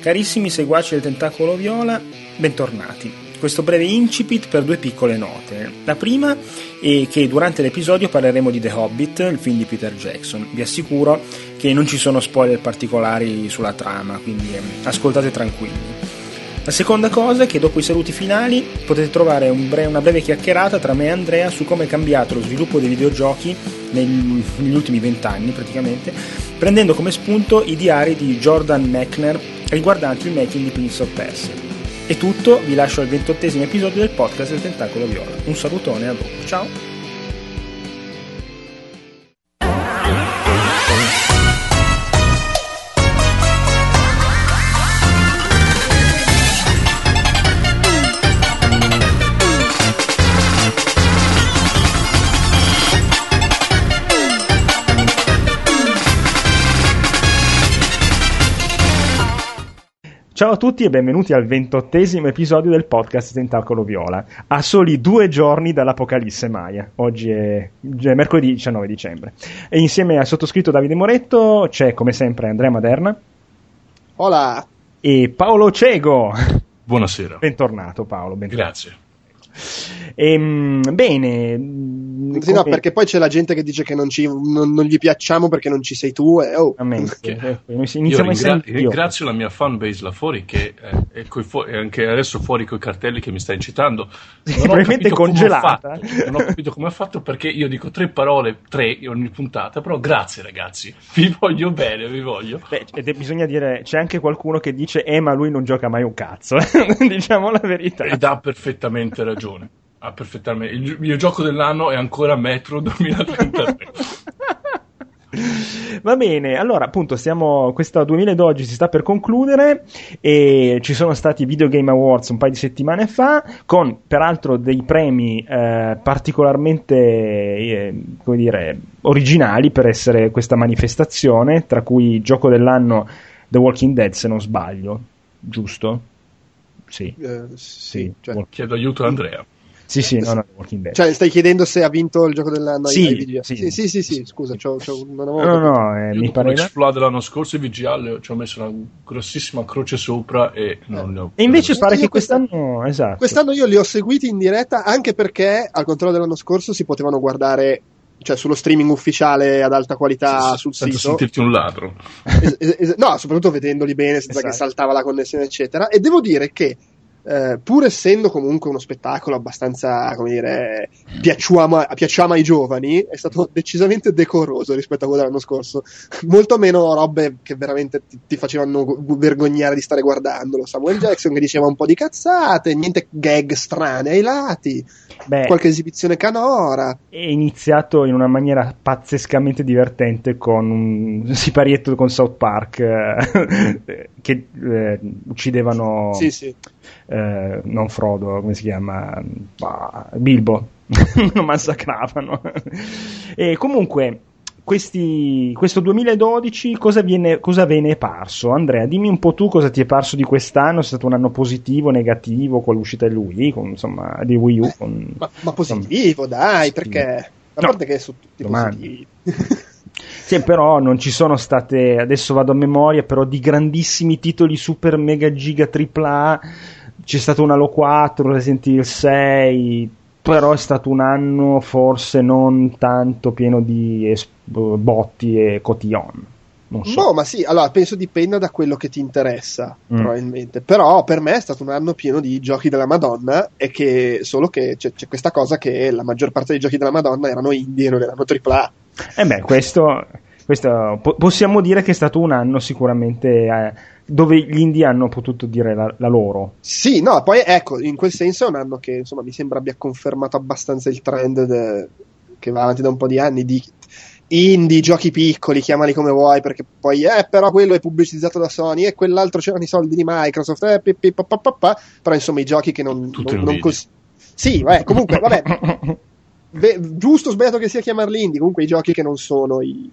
Carissimi seguaci del Tentacolo Viola, bentornati. Questo breve incipit per due piccole note. La prima è che durante l'episodio parleremo di The Hobbit, il film di Peter Jackson. Vi assicuro che non ci sono spoiler particolari sulla trama, quindi eh, ascoltate tranquilli. La seconda cosa è che dopo i saluti finali potete trovare un bre- una breve chiacchierata tra me e Andrea su come è cambiato lo sviluppo dei videogiochi negli, ultimi vent'anni praticamente, prendendo come spunto i diari di Jordan Mechner riguardanti il making di Prince of Persia. È tutto, vi lascio al ventottesimo episodio del podcast del Tentacolo Viola. Un salutone a dopo, ciao! Ciao a tutti e benvenuti al ventottesimo episodio del podcast Tentacolo Viola, a soli due giorni dall'Apocalisse Maya. Oggi è, è, mercoledì 19 dicembre. E insieme al sottoscritto Davide Moretto c'è come sempre Andrea Maderna. Hola! E Paolo Cego. Buonasera. Bentornato Paolo. Bentornato. Grazie. Ehm, bene. Sì, no, perché poi c'è la gente che dice che non, ci, non, non gli piacciamo perché non ci sei tu. E, oh. che, io ringra- ringrazio la mia fanbase là fuori che è, fu- è, anche adesso fuori con i cartelli che mi sta incitando. Non probabilmente congelata. non ho capito come ha fatto perché io dico tre parole, tre in ogni puntata, però grazie ragazzi, vi voglio bene, vi voglio. Beh, ed bisogna dire, c'è anche qualcuno che dice, eh ma lui non gioca mai un cazzo, diciamo la verità. Ed ha perfettamente ragione. Ah, perfettamente. Il mio gioco dell'anno è ancora Metro 2033. Va bene, allora appunto stiamo, questo 2012 si sta per concludere e ci sono stati i Video Game Awards un paio di settimane fa con peraltro dei premi eh, particolarmente eh, come dire, originali per essere questa manifestazione, tra cui gioco dell'anno The Walking Dead se non sbaglio, giusto? Sì. Uh, sì, cioè... Chiedo aiuto a Andrea. Sì, sì, no, no, Walking Dead. Cioè, stai chiedendo se ha vinto il gioco dell'anno? Sì, sì, sì, sì, sì, sì, scusa, c'ho, c'ho, non avevo No, no, no eh, mi pare... Explode l'anno scorso il VGA ci ho messo una grossissima croce sopra e non ne ho... E invece pare che quest'anno... Esatto. Quest'anno io li ho seguiti in diretta anche perché, al contrario dell'anno scorso, si potevano guardare cioè sullo streaming ufficiale ad alta qualità sì, sul senza sito. sentirti un ladro. Es- es- no, soprattutto vedendoli bene senza esatto. che saltava la connessione, eccetera. E devo dire che eh, pur essendo comunque uno spettacolo abbastanza, come dire, piacciuama, piacciama ai giovani, è stato decisamente decoroso rispetto a quello dell'anno scorso. Molto meno robe che veramente ti, ti, facevano vergognare di stare guardandolo. Samuel Jackson che diceva un po' di cazzate, niente gag strane ai lati, Beh, qualche esibizione canora. È iniziato in una maniera pazzescamente divertente con un siparietto con South Park eh, che eh, uccidevano. Sì, sì eh, non Frodo, come si chiama? Bilbo, lo massacravano. e comunque, questi, questo 2012 cosa, viene, cosa ve ne è parso? Andrea, dimmi un po' tu cosa ti è parso di quest'anno, è stato un anno positivo, negativo con l'uscita di Wii, con, insomma, di Wii U. Eh, con, ma, ma, positivo, insomma, dai, perché... A parte no, che sono tutti domani. positivi. Sì, però non ci sono state, adesso vado a memoria, però di grandissimi titoli super mega giga AAA c'è stato un Halo 4, Resident Evil 6, però è stato un anno forse non tanto pieno di es- botti e cotillon. So. No, ma sì, allora penso dipenda da quello che ti interessa, mm. probabilmente. Però per me è stato un anno pieno di giochi della Madonna, e che solo che c'è, c'è questa cosa che la maggior parte dei giochi della Madonna erano indie e non erano AAA. Eh beh, questo, questo po- possiamo dire che è stato un anno sicuramente eh, dove gli indie hanno potuto dire la, la, loro. Sì, no, poi ecco, in quel senso è un anno che insomma mi sembra abbia confermato abbastanza il trend de, che va avanti da un po' di anni di indie, giochi piccoli, chiamali come vuoi, perché poi, eh, però quello è pubblicizzato da Sony e quell'altro c'erano i soldi di Microsoft, eh, pi, pi, pa, pa, pa, però insomma i giochi che non... non, non cos- sì, eh, comunque, vabbè, Beh, giusto o sbagliato che sia chiamarli indie, comunque i giochi che non sono i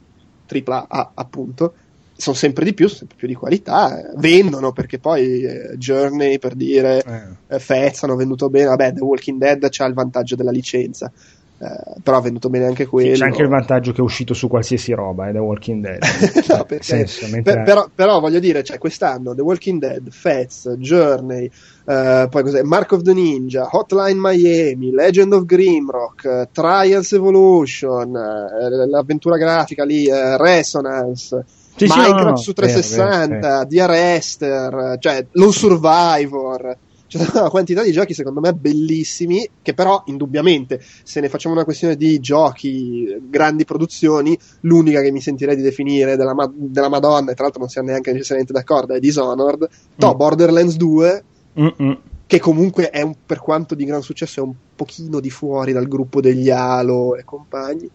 AAA, appunto, sono sempre di più, sempre più di qualità, vendono perché poi eh, Journey per dire eh. eh Fez hanno venduto bene, vabbè The Walking Dead c'ha il vantaggio della licenza. Uh, però ha venduto bene anche quello. Sì, c'è anche il vantaggio che è uscito su qualsiasi roba, è The Walking Dead. no, perché, senso, mentre... per, però, però, voglio dire, cioè, quest'anno The Walking Dead, Fats, Journey, uh, poi cos'è? Mark of the Ninja, Hotline Miami, Legend of Grimrock, uh, Trials Evolution, l'avventura grafica lì, Resonance. Sì, Minecraft sì, no, no, su 360, vero, vero, The Arrester, cioè Low Survivor c'è una quantità di giochi secondo me bellissimi che però indubbiamente se ne facciamo una questione di giochi grandi produzioni l'unica che mi sentirei di definire della, ma- della Madonna e tra l'altro non siamo neanche necessariamente d'accordo è Dishonored mm. Borderlands 2 Mm-mm. che comunque è un, per quanto di gran successo è un pochino di fuori dal gruppo degli Halo e compagni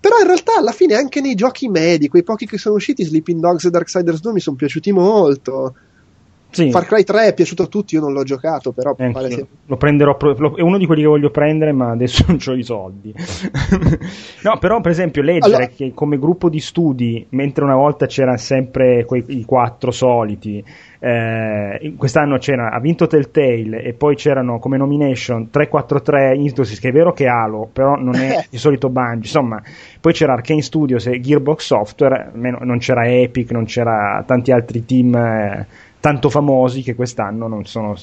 però in realtà alla fine anche nei giochi medi, quei pochi che sono usciti, Sleeping Dogs e Darksiders 2 mi sono piaciuti molto. Sì. Far Cry 3 è piaciuto a tutti, io non l'ho giocato, però eh, sia... lo prenderò, lo, è uno di quelli che voglio prendere, ma adesso non ho i soldi. no, però per esempio leggere allora... che come gruppo di studi, mentre una volta c'erano sempre quei i quattro soliti, eh, quest'anno c'era, ha vinto Telltale e poi c'erano come nomination 343 Industries, che è vero che è Halo, però non è il solito Bungie, insomma, poi c'era Arkane Studios e Gearbox Software, non c'era Epic, non c'era tanti altri team... Eh, tanto famosi che quest'anno non, sono,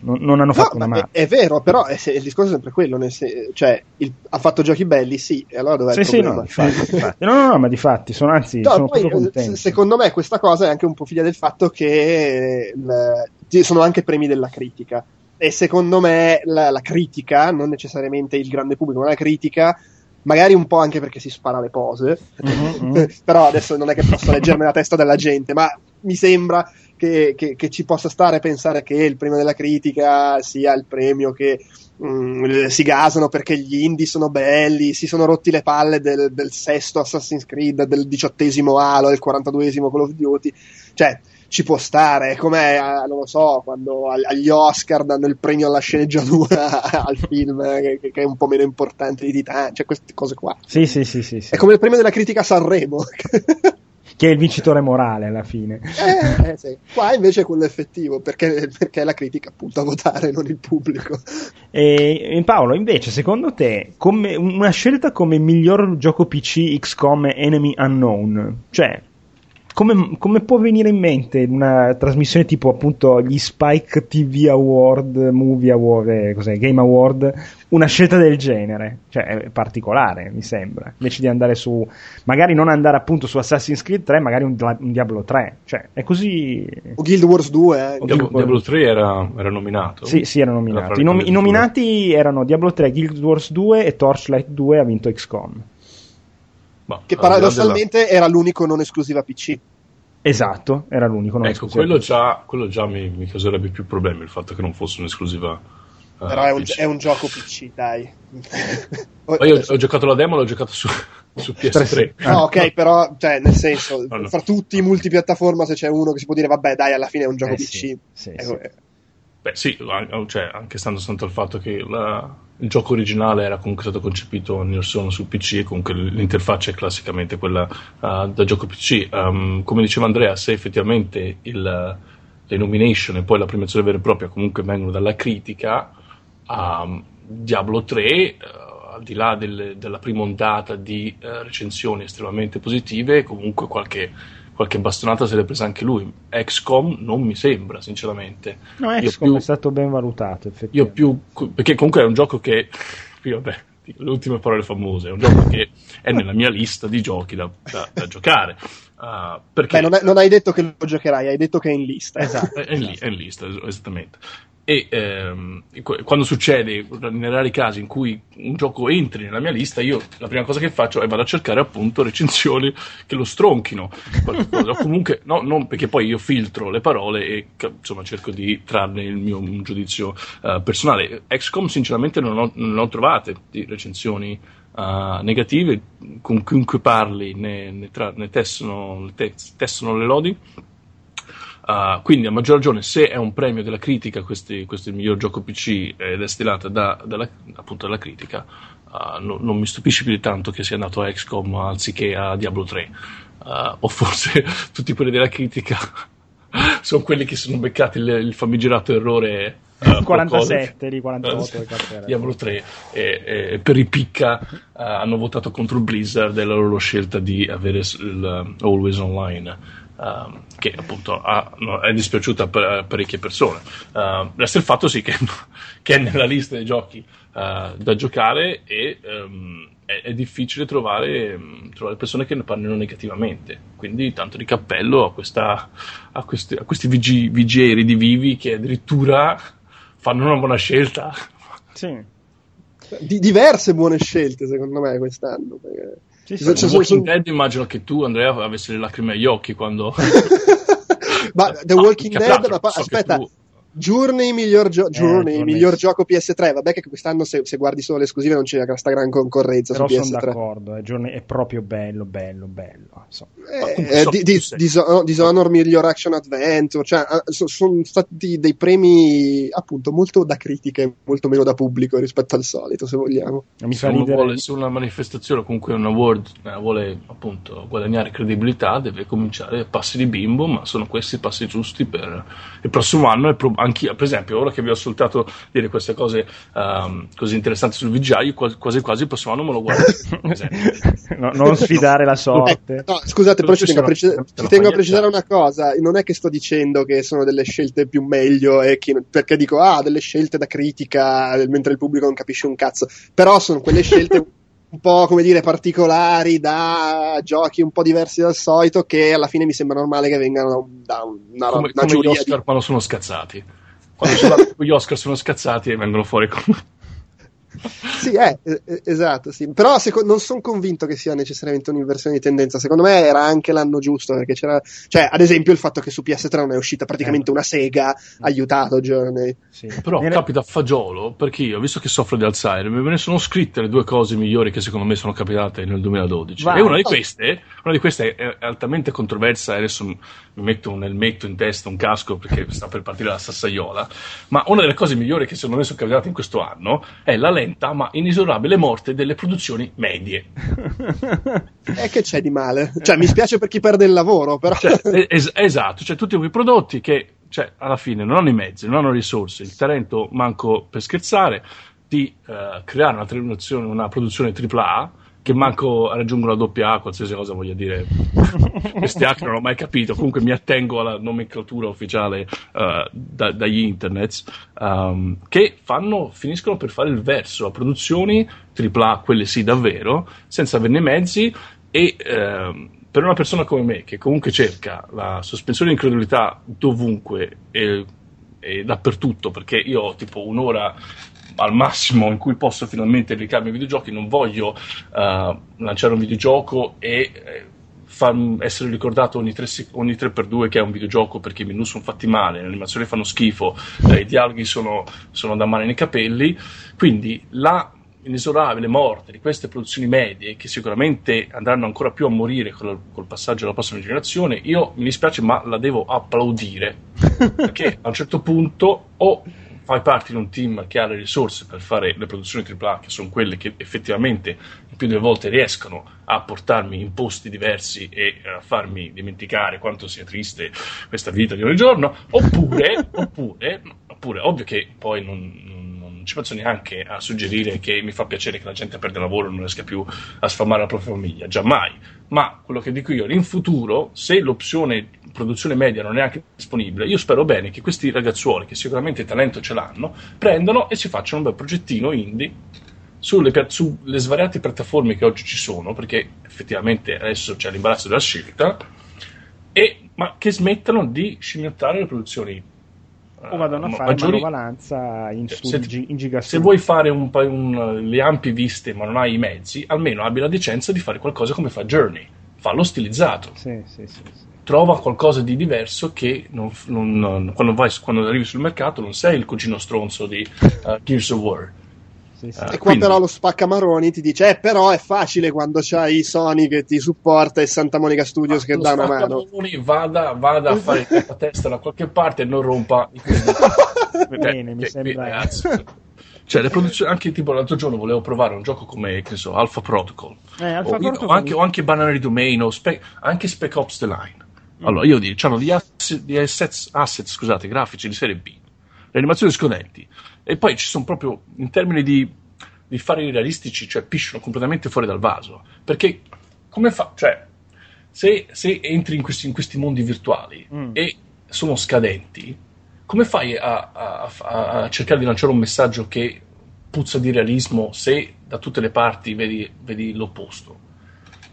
non, non hanno fatto no, una mappa. È, è, vero, però è, il discorso è sempre quello, se, cioè il, ha fatto giochi belli, sì, e allora dov'è sì, il sì, no, difatti, difatti. no, no, no, ma di fatti, sono anzi no, sono poi, contento. Secondo me questa cosa è anche un po' figlia del fatto che il, sono anche premi della critica e secondo me la, la critica, non necessariamente il grande pubblico, ma la critica magari un po' anche perché si spara le pose, mm-hmm. però adesso non è che posso leggermi la testa della gente, ma mi sembra che, che, che, ci possa stare a pensare che il premio della critica sia il premio che mm, si gasano perché gli indie sono belli, si sono rotti le palle del, del sesto Assassin's Creed, del diciottesimo Halo, del quarantaduesimo Call of Duty, cioè ci può stare, è come, eh, non lo so, quando agli Oscar danno il premio alla sceneggiatura al film che, che, è un po' meno importante di Titan, cioè queste cose qua. Sì, sì, sì, sì, sì. È come il premio della critica a Sanremo. che è il vincitore morale alla fine. Eh, eh, sì. Qua invece è quello effettivo, perché, perché, è la critica appunto a votare, non il pubblico. E, Paolo, invece, secondo te, come, una scelta come miglior gioco PC XCOM Enemy Unknown, cioè come, come, può venire in mente una trasmissione tipo appunto gli Spike TV Award, Movie Award, eh, cos'è, Game Award, una scelta del genere? Cioè, è particolare, mi sembra. Invece di andare su, magari non andare appunto su Assassin's Creed 3, magari un, un Diablo 3. Cioè, è così. O Guild Wars 2, eh. Diablo, Diablo 3 era, era, nominato. Sì, sì, era nominato. Era I, nom- I, nominati erano Diablo 3, Guild Wars 2 e Torchlight 2 ha vinto XCOM. Ma, che paradossalmente della... era l'unico non esclusiva PC. Esatto, era l'unico non ecco, quello già, quello già mi, mi, causerebbe più problemi il fatto che non fosse un'esclusiva. Uh, Però è un, è un, gioco PC, dai. io ho giocato la demo, l'ho giocato su, su PS3. No, ok, però, cioè, nel senso, no, no. fra tutti i multipiattaforma, se c'è uno che si può dire, vabbè, dai, alla fine è un gioco eh, PC. Sì, sì, ecco, sì. Beh, sì, cioè, anche stando tanto al fatto che la, il gioco originale era comunque stato concepito nel suono su PC e comunque l'interfaccia è classicamente quella uh, da gioco PC. Um, come diceva Andrea, se effettivamente il, le nomination e poi la premiazione vera e propria comunque vengono dalla critica, um, Diablo 3, uh, eh, al di là del, della prima ondata di uh, recensioni estremamente positive, comunque qualche qualche bastonata se l'è presa anche lui. XCOM non mi sembra, sinceramente. No, XCOM più, è stato ben valutato, Io più, perché comunque è un gioco che, io, vabbè, le ultime parole famose, è un gioco che è nella mia lista di giochi da, da, da giocare. Uh, perché... Beh, non, è, non, hai detto che lo giocherai, hai detto che è in lista. Esatto, è, in, è in lista, esattamente. E ehm, quando succede, nei rari casi in cui un gioco entri nella mia lista, io la prima cosa che faccio è vado a cercare appunto recensioni che lo stronchino. o comunque, no, non perché poi io filtro le parole e insomma cerco di trarne il mio giudizio uh, personale. XCOM, sinceramente, non ho, non ho trovate di recensioni uh, negative. Con chiunque parli ne, ne, tra, ne testano, ne te, testano le lodi Uh, quindi a maggior ragione se è un premio della critica, questi, questo è il miglior gioco PC ed è stilato da, dalla, appunto dalla critica, uh, no, non mi stupisce più di tanto che sia andato a XCOM anziché a Diablo 3. Uh, ah, o forse tutti quelli della critica sono quelli che sono beccati il, il famigerato errore uh, 47 di 48 uh, Diablo 3 e, e per i picca uh, hanno votato contro Blizzard e la loro scelta di avere il Always Online Uh, che appunto ha, no, è dispiaciuta a parecchie persone. Uh, resta il fatto sì che, che, è nella lista dei giochi uh, da giocare e um, è, è, difficile trovare, um, trovare, persone che ne parlino negativamente. Quindi tanto di cappello a, questa, a questi, a questi vigi, vigieri di vivi che addirittura fanno una buona scelta. Sì. Di, diverse buone scelte secondo me quest'anno. Perché sì, sì. Cioè, Walking Dead immagino che tu, Andrea, avessi le lacrime agli occhi quando... ma The Walking ah, Dead, ma pa- aspetta, tu... Journey, miglior, gio- eh, Journey, miglior gioco PS3. Vabbè, che quest'anno se, se, guardi solo le esclusive non c'è questa gran concorrenza Però su PS3. sono d'accordo, eh, Journey è proprio bello, bello, bello. So. Eh, so, di, di, Dishonor, Dishonor miglior action adventure, cioè, ah, so, sono stati dei premi appunto molto da critiche, molto meno da pubblico rispetto al solito, se vogliamo. Mi se uno vuole su una manifestazione o comunque un award eh, vuole appunto guadagnare credibilità, deve cominciare passi di bimbo, ma sono questi i passi giusti per il prossimo anno e pro- anch'io, per esempio, ora che vi ho ascoltato dire queste cose um, così interessanti sul VGI, quasi quasi, quasi il prossimo anno me lo guardo. no, non sfidare la sorte. Eh, no, scusate, però ci tengo, a, precis- ci tengo a precisare una cosa: non è che sto dicendo che sono delle scelte più meglio, e che, perché dico, ah, delle scelte da critica, mentre il pubblico non capisce un cazzo, però sono quelle scelte. un po' come dire particolari da giochi un po' diversi dal solito che alla fine mi sembra normale che vengano da una, come, una come gli Oscar di... quando sono scazzati. Quando sono gli Oscar sono scazzati e vengono fuori con sì, è, eh, esatto, sì. però seco- non sono convinto che sia necessariamente un'inversione di tendenza. Secondo me era anche l'anno giusto perché c'era, cioè, ad esempio, il fatto che su PS3 non è uscita praticamente eh. una sega ha aiutato Journey. Sì. Però Viene... capita a fagiolo perché io, visto che soffro di Alzheimer, me ne sono scritte le due cose migliori che secondo me sono capitate nel 2012. Vai. E una di queste, una di queste è altamente controversa. E adesso mi metto un elmetto in testa, un casco perché sta per partire la sassaiola. Ma una delle cose migliori che secondo me sono capitate in questo anno è la lenta lenta ma inesorabile morte delle produzioni medie. E che c'è di male? Cioè, mi spiace per chi perde il lavoro, però. Cioè, es- esatto, cioè tutti quei prodotti che cioè, alla fine non hanno i mezzi, non hanno risorse, il talento manco per scherzare, di uh, creare una, una produzione AAA che manco raggiungono la doppia A, qualsiasi cosa voglia dire. Questi hack non ho mai capito. Comunque mi attengo alla nomenclatura ufficiale uh, da, dagli internets um, che fanno, finiscono per fare il verso a produzioni AAA, quelle sì davvero, senza averne mezzi e uh, per una persona come me che comunque cerca la sospensione di incredulità dovunque e, e dappertutto perché io ho tipo un'ora al massimo in cui posso finalmente dedicarmi ai videogiochi, non voglio uh, lanciare un videogioco e eh, far essere ricordato ogni 3, ogni 3x2 che è un videogioco perché i menu sono fatti male, le animazioni fanno schifo, eh, i dialoghi sono, sono da male nei capelli, quindi la inesorabile morte di queste produzioni medie che sicuramente andranno ancora più a morire col, col, passaggio alla prossima generazione, io mi dispiace ma la devo applaudire. Perché a un certo punto o fai parte di un team che ha le risorse per fare le produzioni AAA, che sono quelle che effettivamente il più delle volte riescono a portarmi in posti diversi e a farmi dimenticare quanto sia triste questa vita di ogni giorno, oppure, oppure, oppure ovvio che poi non, non ci penso neanche a suggerire che mi fa piacere che la gente perde lavoro e non riesca più a sfamare la propria famiglia, giammai. Ma quello che dico io, in futuro, se l'opzione produzione media non è anche disponibile, io spero bene che questi ragazzuoli, che sicuramente talento ce l'hanno, prendano e si facciano un bel progettino indie sulle, sulle svariate piattaforme che oggi ci sono, perché effettivamente adesso c'è l'imbarazzo della scelta, e, ma che smettano di scimmiottare le produzioni o vadano a fare maggiori... manovalanza in, se, in gigastudi. Se vuoi fare un, un, le ampie viste ma non hai i mezzi, almeno abbi la decenza di fare qualcosa come fa Journey. Fallo stilizzato. Sì, sì, sì, sì trova qualcosa di diverso che non, non, non, quando, vai, quando, arrivi sul mercato non sei il cugino stronzo di uh, Gears of War. Sì, sì. Uh, e qua quindi... però lo spaccamaroni ti dice eh però è facile quando c'hai Sony che ti supporta e Santa Monica Studios ah, che dà una mano vada, vada a fare la testa da qualche parte e non rompa bene mi sembra cioè le produzioni anche tipo l'altro giorno volevo provare un gioco come che so Alpha Protocol, eh, Alpha o, Protocol. O, anche, o anche Banana Domain o Spe- anche Spec Ops The Line allora, io dico, hanno gli asset, gli assets, asset, scusate, grafici di serie B. le animazioni scodenti. E poi ci sono proprio, in termini di, di fare realistici, cioè pisciano completamente fuori dal vaso. Perché come fa? Cioè, se, se entri in questi, in questi, mondi virtuali mm. e sono scadenti, come fai a, a, a, cercare di lanciare un messaggio che puzza di realismo se da tutte le parti vedi, vedi l'opposto?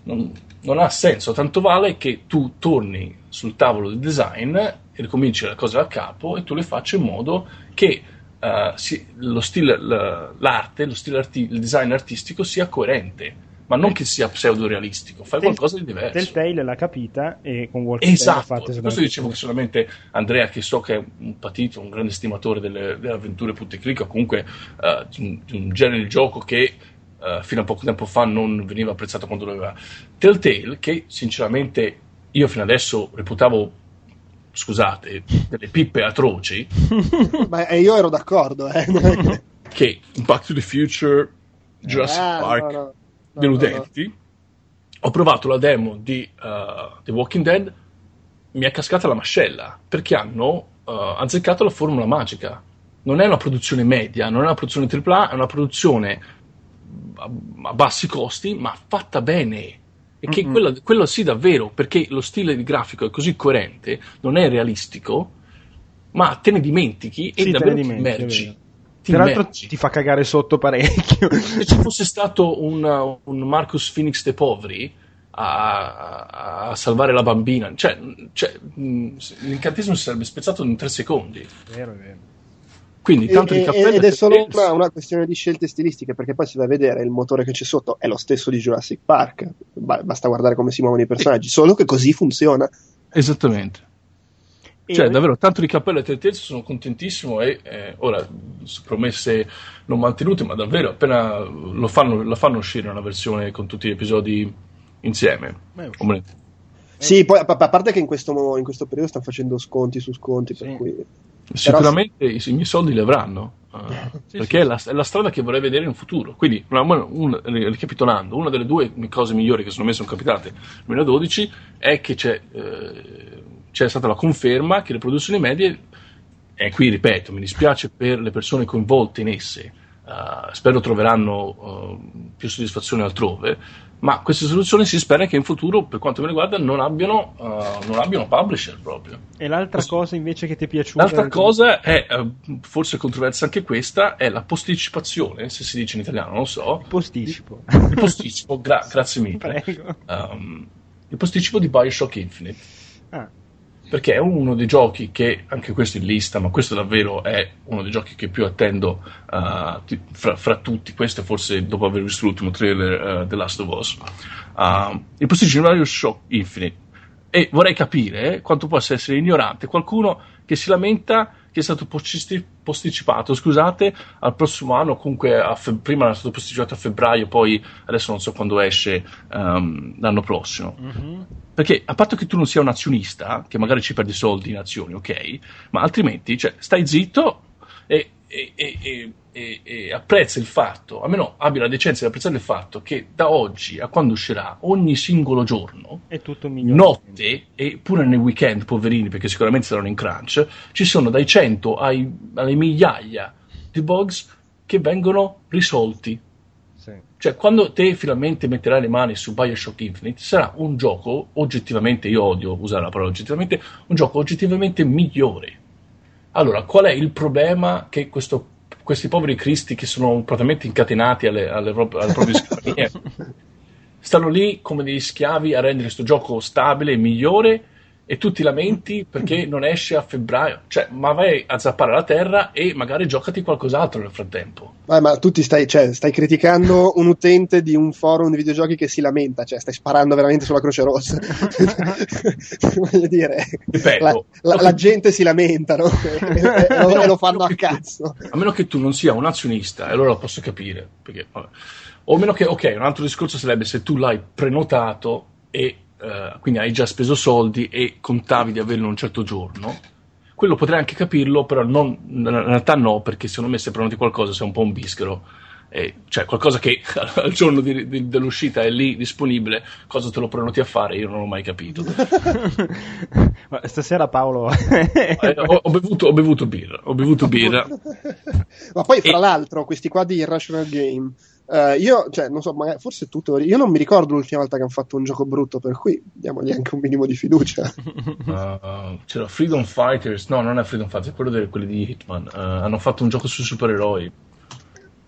Non, non, ha senso, tanto vale che tu torni sul tavolo del design e ricominci le cose da capo e tu le faccia in modo che uh, si, lo stile, l'arte, lo stile arti- il design artistico sia coerente ma non che sia pseudo realistico, fai qualcosa di diverso. Telltale l'ha capita e con Wolfenstein esatto, fatto questo dicevo che solamente Andrea, che so che è un patito, un grande stimatore delle, delle avventure punti clic, o comunque uh, di, un, un, genere di gioco che uh, fino a poco tempo fa non veniva apprezzato quando doveva. Telltale, che sinceramente io fino adesso reputavo scusate, delle pippe atroci. Ma io ero d'accordo, eh. che Back to the Future, Jurassic ah, Park, no, no deludenti. No, no. Ho provato la demo di uh, The Walking Dead, mi è cascata la mascella perché hanno uh, azzeccato la formula magica. Non è una produzione media, non è una produzione AAA, è una produzione a, a bassi costi, ma fatta bene. E che mm-hmm. quello, quello sì davvero, perché lo stile di grafico è così coerente, non è realistico, ma te ne dimentichi e davvero ti immergi Tra l'altro ti fa cagare sotto parecchio. Se ci fosse stato un, un Marcus Phoenix de Poveri a, a, salvare la bambina, cioè, cioè, l'incantesimo si sarebbe spezzato in tre secondi. Vero, vero. Quindi tanto e, di cappello ed è solo una, una, questione di scelte stilistiche perché poi si va a vedere il motore che c'è sotto è lo stesso di Jurassic Park. Basta guardare come si muovono i personaggi solo che così funziona. Esattamente. Cioè, davvero, tanto di cappello e Telltale sono contentissimo e eh, ora promesse non mantenute, ma davvero appena lo fanno, lo fanno uscire una versione con tutti gli episodi insieme. Beh, sì, poi a, a, parte che in questo, in questo, periodo stanno facendo sconti su sconti, sì. per cui... Sicuramente Però... i, miei soldi li avranno, uh, sì, perché sì, è la, è, la, strada che vorrei vedere in futuro. Quindi, una, una, ricapitolando, una delle due cose migliori che secondo me sono capitate nel 2012 è che c'è... Eh, c'è stata la conferma che le produzioni medie, e qui ripeto, mi dispiace per le persone coinvolte in esse, uh, spero troveranno uh, più soddisfazione altrove, ma queste soluzioni si spera che in futuro, per quanto mi riguarda, non abbiano, uh, non abbiano publisher proprio. E l'altra Questo... cosa invece che ti è piaciuta? L'altra cosa è, forse controversa anche questa, è la posticipazione, se si dice in italiano, non so. Il posticipo. Il posticipo, gra- grazie mille. Prego. Um, il posticipo di Bioshock Infinite. Ah perché è uno dei giochi che, anche questo in lista, ma questo davvero è uno dei giochi che più attendo uh, fra, fra, tutti, questo forse dopo aver visto l'ultimo trailer uh, The Last of Us, uh, il posizionario Shock Infinite. E vorrei capire quanto possa essere ignorante qualcuno che si lamenta che è stato posticipato, scusate, al prossimo anno, comunque fe- prima era stato posticipato a febbraio, poi adesso non so quando esce um, l'anno prossimo. Mm-hmm. Perché a patto che tu non sia un azionista, che magari ci perdi soldi in azioni, ok, ma altrimenti, cioè, stai zitto e, e, e, e, e apprezza il fatto, almeno abbia la decenza di apprezzare il fatto che da oggi a quando uscirà ogni singolo giorno, notte e pure nel weekend, poverini, perché sicuramente saranno in crunch, ci sono dai 100 ai, alle migliaia di bugs che vengono risolti. Sì. Cioè, quando te finalmente metterai le mani su Bioshock Infinite, sarà un gioco oggettivamente, io odio usare la parola oggettivamente, un gioco oggettivamente migliore. Allora, qual è il problema che questo questi poveri cristi che sono praticamente incatenati alle, alle, alle proprie scrivanie stanno lì come degli schiavi a rendere questo gioco stabile e migliore e tu ti lamenti perché non esce a febbraio. Cioè, ma vai a zappare la terra e magari giocati qualcos'altro nel frattempo. Vai, ma tu ti stai, cioè, stai criticando un utente di un forum di videogiochi che si lamenta, cioè stai sparando veramente sulla Croce Rossa. Voglio dire, Ripeto, la, la, la gente si lamenta no? e, e, lo, e, lo, fanno a cazzo. Tu, a meno che tu non sia un azionista, e allora lo posso capire. Perché, o meno che, ok, un altro discorso sarebbe se tu l'hai prenotato e eh, quindi hai già speso soldi e contavi di averlo un certo giorno, quello potrei anche capirlo, però non, in realtà no, perché secondo me se prenoti qualcosa sei un po' un bischero E, cioè qualcosa che al giorno di, di, dell'uscita è lì disponibile, cosa te lo prenoti a fare? Io non l'ho mai capito. Stasera Paolo... eh, ho, ho, bevuto, ho bevuto birra, ho bevuto birra. Ma poi fra e... l'altro questi qua di Irrational Game Uh, io, cioè, non so, magari, forse tutto. Io non mi ricordo l'ultima volta che hanno fatto un gioco brutto, per cui diamogli anche un minimo di fiducia. uh, c'era Freedom Fighters, no, non è Freedom Fighters, è quello di quelli di Hitman. Uh, hanno fatto un gioco su supereroi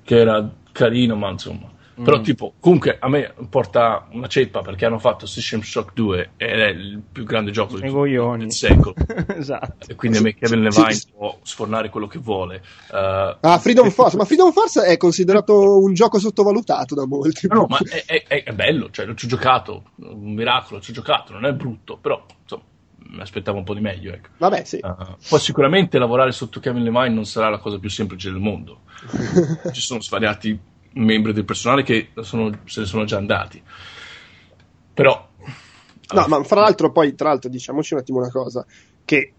che era carino, ma insomma. Però, mm. tipo, comunque a me porta una ceppa perché hanno fatto System Shock 2 ed è il più grande gioco del secolo. esatto. E quindi a me Kevin Levine sì. può sfornare quello che vuole. Uh, ah, Freedom Force, ma Freedom Force è considerato un gioco sottovalutato da molti. No, ma è, è, è bello, cioè, ci ho giocato, un miracolo, ci ho giocato, non è brutto, però, insomma mi aspettavo un po' di meglio. Ecco. Vabbè, sì. Uh, poi sicuramente lavorare sotto Kevin Levine non sarà la cosa più semplice del mondo. Ci sono svariati membri del personale che sono, se ne sono già andati. Però... No, ma fra l'altro poi, tra l'altro, diciamoci un attimo una cosa, che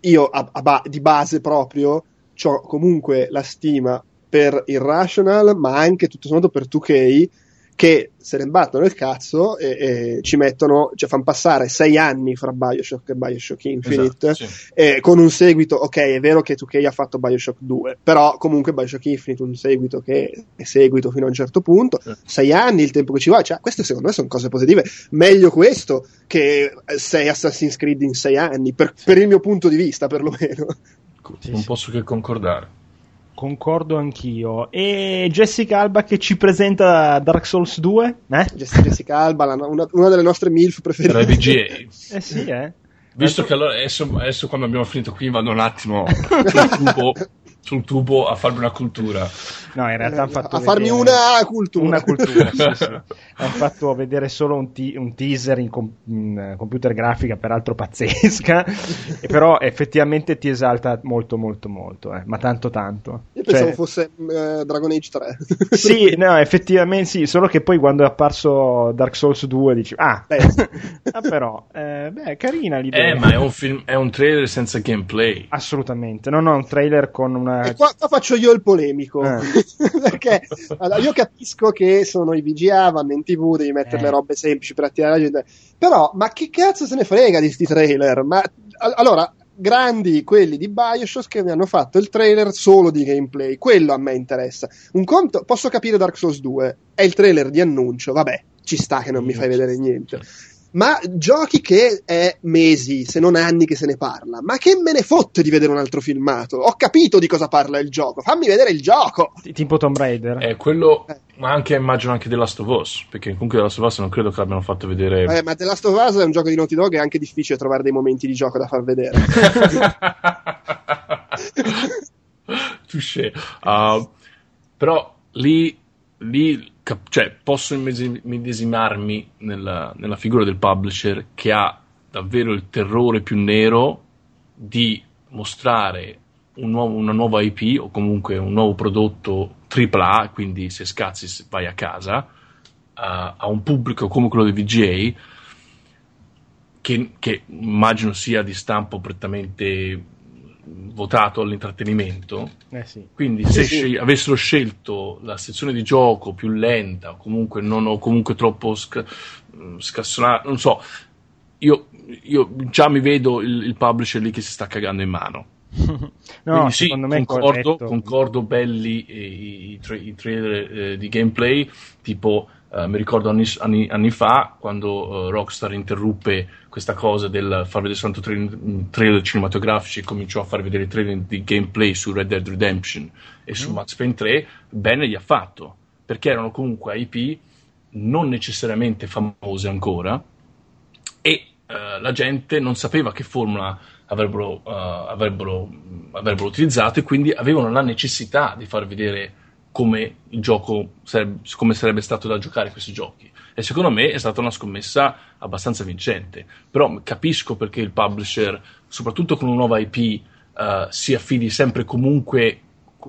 io a, a ba- di base proprio ho comunque la stima per Irrational, ma anche tutto sommato per 2K, che se ne battono il cazzo e, e ci mettono, cioè fanno passare sei anni fra Bioshock e Bioshock Infinite esatto, sì. e con un seguito, ok è vero che 2K ha fatto Bioshock 2 però comunque Bioshock Infinite un seguito che è seguito fino a un certo punto sì. sei anni il tempo che ci vuole, cioè queste secondo me sono cose positive meglio questo che sei Assassin's Creed in sei anni per, per il mio punto di vista perlomeno non posso che concordare Concordo anch'io. E Jessica Alba che ci presenta Dark Souls 2? Eh? Jessica Alba, la, una, una, delle nostre MILF preferite. Tra VGA. eh sì, eh. Visto che allora adesso, adesso, quando abbiamo finito qui vado un attimo sul tubo sul tubo a farmi una cultura. No, in realtà hanno fatto a farmi una cultura. Una cultura, sì, sì. Hanno fatto vedere solo un, te- un teaser in, com- in, computer grafica, peraltro pazzesca, e però effettivamente ti esalta molto, molto, molto, eh. ma tanto, tanto. Io pensavo cioè... fosse uh, Dragon Age 3. sì, no, effettivamente sì, solo che poi quando è apparso Dark Souls 2 dici, ah, ah però, eh, beh, carina l'idea. Eh, ma è un, film, è un trailer senza gameplay. Assolutamente, no, no, un trailer con una e qua, qua, faccio io il polemico. Eh. perché allora, io capisco che sono i VGA, vanno in tv, devi mettere eh. le robe semplici per attirare la gente. Però, ma che cazzo se ne frega di sti trailer? Ma allora, grandi quelli di Bioshock che mi hanno fatto il trailer solo di gameplay. Quello a me interessa. Un conto, posso capire Dark Souls 2, è il trailer di annuncio, vabbè, ci sta che non mi fai vedere niente ma giochi che è mesi, se non anni che se ne parla. Ma che me ne fotte di vedere un altro filmato? Ho capito di cosa parla il gioco, fammi vedere il gioco. Tipo Tomb Raider. È quello, eh. ma anche immagino anche The Last of Us, perché comunque The Last of Us non credo che l'abbiano fatto vedere. Eh, ma The Last of Us è un gioco di Naughty Dog, è anche difficile trovare dei momenti di gioco da far vedere. Touché. Uh, però lì, lì cap- cioè, posso immedesimarmi nella, nella figura del publisher che ha davvero il terrore più nero di mostrare un nuovo, una nuova IP o comunque un nuovo prodotto AAA, quindi se scazzi vai a casa, uh, a un pubblico come quello di VGA, che, che, immagino sia di stampo prettamente votato all'intrattenimento. Eh sì. Quindi se sì, sì. avessero scelto la sezione di gioco più lenta o comunque, non, o comunque troppo sc- scassonata, non so, io, io, già mi vedo il, il, publisher lì che si sta cagando in mano. no, Quindi sì, concordo, concordo, belli i, i, tra- i trailer eh, di gameplay, tipo Uh, mi ricordo anni, anni, anni fa quando uh, Rockstar interruppe questa cosa del far vedere soltanto tra- trailer cinematografici e cominciò a far vedere trailer di gameplay su Red Dead Redemption e mm. su Max Payne 3, bene gli ha fatto, perché erano comunque IP non necessariamente famose ancora e uh, la gente non sapeva che formula avrebbero, avrebbero, avrebbero utilizzato e quindi avevano la necessità di far vedere come il gioco sarebbe, come sarebbe stato da giocare questi giochi. E secondo me è stata una scommessa abbastanza vincente. Però capisco perché il publisher, soprattutto con una nuova IP, uh, eh, si affidi sempre comunque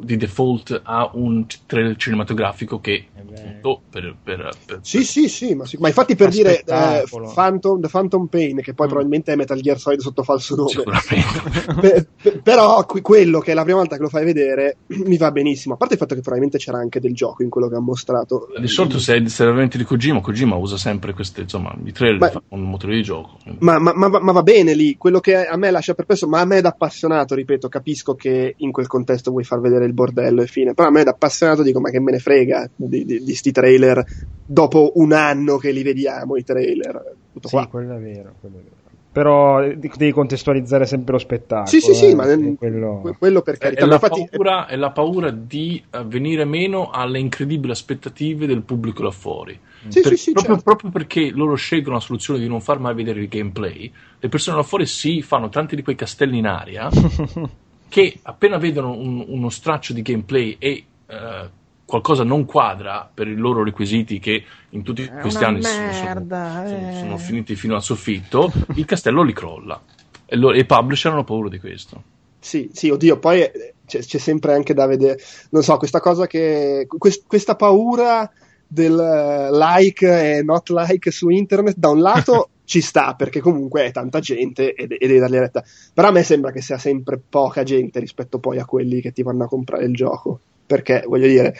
di default ha un trailer cinematografico che appunto per, per, per, sì sì sì ma, sì, ma infatti per dire eh, Phantom, The Phantom Pain che poi mm. probabilmente è Metal Gear Solid sotto falso nome. Per, però quello che è la prima volta che lo fai vedere mi va benissimo a parte il fatto che probabilmente c'era anche del gioco in quello che ha mostrato. Di solito se è, se è veramente di Kojima Kojima usa sempre queste insomma i trailer ma, un motore di gioco ma, ma, ma, ma, va bene lì quello che a me lascia perplesso ma a me da appassionato ripeto capisco che in quel contesto vuoi far vedere il bordello e fine però a me da appassionato dico ma che me ne frega di, di, di sti trailer dopo un anno che li vediamo i trailer tutto sì, qua. quello è vero, quello è vero però devi contestualizzare sempre lo spettacolo. Sì, sì, sì, eh, ma quello... quello per carità. È, la paura, è la paura di eh, venire meno alle incredibili aspettative del pubblico là fuori. Sì, per, sì, sì, proprio, certo. proprio, perché loro scelgono la soluzione di non far mai vedere il gameplay, le persone là fuori si fanno tanti di quei castelli in aria che appena vedono un, uno straccio di gameplay e uh, qualcosa non quadra per i loro requisiti che in tutti questi anni merda, sono, eh. sono, finiti fino al soffitto, il castello li crolla. E, lo, i publisher hanno paura di questo. Sì, sì, oddio, poi eh, c'è, c'è sempre anche da vedere, non so, questa cosa che, quest, questa paura del uh, like e not like su internet, da un lato ci sta perché comunque è tanta gente e, e devi dargli retta, però a me sembra che sia sempre poca gente rispetto poi a quelli che ti vanno a comprare il gioco, perché voglio dire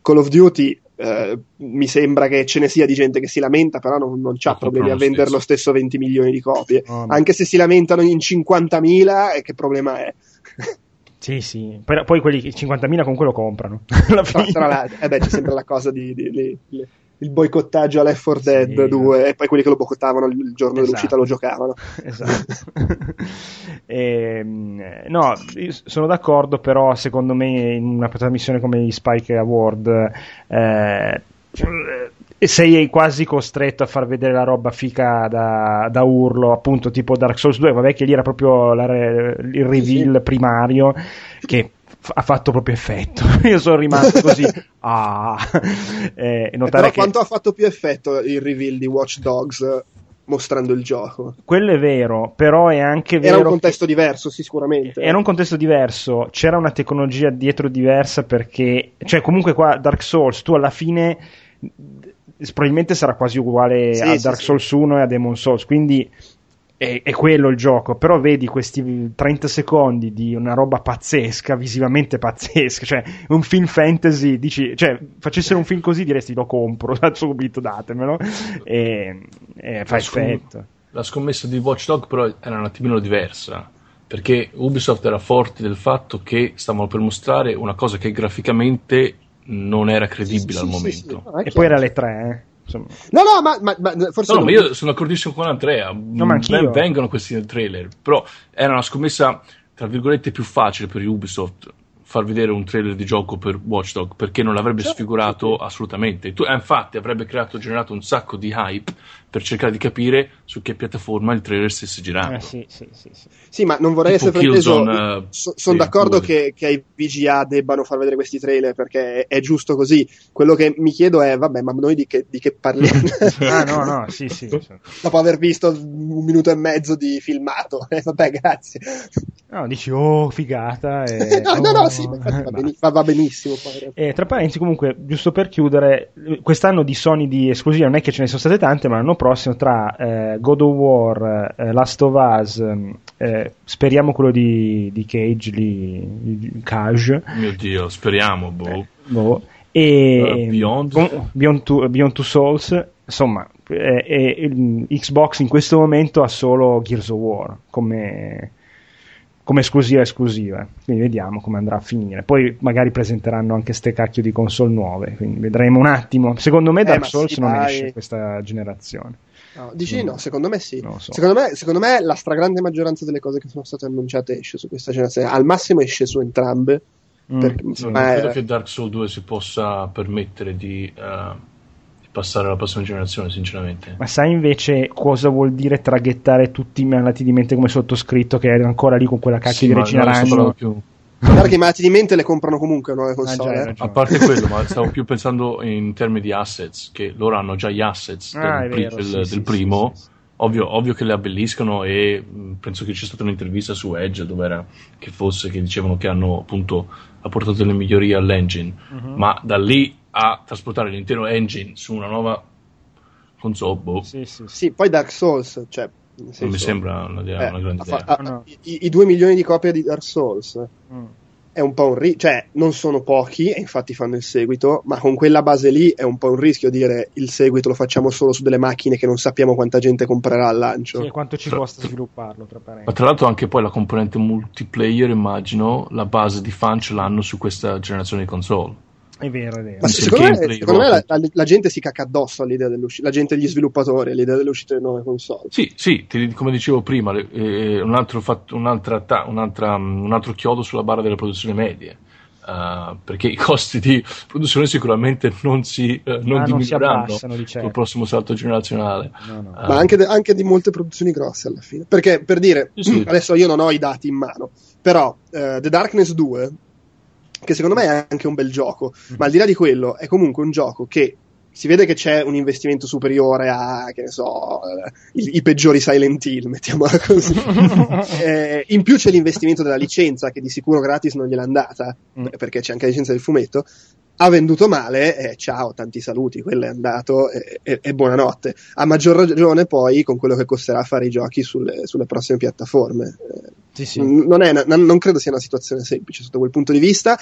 Call of Duty eh, mi sembra che ce ne sia di gente che si lamenta, però non, non ha problemi a vendere lo stesso 20 milioni di copie. Oh, Anche se si lamentano in 50.000, che problema è? Sì, sì, poi quelli 50.000 comunque lo comprano. Alla fine. Tra, tra eh beh, c'è sempre la cosa di, di, di, di il boicottaggio a Left 4 Dead sì, 2 esatto. e poi quelli che lo boicottavano il giorno esatto. dell'uscita lo giocavano. Esatto. e, ehm, no, sono d'accordo, però secondo me in una trasmissione come gli Spike Award eh, sei quasi costretto a far vedere la roba fica da, da, urlo, appunto tipo Dark Souls 2, vabbè che lì era proprio la, il reveal sì. primario che ha fatto proprio effetto. Io sono rimasto così. ah. eh, notare che... quanto ha fatto più effetto il reveal di Watch Dogs eh, mostrando il gioco? Quello è vero, però è anche vero. Era un contesto diverso, sì, sicuramente. Era un contesto diverso, c'era una tecnologia dietro diversa perché, cioè, comunque qua Dark Souls, tu alla fine probabilmente sarà quasi uguale sì, a Dark sì, Souls 1 e a Demon Souls, quindi è, è, quello il gioco, però vedi questi 30 secondi di una roba pazzesca, visivamente pazzesca, cioè un film fantasy, dici, cioè facessero un film così diresti lo compro, subito datemelo, e, e fa la effetto. La scommessa di Watch Dog però era un attimino diversa, perché Ubisoft era forte del fatto che stavano per mostrare una cosa che graficamente non era credibile sì, al sì, momento. Sì, e poi era le tre, eh. Insomma. No, no, ma, ma, ma forse. No, non... ma io sono d'accordissimo con Andrea. No, ma ben vengono questi trailer. Però era una scommessa, tra virgolette, più facile per Ubisoft far vedere un trailer di gioco per Watchdog perché non l'avrebbe certo, sfigurato assolutamente. Tu, eh, infatti, avrebbe creato, generato un sacco di hype per cercare di capire su che piattaforma il trailer stesse girando. Eh, sì, sì, sì, sì. sì, ma non vorrei tipo essere frainteso. Uh, so, sono d'accordo che, che, ai VGA debbano far vedere questi trailer perché è, è, giusto così. Quello che mi chiedo è, vabbè, ma noi di che, di che parliamo? ah, no, no, sì, sì. Dopo aver visto un minuto e mezzo di filmato, eh, vabbè, grazie. No, dici, oh, figata. E... no, oh, no, no, sì, va, va, benissimo. Poi. E tra parentesi, comunque, giusto per chiudere, quest'anno di Sony di esclusiva non è che ce ne sono state tante, ma l'anno prossimo tra eh, God of War, eh, Last of Us, eh, speriamo quello di, di Cage, lì, Cage. Mio Dio, speriamo, boh. Eh, boh. E uh, Beyond. Beyond, two, Beyond Two Souls, insomma, eh, Xbox in questo momento ha solo Gears of War come come esclusiva esclusiva. Quindi vediamo come andrà a finire. Poi magari presenteranno anche ste cacchio di console nuove, quindi vedremo un attimo. Secondo me eh, Dark Souls sì, non dai. esce questa generazione. No, dici no, secondo me sì. So. Secondo, me, secondo, me, la stragrande maggioranza delle cose che sono state annunciate esce su questa generazione. Al massimo esce su entrambe. Mm. Perché, non credo che Dark Souls 2 si possa permettere di... Uh passare alla prossima generazione, sinceramente. Ma sai invece cosa vuol dire traghettare tutti i malati di mente come sottoscritto che è ancora lì con quella cacchia sì, di Regina Ragno? Guarda che i malati di mente le comprano comunque nuove console. Ah, già, a parte quello, ma stavo più pensando in termini di assets, che loro hanno già gli assets ah, del, vero, del, sì, del sì, primo. Ovvio, ovvio, che le abbelliscono e penso che c'è stata un'intervista su Edge dove era che fosse che dicevano che hanno appunto apportato delle migliorie all'engine, uh-huh. ma da lì a trasportare l'intero engine su una nuova console, boh. Sì, sì, sì. poi Dark Souls, cioè non mi sembra una, una eh, grande idea. Fa, no. i, i, due milioni di copie di Dark Souls mm. è un po' un rischio, cioè non sono pochi e infatti fanno il seguito, ma con quella base lì è un po' un rischio dire il seguito lo facciamo solo su delle macchine che non sappiamo quanta gente comprerà al lancio. Sì, e quanto ci tra, costa svilupparlo, tra Ma tra l'altro anche poi la componente multiplayer, immagino, la base di fan ce l'hanno su questa generazione di console. È vero, è vero. Ma secondo me, secondo me la, la, la, gente si cacca addosso all'idea dell'uscita, la gente degli sviluppatori all'idea dell'uscita delle nuove console. Sì, sì, ti, come dicevo prima, eh, un, altro fatto, un'altra, un'altra, un altro chiodo sulla barra delle produzioni medie. Uh, perché i costi di produzione sicuramente non si uh, non ah, diminuiranno col certo. prossimo salto generazionale. No, no. Uh, Ma anche, de- anche, di molte produzioni grosse alla fine. Perché per dire, sì. adesso io non ho i dati in mano, però The Darkness 2 che secondo me è anche un bel gioco, ma al di là di quello è comunque un gioco che si vede che c'è un investimento superiore a, che ne so, eh, i, i peggiori Silent Hill, mettiamola così. eh, in più c'è l'investimento della licenza, che di sicuro gratis non gliel'è andata, mm. perché c'è anche la licenza del fumetto. Ha venduto male, eh, ciao, tanti saluti, quello è andato e, e, e, buonanotte. A maggior ragione poi con quello che costerà fare i giochi sulle, sulle prossime piattaforme. Sì, sì. Non, è, non credo sia una situazione semplice sotto quel punto di vista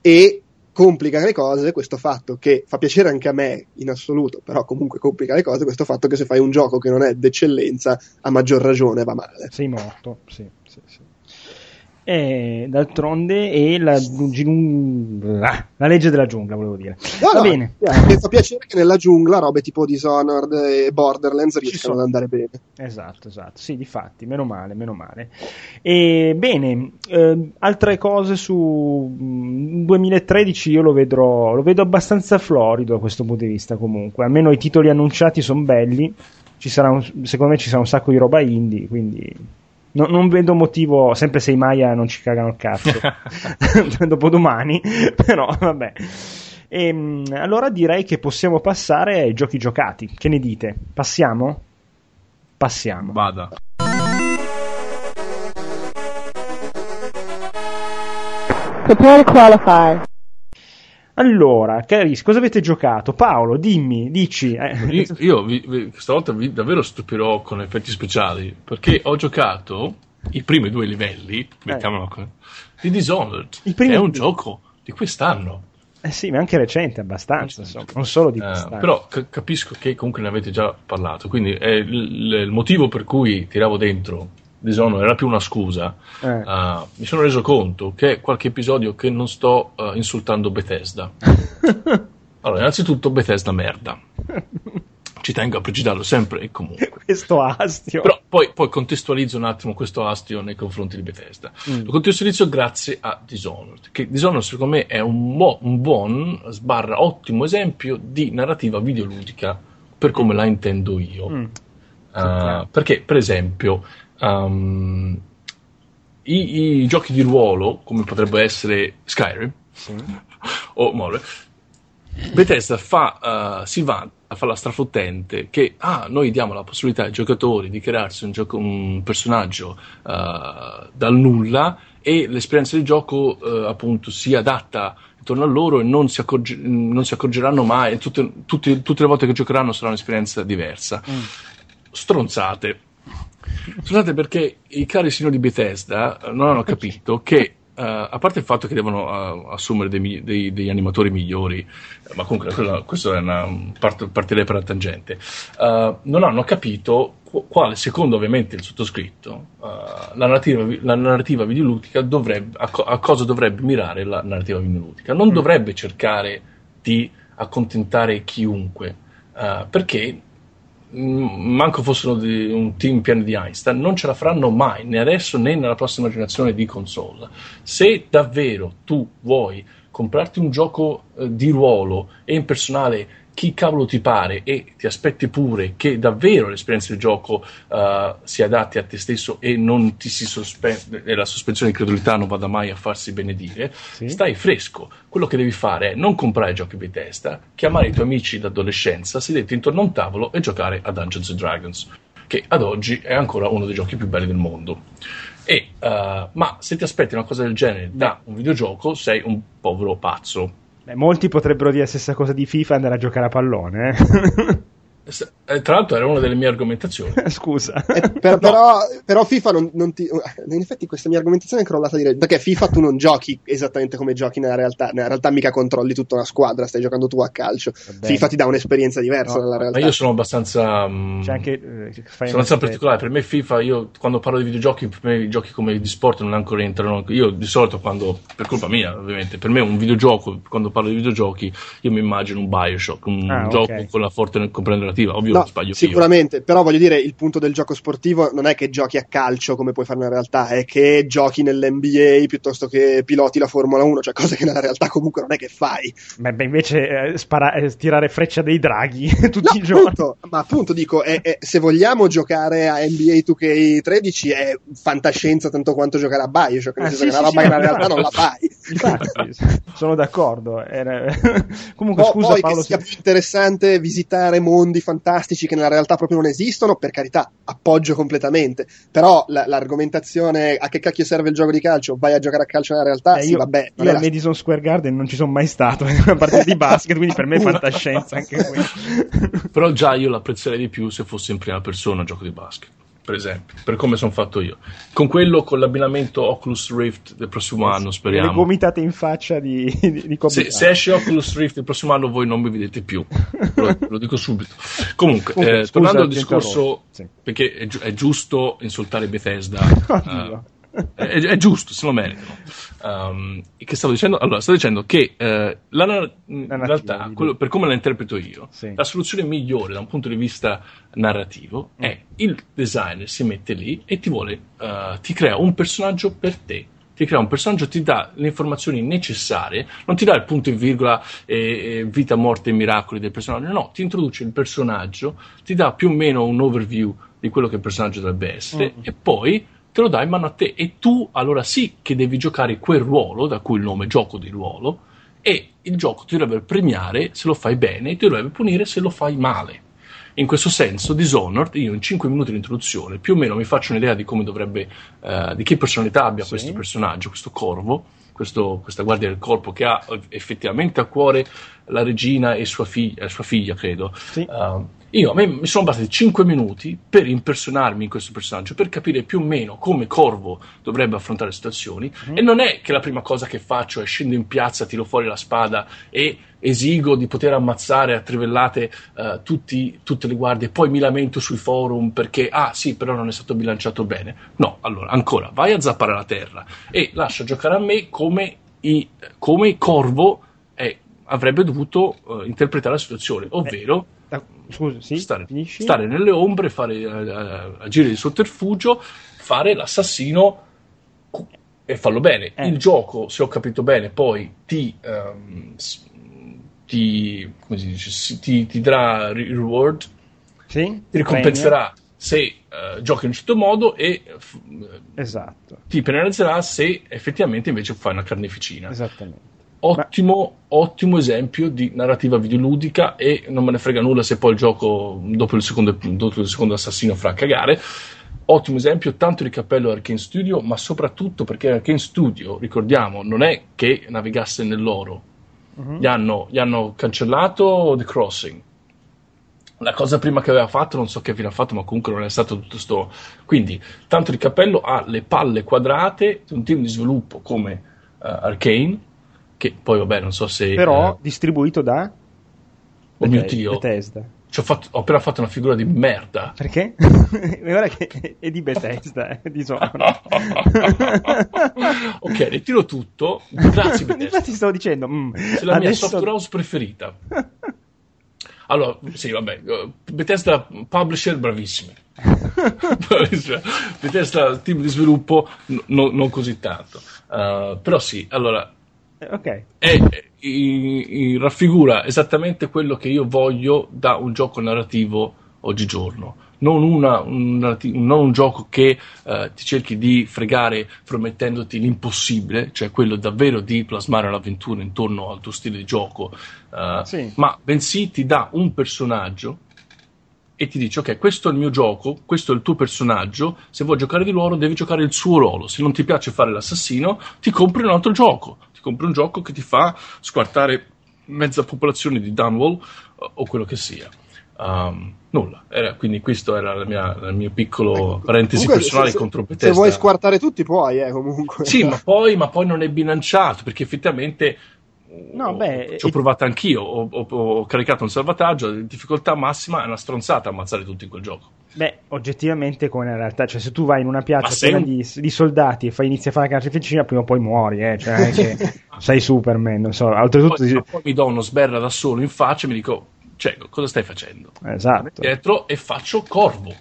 e complica le cose questo fatto che fa piacere anche a me in assoluto, però comunque complica le cose questo fatto che se fai un gioco che non è d'eccellenza, a maggior ragione va male. Sei morto, sì, sì, sì. E d'altronde è la, ah, la, legge della giungla, volevo dire. No, Va no, bene. Mi fa piacere che nella giungla robe tipo Dishonored e Borderlands riescano ad andare bene. Esatto, esatto. Sì, difatti, meno male, meno male. E, bene, eh, altre cose su 2013 mm, io lo vedrò, lo vedo abbastanza florido da questo punto di vista comunque. Almeno i titoli annunciati sono belli. Ci sarà un, secondo me ci sarà un sacco di roba indie, quindi No, non vedo motivo, sempre se i Maya non ci cagano il cazzo dopo domani, però vabbè. E, ehm, allora direi che possiamo passare ai giochi giocati. Che ne dite? Passiamo? Passiamo. Vada. Prepare to qualify. Allora, carissimi, cosa avete giocato? Paolo, dimmi, dici. Eh. Io, vi, vi, stavolta vi davvero stupirò con effetti speciali, perché ho giocato i primi due livelli, eh. mettiamolo così, di Dishonored. È un gioco di quest'anno. Eh sì, ma anche recente abbastanza, insomma, non solo di eh, quest'anno. Eh, però c- capisco che comunque ne avete già parlato, quindi è il, il motivo per cui tiravo dentro Dishonored era più una scusa, eh. uh, mi sono reso conto che qualche episodio che non sto uh, insultando Bethesda. allora, innanzitutto Bethesda merda. Ci tengo a precidarlo sempre e comunque. questo astio. Però poi, poi, contestualizzo un attimo questo astio nei confronti di Bethesda. Mm. Lo contestualizzo grazie a Dishonored, che Dishonored secondo me è un, mo- un buon, sbarra, ottimo esempio di narrativa videoludica per come la intendo io. Mm. Uh, perché, per esempio, um, i, i, giochi di ruolo, come potrebbe essere Skyrim sì. o More, Bethesda fa, uh, si va a fare la strafottente che ah, noi diamo la possibilità ai giocatori di crearsi un, gioco, un personaggio uh, dal nulla e l'esperienza di gioco uh, appunto si adatta intorno a loro e non si, accorge, non si accorgeranno mai, tutte, tutte, tutte, le volte che giocheranno sarà un'esperienza diversa. Mm. Stronzate Scusate perché i cari signori di Bethesda non hanno capito che Uh, a parte il fatto che devono uh, assumere dei, dei, degli animatori migliori, ma comunque quella, questo è una parte, partirei per la tangente, uh, non hanno capito quale, secondo ovviamente il sottoscritto, la narrativa, la, narrativa, videoludica dovrebbe, a, co- a, cosa dovrebbe mirare la narrativa videoludica. Non mm. dovrebbe cercare di accontentare chiunque, perché manco fossero di un team pieno di Einstein, non ce la faranno mai, né adesso né nella prossima generazione di console. Se davvero tu vuoi comprarti un gioco eh, di ruolo e in personale chi cavolo ti pare e ti aspetti pure che davvero l'esperienza del gioco uh, si adatti a te stesso e non ti si sospende e la sospensione di credulità non vada mai a farsi benedire, sì. stai fresco. Quello che devi fare è non comprare giochi di testa, chiamare i tuoi amici d'adolescenza, sederti intorno a un tavolo e giocare a Dungeons and Dragons. che ad oggi è ancora uno dei giochi più belli del mondo. E, uh, ma se ti aspetti una cosa del genere da un videogioco, sei un povero pazzo. Beh, molti potrebbero dire la stessa cosa di FIFA e andare a giocare a pallone. Eh? Eh, tra l'altro era una delle mie argomentazioni. Scusa. Eh, per, no. però, però, FIFA non, non, ti. In effetti, questa mia argomentazione è crollata dire. Perché FIFA tu non giochi esattamente come giochi nella realtà. Nella realtà, mica controlli tutta una squadra, stai giocando tu a calcio. FIFA ti dà un'esperienza diversa no, nella realtà. Ma io sono abbastanza. Um, C'è anche. Eh, sono abbastanza particolare. Per me, FIFA, io quando parlo di videogiochi, per me i giochi come di sport non ancora entrano. Io di solito, quando. Per colpa mia, ovviamente. Per me, un videogioco, quando parlo di videogiochi, io mi immagino un Bioshock, un ah, gioco okay. con la forte comprensiva. Ovvio, no, sbaglio Sicuramente, però voglio dire, il punto del gioco sportivo non è che giochi a calcio come puoi fare nella realtà, è che giochi nell'NBA piuttosto che piloti la Formula 1, cioè cose che nella realtà comunque non è che fai. Beh, beh invece eh, spara- eh, tirare freccia dei draghi tutti no, i giorni. Appunto, ma appunto dico, è, è, se vogliamo giocare a NBA 2K13 è fantascienza tanto quanto giocare a Bioshock, nel ah, senso sì, che una roba sì, che nella realtà non la fai. Infatti, sono d'accordo. Era... comunque, no, scusa poi Paolo. Che sia più interessante visitare mondi fantastici che nella realtà proprio non esistono, per carità, appoggio completamente. Però l- l'argomentazione a che cacchio serve il gioco di calcio? Vai a giocare a calcio nella realtà? Eh, sì, io, vabbè. Io al la... Madison Square Garden non ci sono mai stato in una partita di basket, quindi per me è fantascienza anche qui. Però già io l'apprezzerei di più se fosse in prima persona il gioco di basket per esempio, per come sono fatto io. Con quello, con l'abbinamento Oculus Rift del prossimo anno, speriamo. Le gomitate in faccia di, di, di se, se, esce Oculus Rift il prossimo anno, voi non mi vedete più. lo, lo dico subito. Comunque, Comunque eh, tornando al discorso, sì. perché è, gi- è, giusto insultare Bethesda. uh, è, è, giusto, se lo meritano. Um, che stavo dicendo? Allora, stavo dicendo che eh, la, in realtà, quello, per come la interpreto io, sì. la soluzione migliore da un punto di vista narrativo mm. è il designer si mette lì e ti vuole, uh, ti crea un personaggio per te ti crea un personaggio, ti dà le informazioni necessarie, non ti dà il punto e virgola e, e vita, morte e miracoli del personaggio, no, ti introduce il personaggio, ti dà più o meno un overview di quello che il personaggio dovrebbe essere mm. e poi te lo dà in mano a te e tu allora sì che devi giocare quel ruolo, da cui il nome gioco di ruolo, e il gioco ti dovrebbe premiare se lo fai bene e ti dovrebbe punire se lo fai male. In questo senso, Dishonored, io in 5 minuti di introduzione, più o meno mi faccio un'idea di come dovrebbe, uh, di che personalità abbia sì. questo personaggio, questo corvo, questo, questa guardia del corpo che ha effettivamente a cuore la regina e sua figlia, sua figlia credo. Sì. Uh, io, a me mi sono bastati 5 minuti per impersonarmi in questo personaggio, per capire più o meno come Corvo dovrebbe affrontare le situazioni. Mm. E non è che la prima cosa che faccio è scendo in piazza, tiro fuori la spada e esigo di poter ammazzare a trivellate uh, tutti, tutte le guardie, poi mi lamento sui forum perché, ah sì, però non è stato bilanciato bene. No, allora, ancora, vai a zappare la terra e lascia giocare a me come, i, come Corvo eh, avrebbe dovuto uh, interpretare la situazione, ovvero... Eh Scusa, sì, stare, stare, nelle ombre, fare, uh, agire di sotterfugio, fare l'assassino e farlo bene. Eh. Il gioco, se ho capito bene, poi ti, um, ti, dice, ti, ti darà reward, sì? ti ricompenserà Premio. se uh, giochi in un certo modo e esatto. ti penalizzerà se effettivamente invece fai una carneficina. Esattamente ottimo, ottimo esempio di narrativa videoludica e non me ne frega nulla se poi il gioco dopo il secondo, dopo il secondo assassino farà cagare ottimo esempio tanto di cappello Arkane Studio ma soprattutto perché Arkane Studio ricordiamo non è che navigasse nell'oro uh-huh. gli, hanno, gli hanno cancellato The Crossing la cosa prima che aveva fatto, non so che fine ha fatto, ma comunque non è stato tutto sto. Quindi, tanto di cappello ha le palle quadrate di un team di sviluppo come uh, Arcane, che poi vabbè non so se... Però eh, distribuito da... Oh mio Dio. Bethesda. Fatto, ho appena fatto una figura di merda. Perché? Guarda che è di Bethesda, è di Sony. ok, ritiro tutto. Grazie Bethesda. Infatti stavo dicendo... Mm, è la adesso... mia software house preferita. Allora, sì, vabbè, Bethesda Publisher bravissimi. Bethesda team di sviluppo no, non così tanto. Uh, però sì, allora eh, ok. E, e, raffigura esattamente quello che io voglio da un gioco narrativo oggigiorno. Non, una, un, non un, gioco che uh, ti cerchi di fregare promettendoti l'impossibile, cioè quello davvero di plasmare l'avventura intorno al tuo stile di gioco, uh, sì. ma bensì ti dà un personaggio e ti dice ok questo è il mio gioco, questo è il tuo personaggio, se vuoi giocare di ruolo devi giocare il suo ruolo, se non ti piace fare l'assassino ti compri un altro gioco, compri un gioco che ti fa squartare mezza popolazione di Dunwall o quello che sia. Um, nulla, era, quindi questo era la mia, il mio piccolo ecco, parentesi comunque, personale se, contro Bethesda. Se vuoi squartare tutti puoi, eh, comunque. Sì, ma poi, ma poi non è bilanciato, perché effettivamente No, beh, ci ho provato anch'io, ho, ho, ho, caricato un salvataggio, difficoltà massima è una stronzata ammazzare tutti in quel gioco. Beh, oggettivamente come in realtà, cioè se tu vai in una piazza piena di, di, soldati e fai inizi a fare la carneficina, prima o poi muori, eh, cioè sei Superman, non so, oltretutto... Poi, poi mi do uno sberra da solo in faccia e mi dico, cioè, cosa stai facendo? Esatto. Dietro e faccio corvo.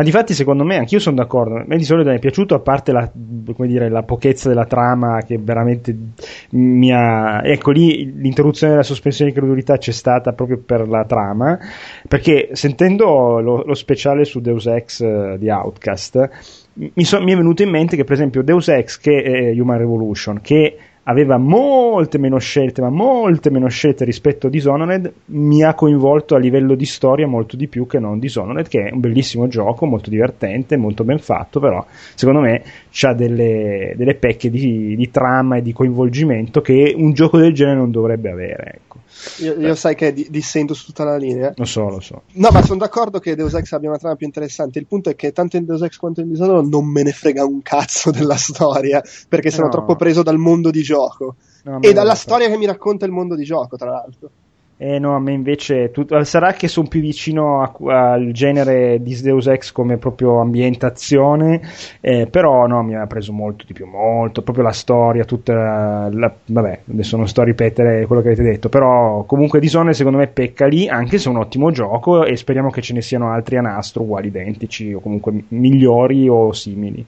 Ma di fatti, secondo me, anch'io sono d'accordo. A me di solito mi è piaciuto, a parte la, dire, la pochezza della trama che veramente mi ha. Ecco lì l'interruzione della sospensione di credulità c'è stata proprio per la trama. Perché sentendo lo, lo speciale su Deus Ex uh, di Outcast, mi, so, mi, è venuto in mente che, per esempio, Deus Ex che è Human Revolution, che aveva molte meno scelte, ma molte meno scelte rispetto a Dishonored, mi ha coinvolto a livello di storia molto di più che non Dishonored, che è un bellissimo gioco, molto divertente, molto ben fatto, però secondo me ha delle, delle pecche di, di, trama e di coinvolgimento che un gioco del genere non dovrebbe avere. Ecco. Io, io sai che dissento su tutta la linea. Lo so, lo so. No, ma sono d'accordo che Deus Ex abbia una trama più interessante. Il punto è che tanto in Deus Ex quanto in Dishonored non me ne frega un cazzo della storia, perché sono no. troppo preso dal mondo di gioco. No, e dalla storia che mi racconta il mondo di gioco, tra l'altro. Eh no, a me invece tu, eh, sarà che sono più vicino a, al genere di Deus Ex come proprio ambientazione, eh, però no, mi ha preso molto di più, molto, proprio la storia, tutta la, vabbè, adesso non sto a ripetere quello che avete detto, però comunque Dishonored secondo me pecca lì, anche se è un ottimo gioco e speriamo che ce ne siano altri a nastro uguali, identici o comunque migliori o simili.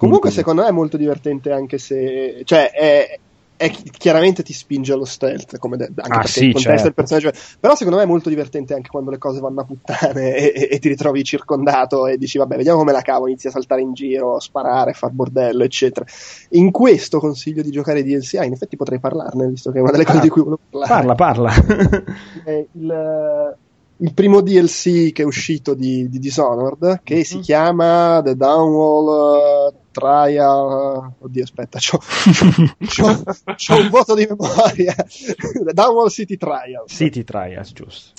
Comunque secondo me è molto divertente anche se, cioè è è, chiaramente ti spinge allo stealth, come de- anche ah, sì, il contesto certo. del personaggio. Però secondo me è molto divertente anche quando le cose vanno a puttane e, e, e, ti ritrovi circondato e dici vabbè, vediamo come la cavo, inizi a saltare in giro, sparare, far bordello, eccetera. In questo consiglio di giocare DLC, ah, in effetti potrei parlarne, visto che è una delle cose ah, di cui volevo parlare. Parla, parla. il, il primo DLC che è uscito di, di Dishonored, che mm-hmm. si chiama The Downwall Trial. Oddio, aspetta, c'ho, c'ho, c'ho un voto di memoria. Downwall City Trial. City Trials, giusto.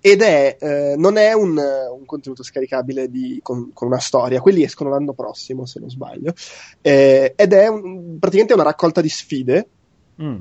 Ed è, eh, non è un, un, contenuto scaricabile di, con, con, una storia, quelli escono l'anno prossimo, se non sbaglio. Eh, ed è un, praticamente una raccolta di sfide. Mm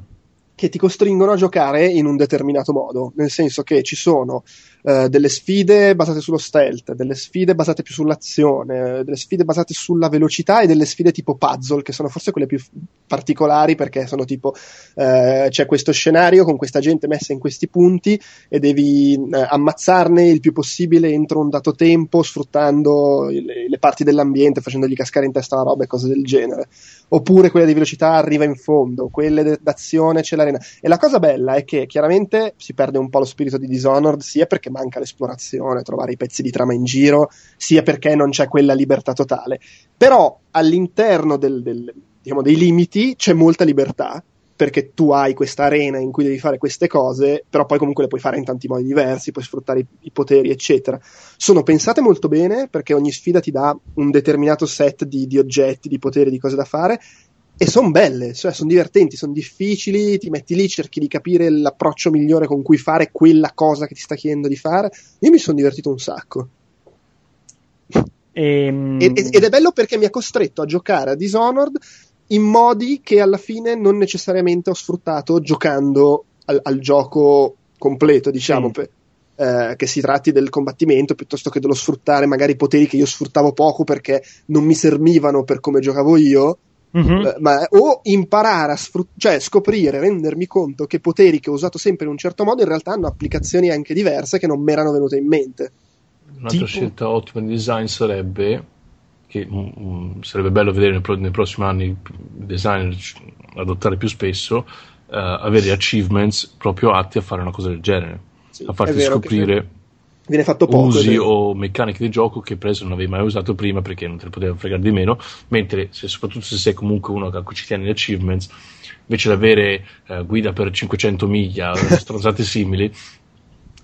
che ti costringono a giocare in un determinato modo, nel senso che ci sono eh, delle sfide basate sullo stealth, delle sfide basate più sull'azione, delle sfide basate sulla velocità e delle sfide tipo puzzle, che sono forse quelle più particolari perché sono tipo eh, c'è questo scenario con questa gente messa in questi punti e devi eh, ammazzarne il più possibile entro un dato tempo sfruttando le, le parti dell'ambiente, facendogli cascare in testa la roba e cose del genere. Oppure quella di velocità arriva in fondo, quelle d'azione c'è l'arena. E la cosa bella è che chiaramente si perde un po' lo spirito di Dishonored sia perché manca l'esplorazione, trovare i pezzi di trama in giro, sia perché non c'è quella libertà totale. Però all'interno del, del, diciamo, dei limiti c'è molta libertà, perché tu hai questa arena in cui devi fare queste cose, però poi comunque le puoi fare in tanti modi diversi, puoi sfruttare i, i, poteri, eccetera. Sono pensate molto bene perché ogni sfida ti dà un determinato set di, di oggetti, di poteri, di cose da fare. E sono belle, cioè sono divertenti, sono difficili, ti metti lì, cerchi di capire l'approccio migliore con cui fare quella cosa che ti sta chiedendo di fare. Io mi sono divertito un sacco. Ehm... Ed, ed è bello perché mi ha costretto a giocare a Dishonored in modi che alla fine non necessariamente ho sfruttato giocando al, al gioco completo, diciamo, sì. per, eh, che si tratti del combattimento piuttosto che dello sfruttare magari poteri che io sfruttavo poco perché non mi servivano per come giocavo io. Mm-hmm. Eh, ma, o imparare a sfruttare, cioè scoprire, rendermi conto che poteri che ho usato sempre in un certo modo in realtà hanno applicazioni anche diverse che non mi erano venute in mente. Un'altra tipo... scelta ottima di design sarebbe che um, sarebbe bello vedere nei, nei, prossimi anni i designer adottare più spesso, uh, avere achievements proprio atti a fare una cosa del genere, sì, a farti scoprire viene fatto poco, usi o meccaniche di gioco che preso non avevi mai usato prima perché non te le poteva fregare di meno, mentre se, soprattutto se sei comunque uno cui ci tiene gli achievements, invece di avere uh, guida per 500 miglia, stronzate simili,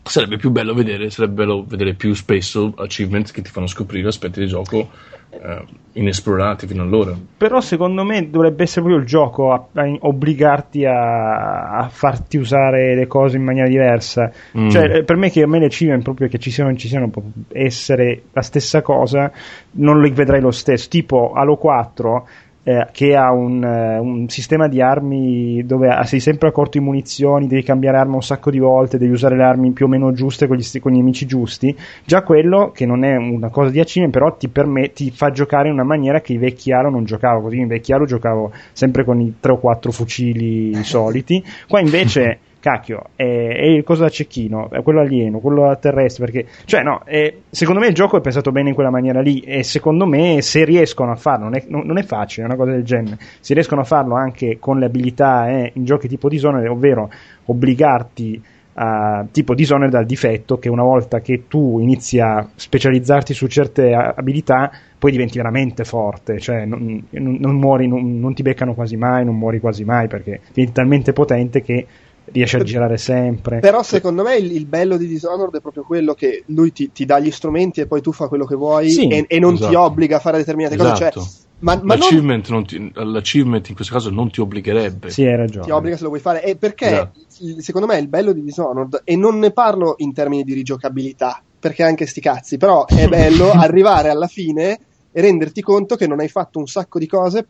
sarebbe più bello vedere, sarebbe bello vedere più spesso achievement che ti fanno scoprire aspetti del gioco eh, inesplorati fino allora. Però secondo me dovrebbe essere proprio il gioco a, a obbligarti a, a, farti usare le cose in maniera diversa. Mm. Cioè, per me che a me le achievement proprio che ci siano ci siano essere la stessa cosa, non le vedrai lo stesso. Tipo Halo 4 eh, che ha un, uh, un, sistema di armi dove sei sempre a corto di munizioni, devi cambiare arma un sacco di volte, devi usare le armi più o meno giuste con gli, con gli nemici giusti. Già quello, che non è una cosa di accine, però ti, permet- ti fa giocare in una maniera che i vecchi Halo non giocavo. Così in vecchi Halo giocavo sempre con i 3 o 4 fucili soliti. Qua invece cacchio, è, il coso da cecchino, è quello alieno, quello terrestre, perché, cioè no, è, secondo me il gioco è pensato bene in quella maniera lì e secondo me se riescono a farlo, non è, non è facile, è una cosa del genere, se riescono a farlo anche con le abilità eh, in giochi tipo Dishonored, ovvero obbligarti a tipo Dishonored dal difetto che una volta che tu inizi a specializzarti su certe abilità poi diventi veramente forte, cioè non, non, non muori, non, non, ti beccano quasi mai, non muori quasi mai perché diventi talmente potente che riesce a girare sempre. Però secondo me il, il, bello di Dishonored è proprio quello che lui ti, ti, dà gli strumenti e poi tu fai quello che vuoi sì, e, e, non esatto. ti obbliga a fare determinate esatto. cose. Cioè, esatto. ma, ma l'achievement, non... Ti, l'achievement, in questo caso non ti obbligherebbe. Sì, hai ragione. Ti obbliga se lo vuoi fare. E perché esatto. secondo me il bello di Dishonored, e non ne parlo in termini di rigiocabilità, perché anche sti cazzi, però è bello arrivare alla fine e renderti conto che non hai fatto un sacco di cose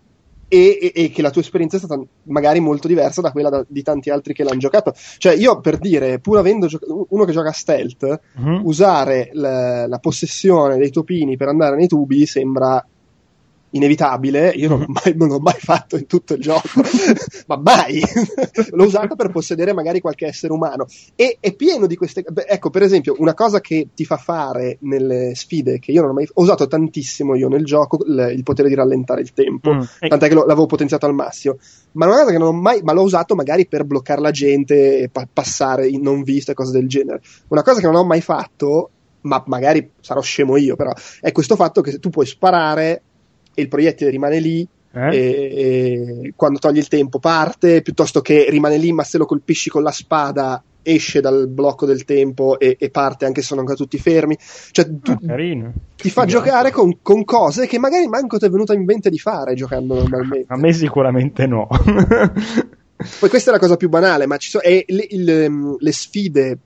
e, e, e, che la tua esperienza è stata magari molto diversa da quella da, di tanti altri che l'hanno giocato. Cioè, io per dire, pur avendo giocato, uno che gioca stealth, mm-hmm. usare la, la, possessione dei topini per andare nei tubi sembra inevitabile, io non, mai, non l'ho mai fatto in tutto il gioco, ma mai! l'ho usato per possedere magari qualche essere umano. E è pieno di queste... Beh, ecco, per esempio, una cosa che ti fa fare nelle sfide, che io non ho mai... Ho usato tantissimo io nel gioco, il, il potere di rallentare il tempo, mm. tant'è che lo, l'avevo potenziato al massimo. Ma una cosa che non ho mai... ma l'ho usato magari per bloccare la gente e pa- passare in non visto e cose del genere. Una cosa che non ho mai fatto ma magari sarò scemo io, però è questo fatto che tu puoi sparare e il proiettile rimane lì eh? e, e quando togli il tempo parte, piuttosto che rimane lì ma se lo colpisci con la spada esce dal blocco del tempo e, e parte anche se sono ancora tutti fermi. Cioè, tu, ah, ti fa giocare con, con, cose che magari manco ti è venuta in mente di fare giocando normalmente. A me sicuramente no. Poi questa è la cosa più banale, ma ci sono le, le, le sfide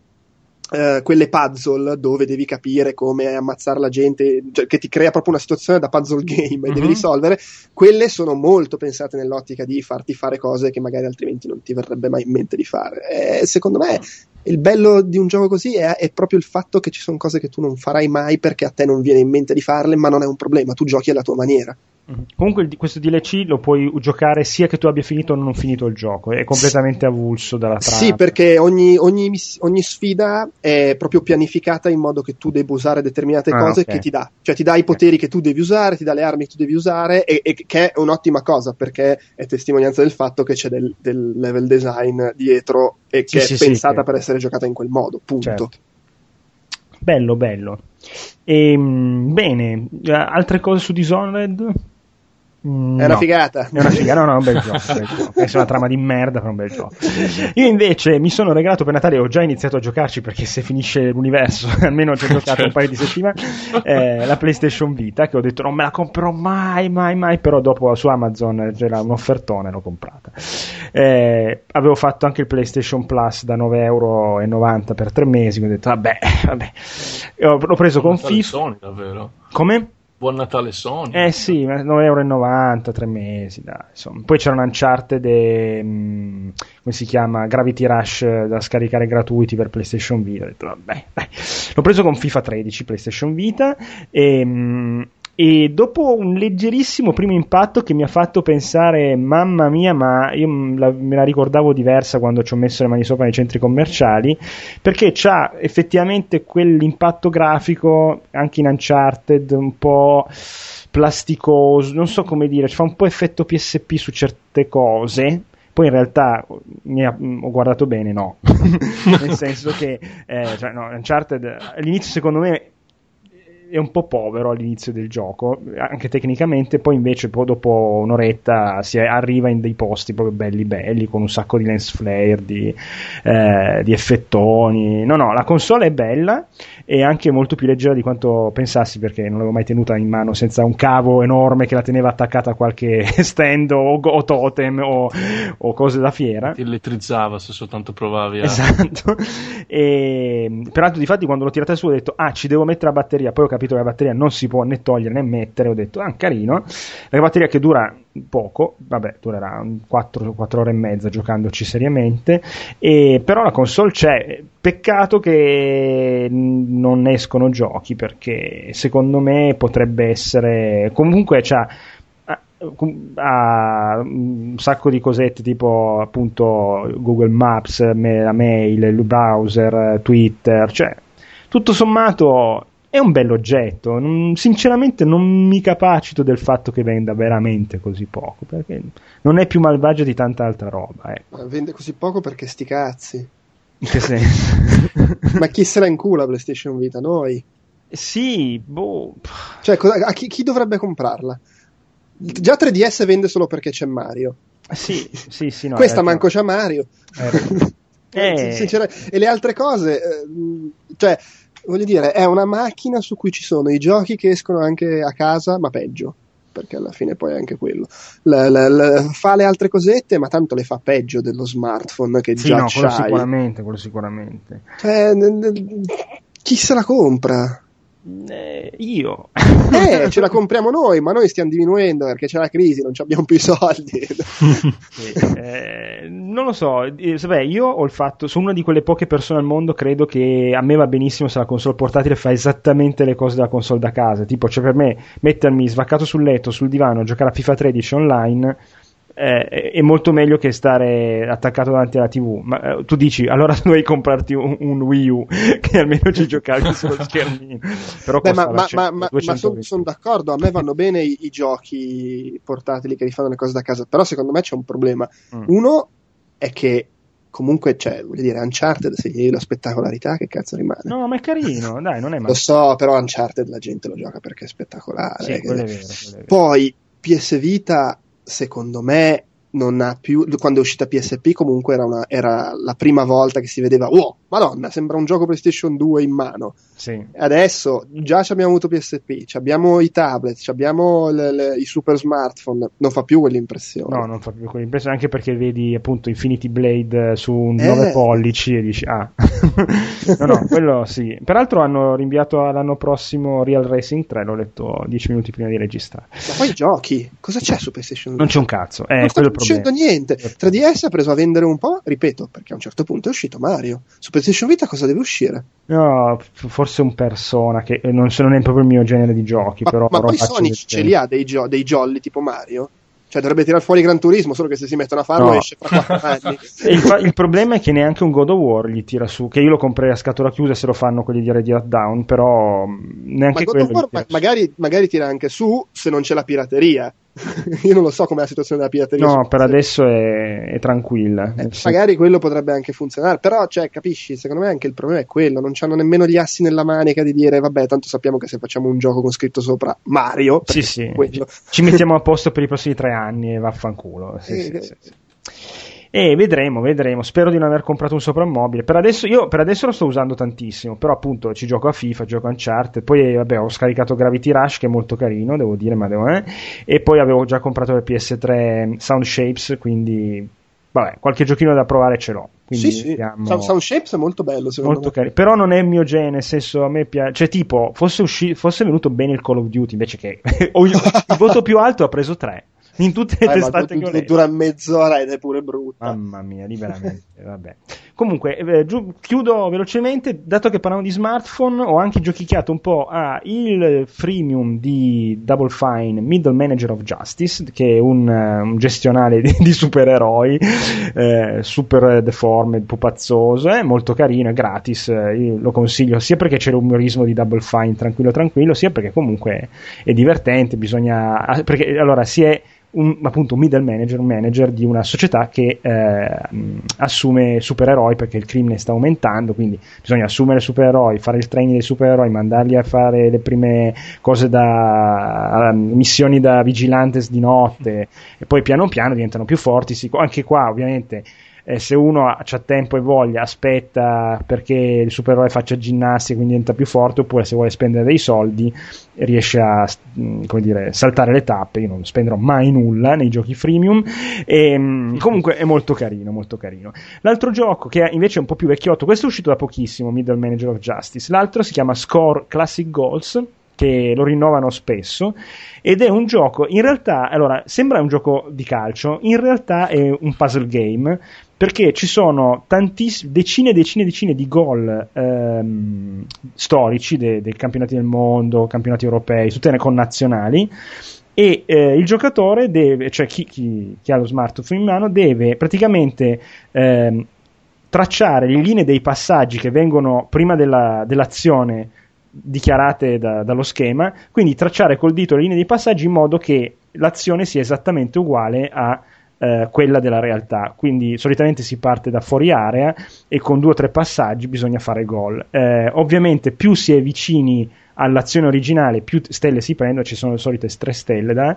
Uh, quelle puzzle dove devi capire come ammazzare la gente, cioè, che ti crea proprio una situazione da puzzle game e mm-hmm. devi mhm. risolvere, quelle sono molto pensate nell'ottica di farti fare cose che magari altrimenti non ti verrebbe mai in mente di fare. E secondo me il bello di un gioco così è, è, proprio il fatto che ci sono cose che tu non farai mai perché a te non viene in mente di farle, ma non è un problema, tu giochi alla tua maniera. Mhm. Comunque questo DLC lo puoi giocare sia che tu abbia finito o non finito il gioco, è completamente avulso dalla trama. Sì, perché ogni, ogni, ogni, sfida è proprio pianificata in modo che tu debba usare determinate ah, cose okay. che ti dà. Cioè ti dà i poteri che tu devi usare, ti dà le armi che tu devi usare e, e che è un'ottima cosa perché è testimonianza del fatto che c'è del, del level design dietro e che sì, è sì, pensata sì, per essere giocata in quel modo, punto. Certo. Bello, bello. E, ehm, bene, altre cose su Dishonored? Mm, è una no. figata. È una figata, no, no, è un bel gioco. bel gioco. È una trama di merda, però è un bel gioco. Io invece mi sono regalato per Natale, ho già iniziato a giocarci perché se finisce l'universo, almeno ci ho giocato certo. un paio di settimane, eh, la PlayStation Vita, che ho detto non me la comprerò mai, mai, mai, però dopo su Amazon c'era un'offertone, l'ho comprata. Eh, avevo fatto anche il PlayStation Plus da 9,90 euro per tre mesi, ho detto vabbè, vabbè. L'ho preso con FIFA. Sony, davvero? Come? Buon Natale Sony. Eh sì, 9,90 euro, tre mesi, dai, insomma. Poi c'era un Uncharted, e, mm, come si chiama, Gravity Rush da scaricare gratuiti per PlayStation Vita. Ho detto, vabbè, dai. L'ho preso con FIFA 13 PlayStation Vita e... Mm, e dopo un leggerissimo primo impatto che mi ha fatto pensare mamma mia ma io la, me la ricordavo diversa quando ci ho messo le mani sopra nei centri commerciali perché c'ha effettivamente quell'impatto grafico anche in Uncharted un po' plasticoso non so come dire fa un po' effetto PSP su certe cose. Poi in realtà mi ha, ho guardato bene, no, nel senso che eh, cioè, no, Uncharted all'inizio secondo me è un po' povero all'inizio del gioco, anche tecnicamente, poi invece poi dopo un'oretta si arriva in dei posti proprio belli belli, con un sacco di lens flare, di, eh, di effettoni. No, no, la console è bella e anche molto più leggera di quanto pensassi perché non l'avevo mai tenuta in mano senza un cavo enorme che la teneva attaccata a qualche stand o, o totem o, o, cose da fiera. Ti elettrizzava se soltanto provavi a... Esatto. E, peraltro di fatti quando l'ho tirata su ho detto ah ci devo mettere la batteria, poi ho capito che la batteria non si può né togliere né mettere, ho detto ah carino. La batteria che dura poco, vabbè, durerà 4, 4 ore e mezza giocandoci seriamente, e, però la console c'è. Peccato che non escono giochi perché secondo me potrebbe essere comunque c'ha ha un sacco di cosette tipo appunto Google Maps, la mail, il browser, Twitter, cioè tutto sommato è un bell'oggetto. Non, sinceramente non mi capacito del fatto che venda veramente così poco, perché non è più malvagio di tanta altra roba. Ecco. vende così poco perché sti cazzi. In che senso? Ma chi se la incula PlayStation Vita? Noi? Sì, boh. Cioè, a chi, chi dovrebbe comprarla? Già 3DS vende solo perché c'è Mario. Sì, sì, sì. No, Questa manco c'ha Mario. Eh. eh. e le altre cose, eh, cioè, voglio dire, è una macchina su cui ci sono i giochi che escono anche a casa, ma peggio. Perché alla fine poi è anche quello. La, la, la, fa le altre cosette, ma tanto le fa peggio dello smartphone che sì, già no, c'hai. quello sicuramente, quello sicuramente. Cioè, chi se la compra? Eh, io eh, ce la compriamo noi, ma noi stiamo diminuendo perché c'è la crisi, non abbiamo più i soldi. eh, non lo so, eh, vabbè, io ho il fatto, sono una di quelle poche persone al mondo, credo che a me va benissimo se la console portatile fa esattamente le cose della console da casa. Tipo, cioè per me mettermi svaccato sul letto, sul divano, giocare a FIFA 13 online eh, è molto meglio che stare attaccato davanti alla TV. Ma eh, tu dici allora dovevi comprarti un, un, Wii U che almeno ci giocavi sullo schermino. Però Beh, ma, ma, ma, ma sono son d'accordo, a me vanno bene i, i, giochi portatili che rifanno le cose da casa, però secondo me c'è un problema. Mm. Uno è che comunque c'è, cioè, voglio dire, Uncharted, se gli la spettacolarità, che cazzo rimane? No, ma è carino, dai, non è male. Lo so, però Uncharted la gente lo gioca perché è spettacolare. Sì, quello è vero, quello è vero. Poi PS Vita secondo me non ha più. Quando è uscita PSP, comunque era, una, era la prima volta che si vedeva. Wow, Madonna, sembra un gioco PlayStation 2 in mano. Sì. Adesso già abbiamo avuto PSP, abbiamo i tablet, abbiamo le, le, i super smartphone. Non fa più quell'impressione. No, non fa più quell'impressione, anche perché vedi appunto Infinity Blade su un eh. 9 pollici e dici, ah, no, no, quello sì. Peraltro hanno rinviato all'anno prossimo Real Racing 3, l'ho letto 10 minuti prima di registrare. Ma poi giochi, cosa c'è su PlayStation 2? Non c'è un cazzo, eh, non sta succedendo niente. 3DS ha preso a vendere un po', ripeto, perché a un certo punto è uscito Mario. Su PlayStation Vita cosa deve uscire? No, forse un persona che non, non è proprio il mio genere di giochi. Ma, però, ma poi Sony ce li ha dei, gio- dei jolly tipo Mario? Cioè, dovrebbe tirare fuori Gran Turismo, solo che se si mettono a farlo no. esce fra quattro anni. il, il, problema è che neanche un God of War gli tira su, che io lo comprerei a scatola chiusa se lo fanno quelli di Ready Down, però neanche ma quello. God of War magari, magari tira anche su se non c'è la pirateria. Io non lo so com'è la situazione della pirateria. No, per adesso è, è tranquilla. Eh, magari quello potrebbe anche funzionare, però, cioè, capisci, secondo me anche il problema è quello, non hanno nemmeno gli assi nella manica di dire, vabbè, tanto sappiamo che se facciamo un gioco con scritto sopra Mario, sì, sì. ci mettiamo a posto per i prossimi tre anni e vaffanculo. Sì, sì, sì, sì. E vedremo, vedremo. Spero di non aver comprato un soprammobile. Per adesso, io per adesso lo sto usando tantissimo. Però, appunto, ci gioco a FIFA, gioco a Uncharted. Poi, vabbè, ho scaricato Gravity Rush, che è molto carino, devo dire, ma devo, eh. E poi avevo già comprato il PS3 Sound Shapes. Quindi, vabbè, qualche giochino da provare ce l'ho. Quindi sì, sì. Sound Shapes è molto bello, secondo molto me. Carino. Però non è il mio genere, nel senso, a me piace. Cioè, tipo, fosse, usci- fosse venuto bene il Call of Duty invece che il voto più alto ha preso 3 in tutte le eh, testate che ho letto. Dura mezz'ora ed è pure brutta. Mamma mia, lì veramente, vabbè. Comunque, eh, giù, chiudo velocemente, dato che parliamo di smartphone, ho anche giochicchiato un po' a il freemium di Double Fine Middle Manager of Justice, che è un, uh, un gestionale di, di supereroi, eh, super deforme, pupazzoso, è molto carino, è gratis, eh, lo consiglio sia perché c'è l'umorismo di Double Fine tranquillo tranquillo, sia perché comunque è divertente, bisogna... Perché allora si è un, appunto un middle manager, un manager di una società che eh, assume supereroi supereroi perché il crimine sta aumentando, quindi bisogna assumere supereroi, fare il training dei supereroi, mandarli a fare le prime cose da missioni da vigilantes di notte e poi piano piano diventano più forti. Anche qua ovviamente eh, se uno ha tempo e voglia aspetta perché il supereroe faccia ginnastica e quindi diventa più forte oppure se vuole spendere dei soldi riesce a dire, saltare le tappe. Io non spenderò mai nulla nei giochi freemium. E mm, comunque è molto carino molto carino. L'altro gioco che invece è un po' più vecchiotto questo è uscito da pochissimo Middle Manager of Justice. L'altro si chiama Score Classic Goals che lo rinnovano spesso ed è un gioco in realtà allora sembra un gioco di calcio in realtà è un puzzle game perché ci sono tantiss- decine e decine e decine di gol ehm, storici de- dei campionati del mondo, campionati europei, tutte le connazionali e eh, il giocatore deve, cioè chi, chi, chi, ha lo smartphone in mano, deve praticamente ehm, tracciare le linee dei passaggi che vengono prima della, dell'azione dichiarate da, dallo schema, quindi tracciare col dito le linee dei passaggi in modo che l'azione sia esattamente uguale a eh, quella della realtà. Quindi solitamente si parte da fuori area e con due o tre passaggi bisogna fare gol. Eh, ovviamente più si è vicini all'azione originale, più stelle si prendono, ci sono le solite tre stelle da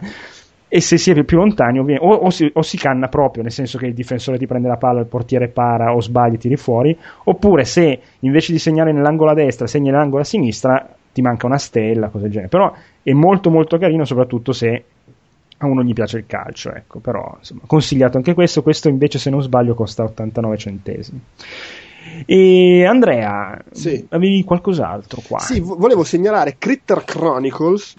e se si è più lontani o, o, si, o, si, canna proprio, nel senso che il difensore ti prende la palla, il portiere para o sbagli tiri fuori, oppure se invece di segnare nell'angolo a destra segni nell'angolo a sinistra ti manca una stella, cose del genere. Però è molto molto carino soprattutto se a uno gli piace il calcio, ecco, però insomma, consigliato anche questo, questo invece se non sbaglio costa 89 centesimi. E Andrea, sì. avevi qualcos'altro qua? Sì, volevo segnalare Critter Chronicles,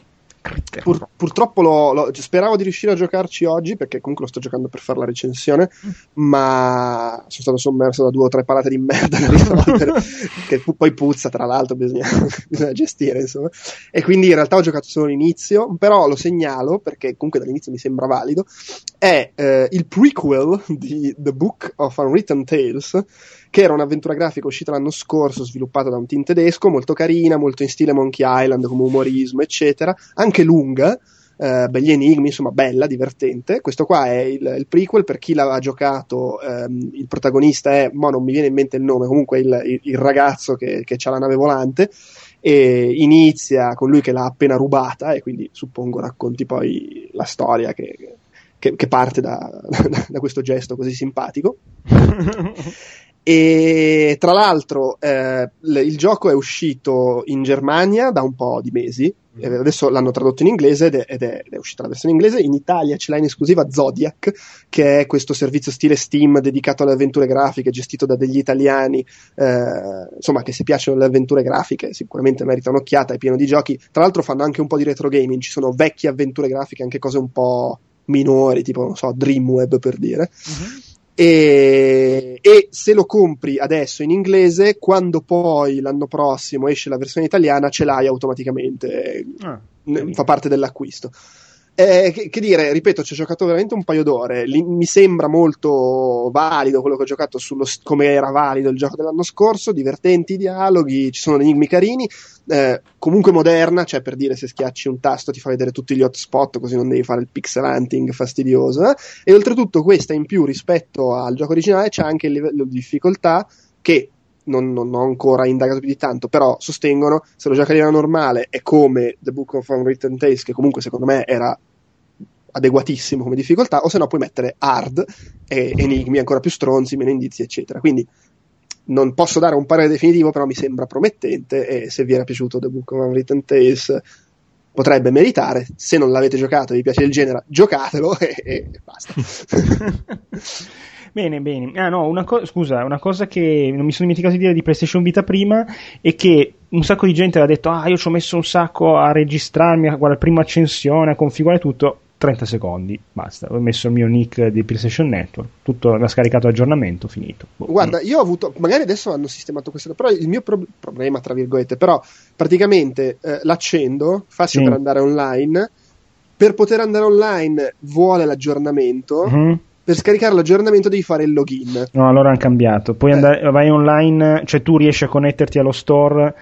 Pur, purtroppo lo, lo, speravo di riuscire a giocarci oggi perché comunque lo sto giocando per fare la recensione, ma sono stato sommerso da due o tre palate di merda che poi puzza tra l'altro, bisogna, bisogna, gestire insomma. E quindi in realtà ho giocato solo l'inizio, però lo segnalo perché comunque dall'inizio mi sembra valido. È eh, il prequel di The Book of Unwritten Tales che era un'avventura grafica uscita l'anno scorso, sviluppata da un team tedesco, molto carina, molto in stile Monkey Island, come umorismo, eccetera, anche lunga, eh, begli enigmi, insomma, bella, divertente. Questo qua è il, il prequel, per chi l'ha giocato, ehm, il protagonista è, ma non mi viene in mente il nome, comunque il, il, il ragazzo che, che ha la nave volante, e inizia con lui che l'ha appena rubata e quindi suppongo racconti poi la storia che, che, che parte da, da, questo gesto così simpatico. E tra l'altro eh, il gioco è uscito in Germania da un po' di mesi, mm. adesso l'hanno tradotto in inglese ed è, ed, è, è, uscita la versione inglese. In Italia ce l'ha in esclusiva Zodiac, che è questo servizio stile Steam dedicato alle avventure grafiche, gestito da degli italiani. Eh, insomma, che se piacciono le avventure grafiche, sicuramente merita un'occhiata. È pieno di giochi. Tra l'altro, fanno anche un po' di retro gaming. Ci sono vecchie avventure grafiche, anche cose un po' minori, tipo, non so, Dreamweb per dire. Mm-hmm e, e, se lo compri adesso in inglese, quando poi l'anno prossimo esce la versione italiana, ce l'hai automaticamente, ah, fa parte dell'acquisto. Eh, che, che, dire, ripeto, ci ho giocato veramente un paio d'ore. Li, mi sembra molto valido quello che ho giocato sullo, come era valido il gioco dell'anno scorso. Divertenti i dialoghi, ci sono enigmi carini. Eh, comunque moderna, cioè per dire se schiacci un tasto ti fa vedere tutti gli hotspot, così non devi fare il pixel hunting fastidioso. Eh? E oltretutto, questa in più rispetto al gioco originale c'è anche il livello di difficoltà che non, non, ho ancora indagato più di tanto, però sostengono se lo giochi a livello normale è come The Book of Unwritten Tales, che comunque secondo me era adeguatissimo come difficoltà, o se no puoi mettere hard e enigmi ancora più stronzi, meno indizi, eccetera. Quindi non posso dare un parere definitivo, però mi sembra promettente e se vi era piaciuto The Book of Unwritten Tales potrebbe meritare. Se non l'avete giocato e vi piace il genere, giocatelo e, e basta. Bene, bene. Ah no, una co- scusa, una cosa che non mi sono dimenticato di dire di PlayStation Vita prima è che un sacco di gente aveva detto ah io ci ho messo un sacco a registrarmi, a guardare prima accensione, a configurare tutto. 30 secondi, basta. Ho messo il mio nick di PlayStation Network, tutto l'ha scaricato aggiornamento, finito. Boh. Guarda, io ho avuto, magari adesso hanno sistemato questo, però il mio pro- problema, tra virgolette, però praticamente eh, l'accendo, faccio sì. per andare online, per poter andare online vuole l'aggiornamento. Mm-hmm per scaricare l'aggiornamento devi fare il login. No, allora hanno cambiato. Poi eh. andare, vai online, cioè tu riesci a connetterti allo store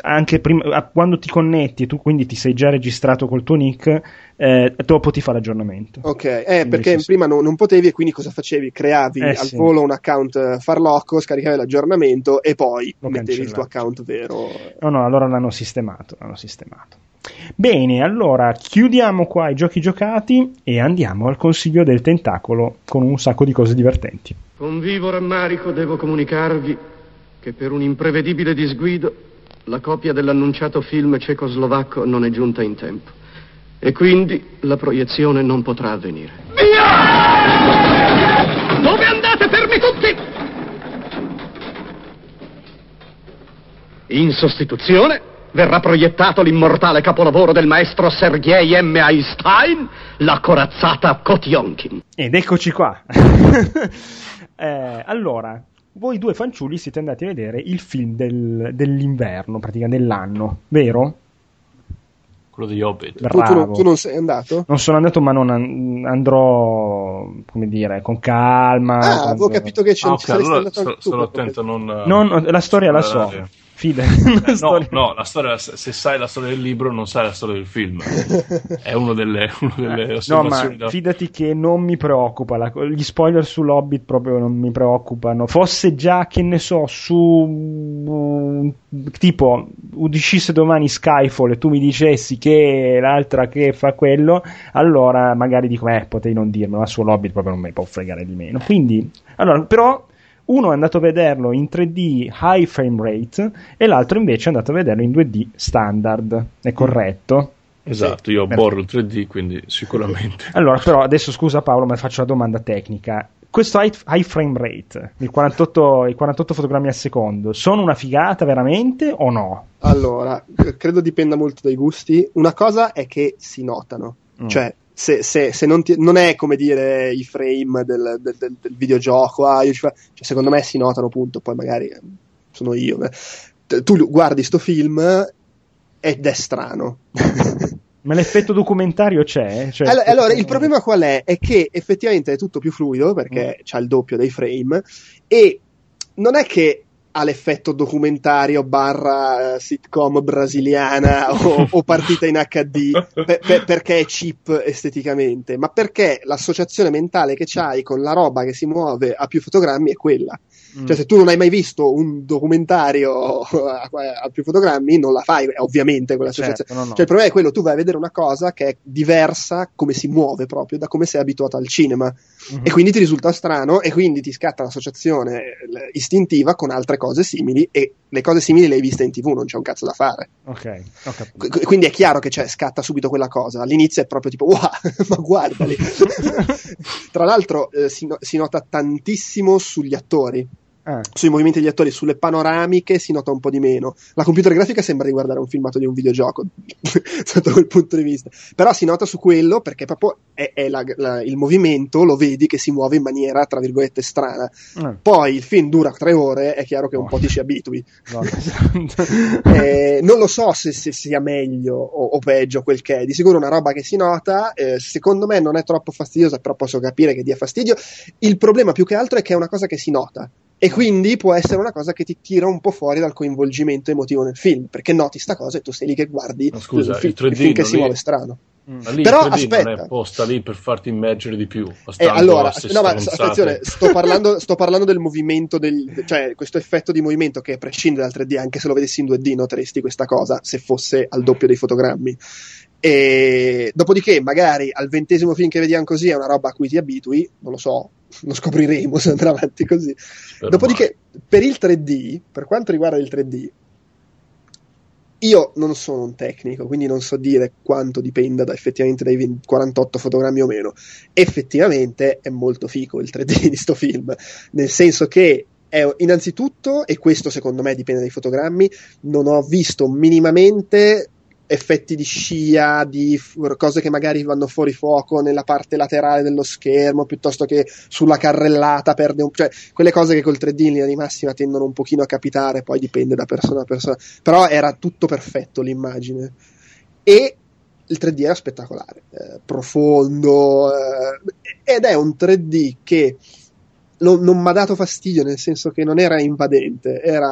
anche prima, quando ti connetti e tu quindi ti sei già registrato col tuo nick, eh, dopo ti fa l'aggiornamento. Ok, eh, perché sì. prima non, non, potevi e quindi cosa facevi? Creavi eh, al sì. volo un account eh, farlocco, scaricavi l'aggiornamento e poi Lo mettevi cancellato. il tuo account vero. No, no, allora l'hanno sistemato, l'hanno sistemato. Bene, allora chiudiamo qua i giochi giocati e andiamo al consiglio del tentacolo con un sacco di cose divertenti. Con vivo rammarico devo comunicarvi che per un imprevedibile disguido la copia dell'annunciato film cecoslovacco non è giunta in tempo e quindi la proiezione non potrà avvenire. Via! Dove andate, fermi tutti? In sostituzione verrà proiettato l'immortale capolavoro del maestro Sergei M. Einstein, la corazzata Kotionkin. Ed eccoci qua. eh, allora, voi due fanciulli siete andati a vedere il film del, dell'inverno, praticamente dell'anno, vero? Quello degli Hobbit. Tu, tu, tu, non sei andato? Non sono andato, ma non an- andrò, come dire, con calma. Ah, avevo capito che c'è ah, okay, allora, attento a non... non... La storia la so. Fide. Eh, no, no, la storia, se sai la storia del libro, non sai la storia del film. È una delle, una delle No, ma da... fidati che non mi preoccupa. La, gli spoiler sull'Hobbit proprio non mi preoccupano. Fosse già, che ne so, su uh, tipo uscisse domani Skyfall e tu mi dicessi che l'altra che fa quello, allora magari dico, eh, potevi non dirmelo, ma sull'Hobbit proprio non mi può fregare di meno. Quindi, allora, però uno è andato a vederlo in 3D high frame rate e l'altro invece è andato a vederlo in 2D standard. È corretto? Esatto, io borro il 3D, quindi sicuramente. Allora, però adesso scusa Paolo, ma faccio una domanda tecnica. Questo high, high frame rate, il 48, i 48 fotogrammi al secondo, sono una figata veramente o no? Allora, credo dipenda molto dai gusti. Una cosa è che si notano, mm. cioè se, se, se non, ti, non, è come dire i frame del, del, del, del videogioco, ah, cioè, secondo me si notano, appunto, poi magari eh, sono io. Eh. Tu guardi sto film ed è strano. Ma l'effetto documentario c'è? Cioè, allora, allora, il problema qual è? È che effettivamente è tutto più fluido perché mm. c'ha il doppio dei frame e non è che ha l'effetto documentario barra uh, sitcom brasiliana o, o, partita in HD per, per, perché è cheap esteticamente, ma perché l'associazione mentale che c'hai con la roba che si muove a più fotogrammi è quella. Mm. Cioè, se tu non hai mai visto un documentario a, a più fotogrammi, non la fai, ovviamente, quell'associazione. Certo, no, no. Cioè, il problema è quello, tu vai a vedere una cosa che è diversa, come si muove proprio, da come sei abituato al cinema. Mm-hmm. E quindi ti risulta strano, e quindi ti scatta l'associazione istintiva con altre cose simili, e le cose simili le hai viste in tv, non c'è un cazzo da fare. Ok, Qu- quindi è chiaro che cioè, scatta subito quella cosa. All'inizio è proprio tipo, wow, ma guardali. Tra l'altro, eh, si, no- si nota tantissimo sugli attori eh. Sui movimenti degli attori, sulle panoramiche si nota un po' di meno. La computer grafica sembra di guardare un filmato di un videogioco, sotto quel punto di vista. Però si nota su quello perché proprio è, è la, la, il movimento, lo vedi che si muove in maniera, tra virgolette, strana. Eh. Poi il film dura tre ore, è chiaro che un oh. po' ti ci abitui. No, eh, non lo so se, se sia meglio o, o, peggio quel che è. Di sicuro una roba che si nota, eh, secondo me non è troppo fastidiosa, però posso capire che dia fastidio. Il problema più che altro è che è una cosa che si nota e quindi può essere una cosa che ti tira un po' fuori dal coinvolgimento emotivo nel film, perché noti sta cosa e tu sei lì che guardi Ma scusa, il, film, il, il film che si muove strano. Mm. Lì Però aspetta, non è posta lì per farti immergere di più. Eh, allora, no, ma attenzione, sto parlando, sto parlando, del movimento, del, cioè questo effetto di movimento che prescinde dal 3D, anche se lo vedessi in 2D noteresti questa cosa se fosse al doppio dei fotogrammi. E dopodiché, magari al ventesimo film che vediamo così è una roba a cui ti abitui, non lo so, lo scopriremo se andrà avanti così. Per Dopodiché, mai. per il 3D, per quanto riguarda il 3D, io non sono un tecnico, quindi non so dire quanto dipenda da, effettivamente dai 20, 48 fotogrammi o meno. Effettivamente è molto fico il 3D di sto film, nel senso che è innanzitutto, e questo secondo me dipende dai fotogrammi, non ho visto minimamente effetti di scia, di f- cose che magari vanno fuori fuoco nella parte laterale dello schermo, piuttosto che sulla carrellata perde un... cioè quelle cose che col 3D in linea di massima tendono un pochino a capitare, poi dipende da persona a persona, però era tutto perfetto l'immagine. E il 3D era spettacolare, eh, profondo, eh, ed è un 3D che non, non mi ha dato fastidio, nel senso che non era invadente, era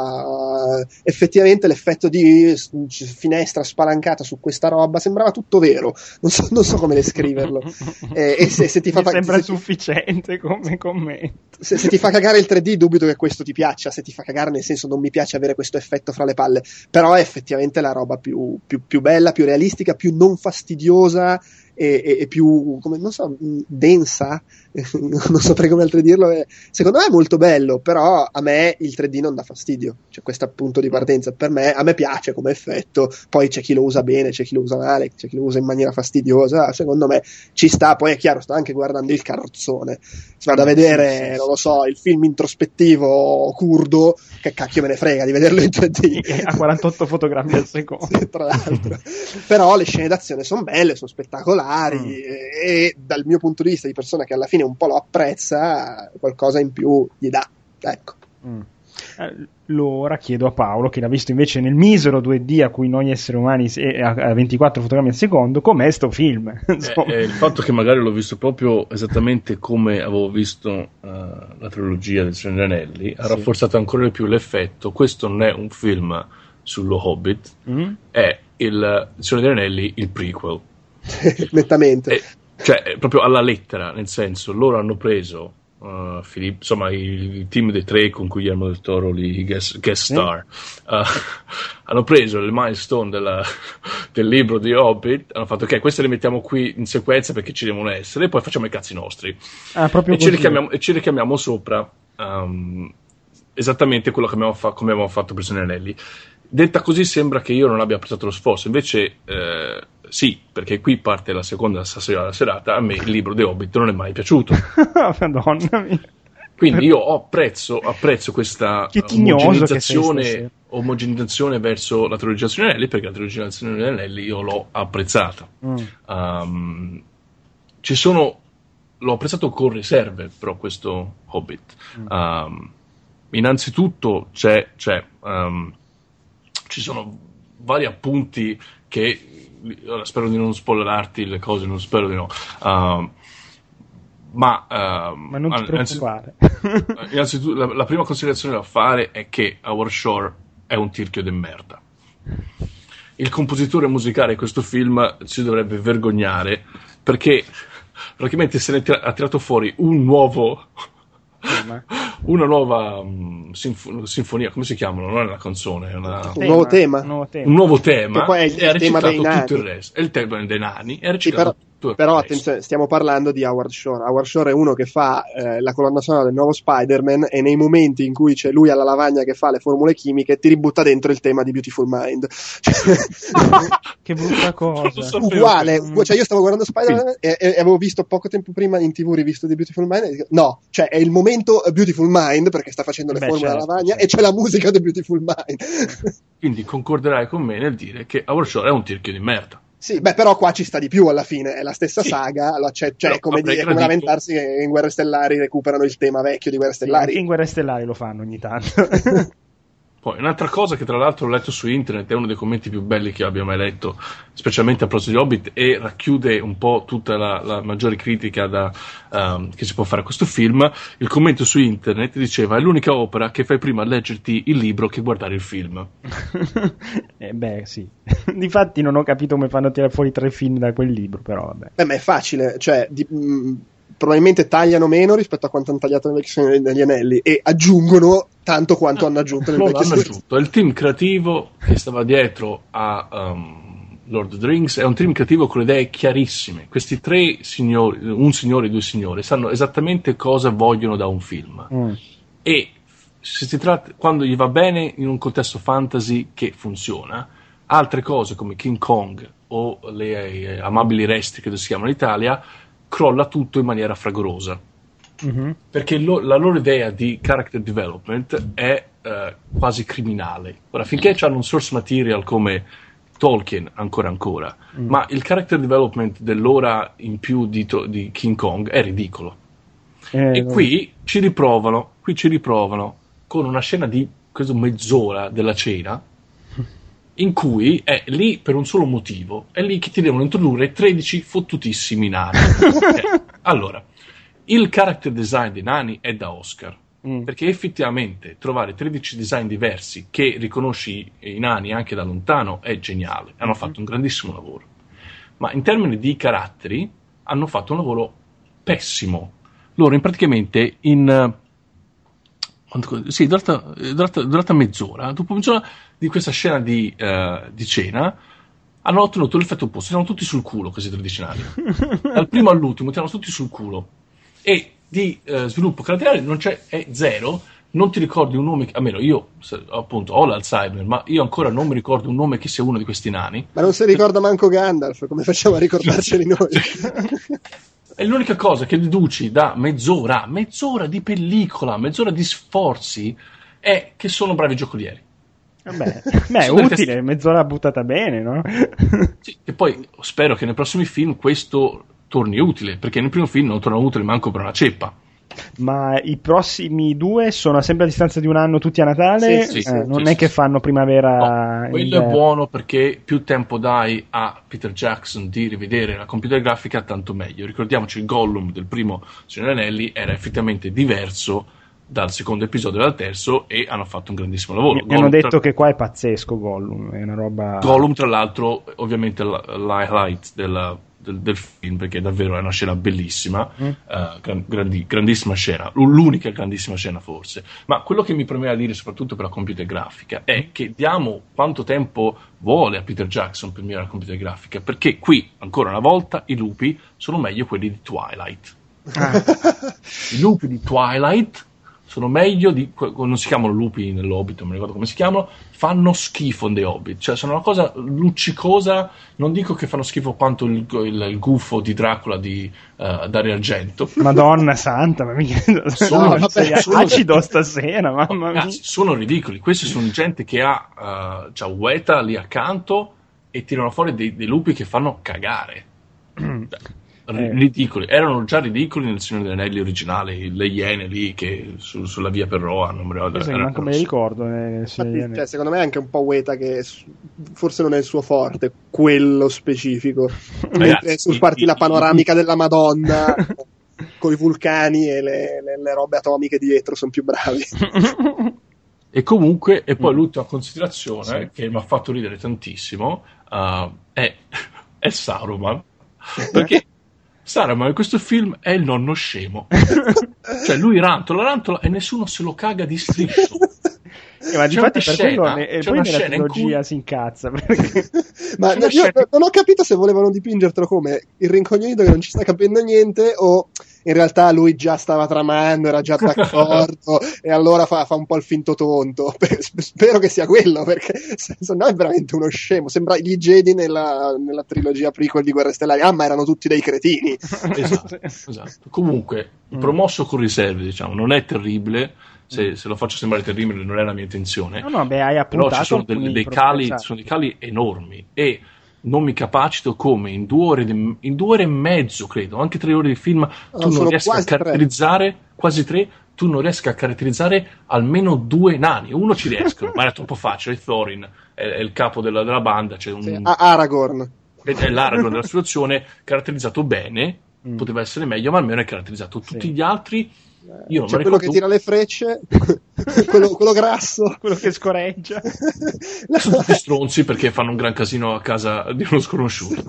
effettivamente l'effetto di finestra spalancata su questa roba, sembrava tutto vero, non so, non so come descriverlo. e, e se, se, ti fa... Sembra se, sufficiente come commento. Se, se, ti fa cagare il 3D dubito che questo ti piaccia, se ti fa cagare nel senso non mi piace avere questo effetto fra le palle, però è effettivamente la roba più, più, più bella, più realistica, più non fastidiosa e, e, e più, come, non so, densa, non saprei come altro dirlo, è, secondo me è molto bello, però a me il 3D non dà fastidio, cioè questo punto di partenza, per me, a me piace come effetto, poi c'è chi lo usa bene, c'è chi lo usa male, c'è chi lo usa in maniera fastidiosa, secondo me ci sta, poi è chiaro, sto anche guardando il carrozzone, se vado a vedere, non lo so, il film introspettivo curdo, che cacchio me ne frega di vederlo in 3D. a 48 fotogrammi al secondo. sì, tra l'altro. però le scene d'azione sono belle, sono spettacolari, particolari mm. e, dal mio punto di vista di persona che alla fine un po' lo apprezza, qualcosa in più gli dà. Ecco. Mm. Eh, ora chiedo a Paolo, che l'ha visto invece nel misero 2D a cui noi esseri umani a 24 fotogrammi al secondo, com'è sto film? eh, eh, il fatto che magari l'ho visto proprio esattamente come avevo visto uh, la trilogia del Signore Anelli ha sì. rafforzato ancora di più l'effetto. Questo non è un film sullo Hobbit, mm. è il Signore degli Anelli, il prequel. nettamente. Eh, cioè, proprio alla lettera, nel senso, loro hanno preso uh, Filippo, insomma, il team dei tre con cui Guillermo del Toro li guest, guest star, uh, hanno preso il milestone della, del libro di Hobbit, hanno fatto ok, queste le mettiamo qui in sequenza perché ci devono essere, e poi facciamo i cazzi nostri. Ah, e, ci e, ci richiamiamo, sopra um, esattamente quello che abbiamo, fa- come abbiamo fatto per Anelli. Detta così sembra che io non abbia apprezzato lo sforzo, invece eh, sì, perché qui parte la seconda serata, a me il libro di Hobbit non è mai piaciuto. Madonna mia. Quindi io apprezzo, apprezzo questa omogenizzazione, omogenizzazione, verso la trilogia degli Anelli, perché la trilogia degli Anelli io l'ho apprezzata. Mm. Um, ci sono, l'ho apprezzato con riserve, però questo Hobbit. Um, innanzitutto c'è, c'è um, ci sono vari appunti che ora spero di non spoilerarti le cose, non spero di no. Uh, ma, uh, ma non ti preoccupare. Innanzitutto, la, la, prima considerazione da fare è che Our Shore è un tirchio di merda. Il compositore musicale di questo film si dovrebbe vergognare perché praticamente se ne ha tirato fuori un nuovo una nuova um, sinf- sinfonia, come si chiamano? Non è una canzone, è una... un nuovo tema. Un nuovo tema. Un nuovo tema. Che poi è il, il tema dei nani. tutto il resto. È il tema dei nani. È recitato sì, però attenzione, stiamo parlando di Howard Shore. Howard Shore è uno che fa eh, la colonna sonora del nuovo Spider-Man e nei momenti in cui c'è lui alla lavagna che fa le formule chimiche ti ributta dentro il tema di Beautiful Mind. che brutta cosa. Uguale, cioè io stavo guardando Spider-Man e, e, avevo visto poco tempo prima in tv rivisto di Beautiful Mind e dico, no, cioè è il momento Beautiful Mind perché sta facendo le Beh, formule certo, alla lavagna certo. e c'è la musica di Beautiful Mind. Quindi concorderai con me nel dire che Howard Shore è un tirchio di merda. Sì, beh, però qua ci sta di più alla fine, è la stessa sì. saga, cioè, cioè come, dire, come lamentarsi che in Guerre Stellari recuperano il tema vecchio di Guerre Stellari. Sì, in Guerre Stellari lo fanno ogni tanto. Poi un'altra cosa che tra l'altro ho letto su internet, è uno dei commenti più belli che abbia mai letto, specialmente a proposito di Hobbit, e racchiude un po' tutta la, la maggiore critica da, um, che si può fare a questo film. Il commento su internet diceva: È l'unica opera che fai prima leggerti il libro che guardare il film. eh beh, sì. Difatti non ho capito come fanno a tirare fuori tre film da quel libro, però vabbè. Beh, ma è facile, cioè. Di, mh, mm, probabilmente tagliano meno rispetto a quanto hanno tagliato nelle versioni degli anelli e aggiungono tanto quanto hanno aggiunto nel vecchio aggiunto. Il team creativo che stava dietro a um, Lord of the Rings è un team creativo con le idee chiarissime. Questi tre signori, un signore e due signore, sanno esattamente cosa vogliono da un film. Mm. E se si tratta, quando gli va bene in un contesto fantasy che funziona, altre cose come King Kong o le eh, amabili resti che si chiamano in Italia crolla tutto in maniera fragorosa. Mm-hmm. Perché lo, la loro idea di character development è eh, quasi criminale. Ora, finché hanno un source material come Tolkien, ancora ancora, mm. ma il character development dell'ora in più di, to- di King Kong è ridicolo. Eh, e qui ci riprovano, qui ci riprovano con una scena di mezz'ora della cena in cui è lì per un solo motivo, è lì che ti devono introdurre 13 fottutissimi nani. okay. Allora, Il character design dei nani è da Oscar. Mm. Perché effettivamente trovare 13 design diversi che riconosci i nani anche da lontano è geniale. Hanno mm. fatto un grandissimo lavoro. Ma in termini di caratteri hanno fatto un lavoro pessimo. Loro in praticamente in sì, durata, durata, durata mezz'ora, dopo mezz'ora di questa scena di, uh, di cena, hanno ottenuto l'effetto opposto, erano tutti sul culo questi tredicinali. Dal primo all'ultimo erano tutti sul culo. E di uh, sviluppo caratteriale non c'è, è zero, non ti ricordi un nome, almeno io appunto ho l'Alzheimer, ma io ancora non mi ricordo un nome che sia uno di questi nani. Ma non si ricorda manco Gandalf, come facciamo a ricordarceli noi? È l'unica cosa che deduci da mezz'ora, mezz'ora di pellicola, mezz'ora di sforzi, è che sono bravi giocolieri. Vabbè, beh, è utile, test... mezz'ora buttata bene, no? sì, e poi spero che nei prossimi film questo torni utile, perché nel primo film non torna utile manco per una ceppa. Ma i prossimi due sono sempre a distanza di un anno tutti a Natale? Sì, sì, eh, non sì, è che fanno primavera. No, quello è buono perché più tempo dai a Peter Jackson di rivedere la computer grafica, tanto meglio. Ricordiamoci il Gollum del primo Signore Anelli era effettivamente diverso dal secondo episodio e dal terzo e hanno fatto un grandissimo lavoro. Mi hanno detto tra... che qua è pazzesco Gollum, è una roba... Gollum tra l'altro ovviamente l'highlight della del, del, film perché davvero è una scena bellissima, mm. gran, grandi, grandissima scena, l'unica grandissima scena forse. Ma quello che mi premeva dire, soprattutto per la computer grafica, è mm. che diamo quanto tempo vuole a Peter Jackson per migliorare la computer grafica, perché qui, ancora una volta, i lupi sono meglio quelli di Twilight. Ah. I lupi di Twilight sono meglio di non si chiamano lupi nell'Hobbit, non mi ricordo come si chiamano, fanno schifo nei Hobbit, cioè sono una cosa luccicosa, non dico che fanno schifo quanto il, il, il gufo di Dracula di uh, Dario Argento. Madonna santa, ma mica sono, no, sei sono, acido stasera, mamma mia. sono ridicoli, questi sono gente che ha uh, c'ha Ueta lì accanto e tirano fuori dei, dei lupi che fanno cagare. eh. ridicoli. Erano già ridicoli nel Signore degli Anelli originale, le iene lì che su, sulla via per Roa, non mi ricordo. Manco me ricordo. Eh, Infatti, cioè, secondo me è anche un po' Weta che forse non è il suo forte, quello specifico. Mentre sul parti la panoramica della Madonna. con i vulcani e le, le, le robe atomiche dietro sono più bravi. E comunque, e poi mm. l'ultima considerazione sì. che mi ha fatto ridere tantissimo uh, è, è Saruman. Perché Saruman in questo film è il nonno scemo. cioè lui rantola, rantola e nessuno se lo caga di striscio. Eh, ma difatti per scena, quello ne, e poi nella trilogia cui... si incazza perché... ma io scena... non ho capito se volevano dipingertelo come il rincognito che non ci sta capendo niente o in realtà lui già stava tramando, era già d'accordo e allora fa, fa, un po' il finto tonto. Spero che sia quello perché se no è veramente uno scemo. Sembra gli Jedi nella, nella trilogia prequel di Guerre Stellari. Ah, ma erano tutti dei cretini. esatto, esatto. Comunque, promosso con riserve, diciamo, non è terribile. Se, se, lo faccio sembrare terribile, non è la mia intenzione. No, no, beh, hai appuntato. Però ci sono dei, dei cali, sono dei cali enormi. E non mi capacito come in due ore, di, in due ore e mezzo, credo, anche tre ore di film, tu no, non riesci a caratterizzare, tre. quasi tre, tu non riesci a caratterizzare almeno due nani. Uno ci riescono, ma è troppo facile. Thorin è, è il capo della, della banda. C'è un, sì, Aragorn. È l'Aragorn della situazione, caratterizzato bene, mm. poteva essere meglio, ma almeno è caratterizzato. Tutti sì. gli altri io C'è quello che tira le frecce, quello, quello, grasso, quello che scorreggia. Sono tutti stronzi perché fanno un gran casino a casa di uno sconosciuto.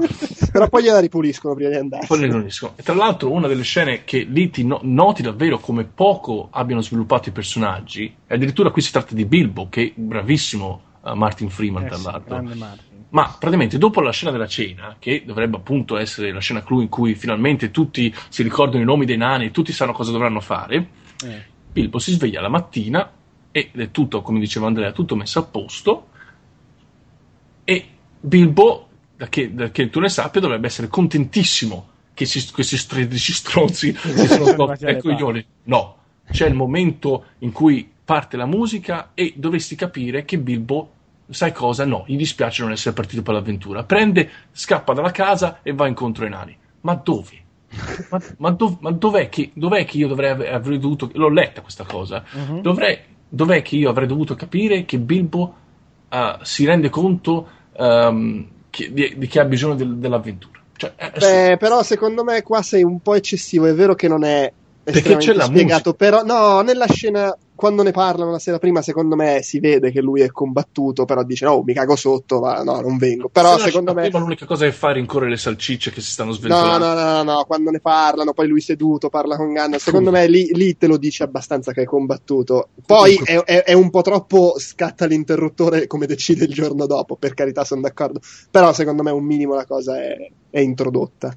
Però poi gliela ripuliscono prima di andare. Poi ripuliscono. E tra l'altro, una delle scene che lì ti no- noti davvero come poco abbiano sviluppato i personaggi, e addirittura qui si tratta di Bilbo, che è bravissimo uh, Martin Freeman, eh tra l'altro. Sì, ma praticamente dopo la scena della cena, che dovrebbe appunto essere la scena clou in cui finalmente tutti si ricordano i nomi dei nani e tutti sanno cosa dovranno fare, eh. Bilbo si sveglia la mattina ed è tutto, come diceva Andrea, tutto messo a posto e Bilbo, da che, da che tu ne sappia, dovrebbe essere contentissimo che si, questi 13 stronzi si sono tolti ai coglioni. No, c'è il momento in cui parte la musica e dovresti capire che Bilbo sai cosa? No, gli dispiace non essere partito per l'avventura. Prende, scappa dalla casa e va incontro ai nani. Ma dove? ma, ma, dov, ma dov'è, che, dov'è, che, io dovrei avrei dovuto. L'ho letta questa cosa. Uh-huh. Dovrei, dov'è che io avrei dovuto capire che Bilbo uh, si rende conto um, che, di, di, che ha bisogno del, dell'avventura? Cioè, Beh, però secondo me qua sei un po' eccessivo. È vero che non è Perché c'è la spiegato, però no, nella scena quando ne parlano la sera prima, secondo me si vede che lui è combattuto, però dice no, mi cago sotto, ma no, non vengo. Però Se secondo me l'unica cosa che fa è rincorrere le salcicce che si stanno sventolando. No, no, no, no, quando ne parlano, poi lui seduto parla con Ganna, secondo me lì, lì, te lo dice abbastanza che è combattuto. Poi è, è, è, un po' troppo scatta l'interruttore come decide il giorno dopo, per carità sono d'accordo, però secondo me un minimo la cosa è, è introdotta.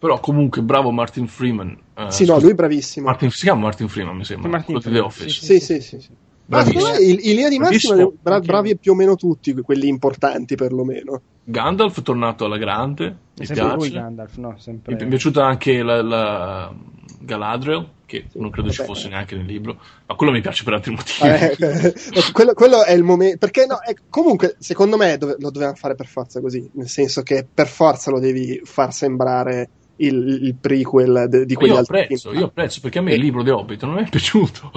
Però comunque bravo Martin Freeman. Eh, sì, no, lui è bravissimo. Martin, si chiama Martin Freeman, mi sembra. Martin di The Office. Sì, sì, sì. sì. Ma in, in linea di massima bra- bravi più o meno tutti, quelli importanti perlomeno. Gandalf è tornato alla grande, mi piace. Lui Gandalf, no, sempre... Mi è piaciuta anche la, la Galadriel, che sì, non credo vabbè. ci fosse neanche nel libro, ma quello mi piace per altri motivi. Eh, quello, quello, è il momento. Perché no, è, comunque, secondo me dove, lo dovevano fare per forza così, nel senso che per forza lo devi far sembrare il, il prequel de, di quegli io altri apprezzo, Io apprezzo perché a me e... il libro di Hobbit non mi è piaciuto.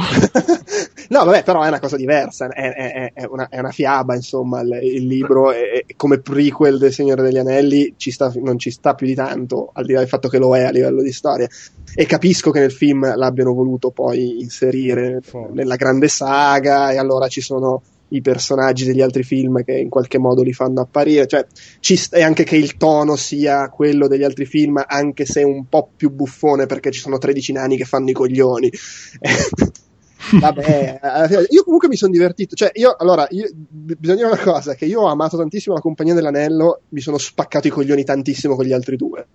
no, vabbè, però è una cosa diversa, è, è, è, una, è una, fiaba, insomma, il, il libro come prequel del Signore degli Anelli ci sta, non ci sta più di tanto, al di là del fatto che lo è a livello di storia. E capisco che nel film l'abbiano voluto poi inserire Forse. nella grande saga e allora ci sono i personaggi degli altri film che in qualche modo li fanno apparire, cioè ci sta, e anche che il tono sia quello degli altri film, anche se un po' più buffone perché ci sono 13 nani che fanno i coglioni. Vabbè, io comunque mi sono divertito. Cioè, io allora, io, bisogna dire una cosa: che io ho amato tantissimo la compagnia dell'anello, mi sono spaccato i coglioni tantissimo con gli altri due.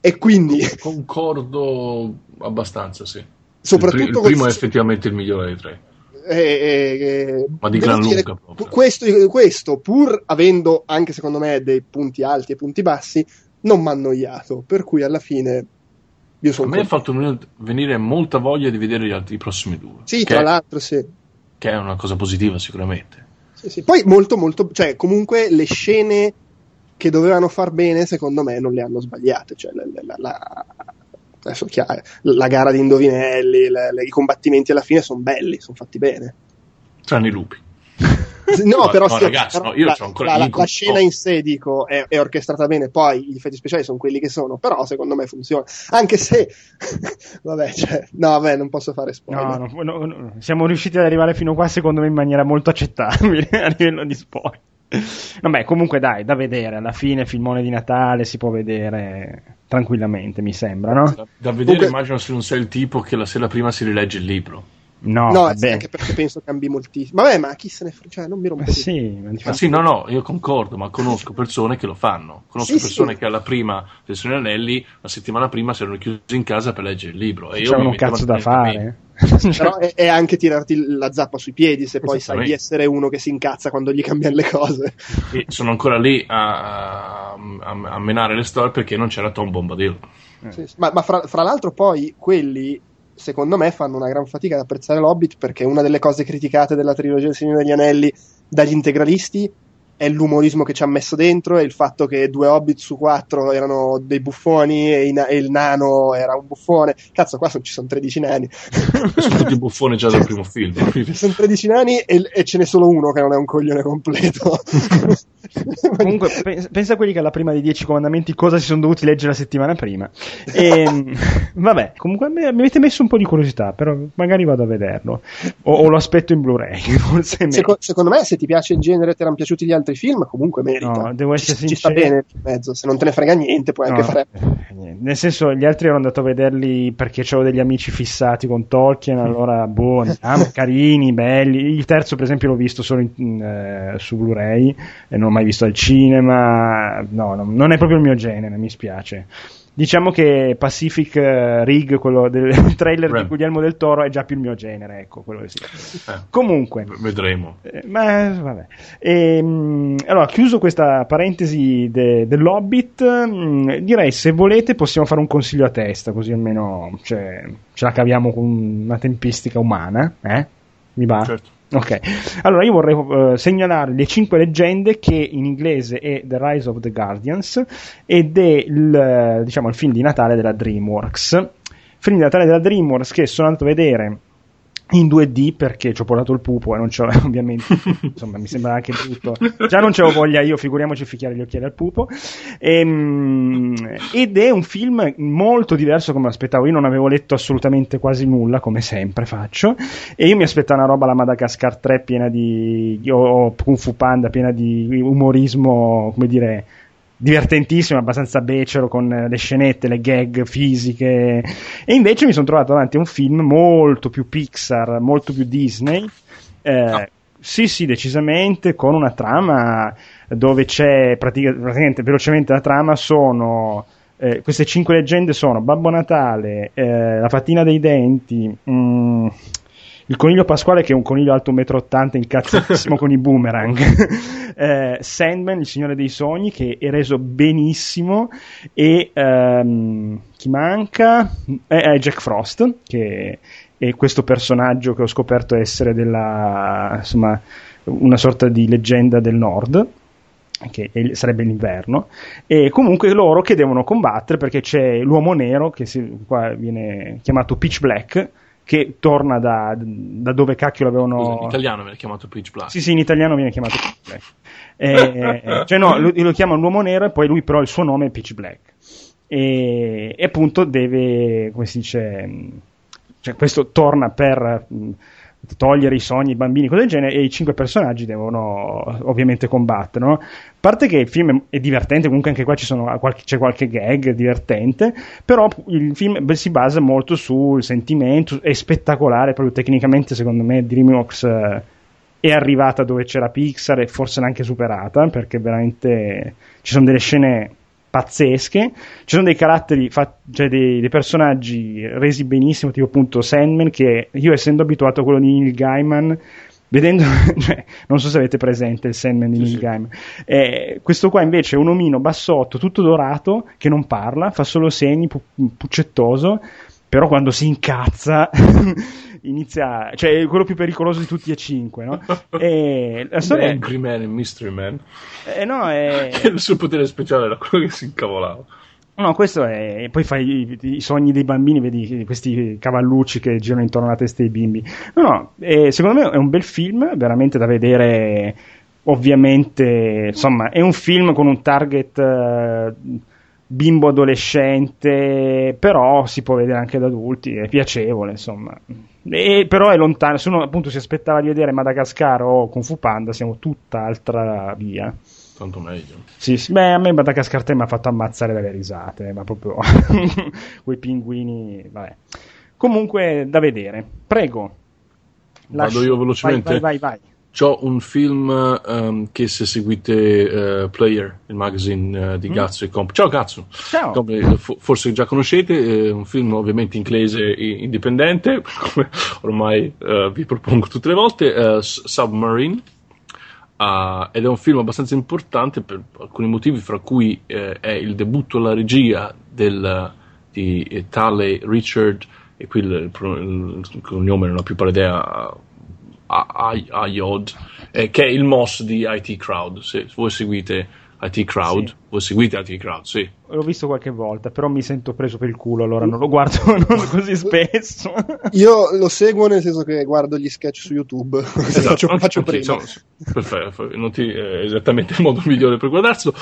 E quindi. Concordo abbastanza, sì. Soprattutto il, pr- il primo è effettivamente il migliore dei tre. Eh, eh, ma di gran lunga proprio. Questo, questo, pur avendo anche secondo me dei punti alti e punti bassi, non mi ha annoiato. Per cui alla fine. Io sono A me ha fatto venire molta voglia di vedere gli altri, i prossimi due. Sì, tra l'altro, sì. Che è una cosa positiva, sicuramente. Sì, sì. Poi molto, molto. Cioè, comunque le scene che dovevano far bene, secondo me, non le hanno sbagliate. Cioè, la, la, la, adesso chiaro, la gara di indovinelli, le, le, i combattimenti alla fine sono belli, sono fatti bene. Tranne i lupi. No, no, però, no, sì, ragazzi, però no, io la, ancora la, la scena in sé dico è, è, orchestrata bene, poi gli effetti speciali sono quelli che sono, però secondo me funziona. Anche se, vabbè, cioè, no, vabbè, non posso fare spoiler. No, no, no, siamo riusciti ad arrivare fino qua, secondo me, in maniera molto accettabile a livello di spoiler. Vabbè, comunque dai, da vedere, alla fine filmone di Natale si può vedere tranquillamente, mi sembra, no? Da, da vedere comunque... immagino se non sei il tipo che la sera prima si rilegge il libro. No, no anche perché penso cambi moltissimo. Vabbè, ma chi se ne frega? Cioè, non mi rompo. Eh sì, ma sì, no, no, io concordo, ma conosco persone che lo fanno. Conosco sì, persone sì. che alla prima sessione anelli, la settimana prima, si erano chiusi in casa per leggere il libro. E io C'è un cazzo da fare. Però è, è, anche tirarti la zappa sui piedi se poi sai di essere uno che si incazza quando gli cambiano le cose. E sono ancora lì a, a, a menare le storie perché non c'era Tom Bombadil. Eh. Ma, ma fra, fra l'altro poi quelli secondo me fanno una gran fatica ad apprezzare l'Hobbit perché una delle cose criticate della trilogia del Signore degli Anelli dagli integralisti è l'umorismo che ci ha messo dentro e il fatto che due hobbit su quattro erano dei buffoni e, na- e il nano era un buffone. Cazzo, qua ci sono 13 nani. sono tutti buffoni già dal primo film. sono 13 nani e, e, ce n'è solo uno che non è un coglione completo. Comunque, pensa a quelli che alla prima dei Dieci Comandamenti cosa si sono dovuti leggere la settimana prima. E, ehm, vabbè, comunque mi avete messo un po' di curiosità, però magari vado a vederlo. O, o lo aspetto in Blu-ray. Seco- secondo me, se ti piace il genere ti erano piaciuti gli altri altri film, comunque merita. No, devo essere ci, sincero. Ci sta bene in mezzo, se non te ne frega niente, puoi no, anche fare. Nel senso, gli altri ero andato a vederli perché avevo degli amici fissati con Tolkien, allora, boh, ah, carini, belli. Il terzo, per esempio, l'ho visto solo in, eh, su Blu-ray e non l'ho mai visto al cinema. No, no, non è proprio il mio genere, mi spiace. Diciamo che Pacific uh, Rig, quello del trailer Ram. di Guglielmo del Toro, è già più il mio genere, ecco, quello che sì. Eh, Comunque. Vedremo. Eh, ma vabbè. E, ehm, allora, chiuso questa parentesi de, dell'Hobbit, mh, mm, direi se volete possiamo fare un consiglio a testa, così almeno cioè, ce la caviamo con una tempistica umana, eh? Mi va? Certo. Ok, allora io vorrei uh, segnalare le cinque leggende che in inglese è The Rise of the Guardians ed è il, diciamo, il film di Natale della DreamWorks. Film di Natale della DreamWorks che sono andato a vedere in 2D perché ci ho portato il pupo e non c'ho ovviamente. Insomma mi sembra anche brutto. Già non c'avevo voglia io figuriamoci ficchiare gli occhiali al pupo. Ehm, ed è un film molto diverso come aspettavo io non avevo letto assolutamente quasi nulla come sempre faccio. E io mi aspettavo una roba alla Madagascar 3 piena di o Kung Fu Panda piena di umorismo come dire divertentissimo, abbastanza becero con le scenette, le gag fisiche. E invece mi sono trovato davanti a un film molto più Pixar, molto più Disney. Eh, no. Sì, sì, decisamente, con una trama dove c'è pratica, praticamente velocemente la trama sono. Eh, queste cinque leggende sono Babbo Natale, eh, la fatina dei denti, mh, mm, il coniglio Pasquale che è un coniglio alto 1,80 m incazzatissimo con i boomerang, eh, Sandman, il signore dei sogni che è reso benissimo. E ehm, chi manca? Eh, è Jack Frost che è questo personaggio che ho scoperto essere della, insomma, una sorta di leggenda del nord che sarebbe l'inverno, e comunque loro che devono combattere perché c'è l'uomo nero che si, qua viene chiamato Pitch Black, che torna da, da dove cacchio l'avevano. Scusa, in italiano viene chiamato Pitch Black. Sì, sì, in italiano viene chiamato Pitch Black. Eh, cioè, no, lo, lo chiamano l'uomo nero e poi lui, però, il suo nome è Pitch Black. E, e appunto deve, come si dice, cioè, questo torna per togliere i sogni ai bambini, cose del genere, e i cinque personaggi devono ovviamente combattere. No? A parte che il film è divertente, comunque anche qua qualche, c'è qualche gag divertente, però il film si basa molto sul sentimento, è spettacolare, proprio tecnicamente secondo me DreamWorks eh, è arrivata dove c'era Pixar e forse l'ha anche superata, perché veramente ci sono delle scene pazzesche. Ci sono dei caratteri, cioè dei, dei, personaggi resi benissimo, tipo appunto Sandman, che io essendo abituato a quello di Neil Gaiman, vedendo, cioè, non so se avete presente il Sandman di Neil sì. Gaiman, eh, questo qua invece è un omino bassotto, tutto dorato, che non parla, fa solo segni, pu- puccettoso, però quando si incazza inizia, cioè è quello più pericoloso di tutti e cinque, no? E la storia Angry Man e Mystery Man. Eh, no, è... il suo potere speciale era quello che si incavolava. No, questo è. Poi fai i, i, sogni dei bambini, vedi questi cavallucci che girano intorno alla testa dei bimbi. No, no, eh, secondo me è un bel film, veramente da vedere. Ovviamente, insomma, è un film con un target. Uh, bimbo adolescente, però si può vedere anche da adulti, è piacevole, insomma. E, però è lontano, se uno appunto si aspettava di vedere Madagascar o Kung Fu Panda, siamo tutt'altra via. Tanto meglio. Sì, sì, beh, a me Madagascar 3 mi ha fatto ammazzare dalle risate, ma proprio quei pinguini, vabbè. Comunque, da vedere. Prego. Lascio. Vado io velocemente. Vai, vai, vai. vai. C'ho un film um, che se seguite uh, Player, il magazine uh, di mm. Gazzo e Comp. Ciao Gazzo! Ciao! Come forse già conoscete, è un film ovviamente inglese indipendente, come ormai uh, vi propongo tutte le volte, Submarine. ed è un film abbastanza importante per alcuni motivi, fra cui è il debutto alla regia del, di tale Richard, e qui il, il, il cognome non ho più pari idea Ayod, eh, che è il MOS di IT Crowd. Se voi seguite IT Crowd, sì. voi seguite IT Crowd, sì. L'ho visto qualche volta, però mi sento preso per il culo, allora non lo guardo non così spesso. Io lo seguo nel senso che guardo gli sketch su YouTube, esatto, faccio, faccio prima. Diciamo, perfetto, non ti, è esattamente il modo migliore per guardarselo.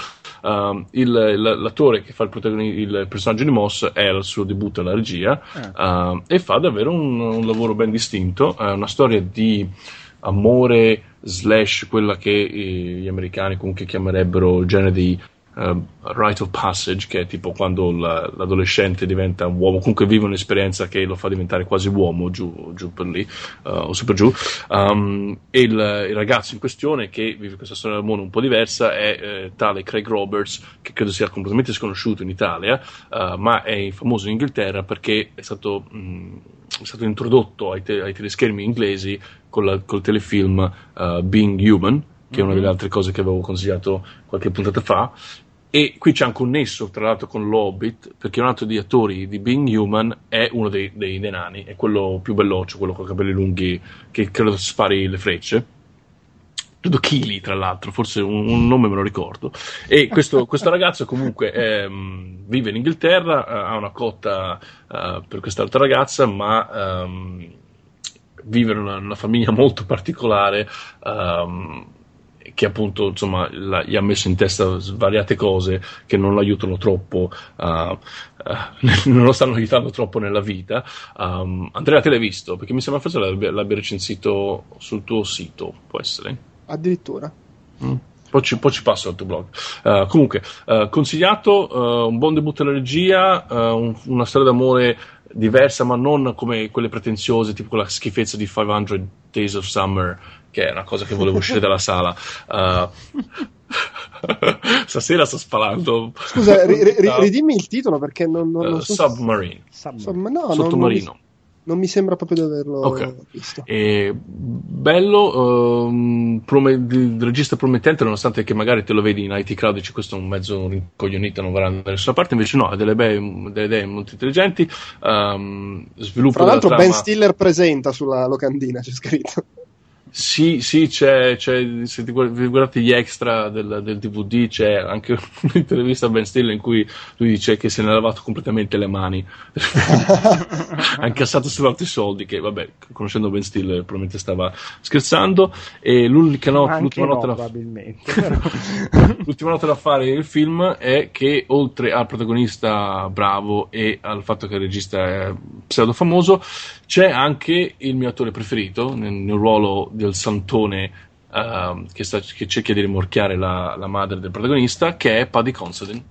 Um, il, l'attore che fa il, il, personaggio di Moss è al suo debutto alla regia ah. uh, e fa davvero un, un, lavoro ben distinto. È una storia di amore slash quella che gli americani comunque chiamerebbero il genere di uh, rite of passage, che è tipo quando la, l'adolescente diventa un uomo, comunque vive un'esperienza che lo fa diventare quasi uomo giù, giù per lì, uh, o super giù. Um, e il, il, ragazzo in questione, che vive questa storia del mondo un po' diversa, è eh, tale Craig Roberts, che credo sia completamente sconosciuto in Italia, uh, ma è famoso in Inghilterra perché è stato, mh, è stato introdotto ai, te- ai teleschermi inglesi col, col telefilm uh, Being Human, che è una delle mhm. altre cose che avevo consigliato qualche puntata fa. E qui c'è anche un nesso, tra l'altro, con l'Hobbit, perché un altro degli attori di Being Human è uno dei, dei, dei nani, è quello più belloccio, quello con i capelli lunghi, che credo spari le frecce. Credo Kili, tra l'altro, forse un, un, nome me lo ricordo. E questo, questo ragazzo comunque ehm, vive in Inghilterra, ha una cotta uh, per quest'altra ragazza, ma... Um, vivere una, una famiglia molto particolare. Um, che appunto insomma la, gli ha messo in testa svariate cose che non lo aiutano troppo, uh, uh, non lo stanno aiutando troppo nella vita. Um, Andrea, te l'hai visto? Perché mi sembra forse l'abbia, l'abbia recensito sul tuo sito, può essere? Addirittura. Mm. Poi ci, poi ci, passo al tuo blog. Uh, comunque, consigliato, un buon debutto alla regia, un, una storia d'amore diversa, ma non come quelle pretenziose, tipo quella schifezza di 500 Days of Summer che è una cosa che volevo uscire dalla sala. Uh, stasera sto spalando. Scusa, ri, ri, ridimmi il titolo perché non, non, non uh, so Submarine. Submarine. No, Sottomarino. Non, mi sembra proprio di averlo okay. visto. E bello, um, prom- il regista promettente, nonostante che magari te lo vedi in IT Crowd dici questo è un mezzo rincoglionito, non verrà da nessuna parte, invece no, ha delle, be- delle idee molto intelligenti. Um, sviluppo Tra l'altro trama... Ben Stiller presenta sulla locandina, c'è scritto. Sì, sì, c'è, c'è, se ti guardate gli extra del, del, DVD, c'è anche un'intervista a Ben Stiller in cui lui dice che se ne è lavato completamente le mani, ha incassato solo altri soldi, che vabbè, conoscendo Ben Stiller probabilmente stava scherzando, e l'unica not- l'ultima, no, nota da, l'ultima nota da fare nel film è che oltre al protagonista bravo e al fatto che il regista è pseudo famoso, c'è anche il mio attore preferito nel, nel ruolo del santone uh, che, sta, che, cerca di rimorchiare la, la, madre del protagonista, che è Paddy Considine, uh,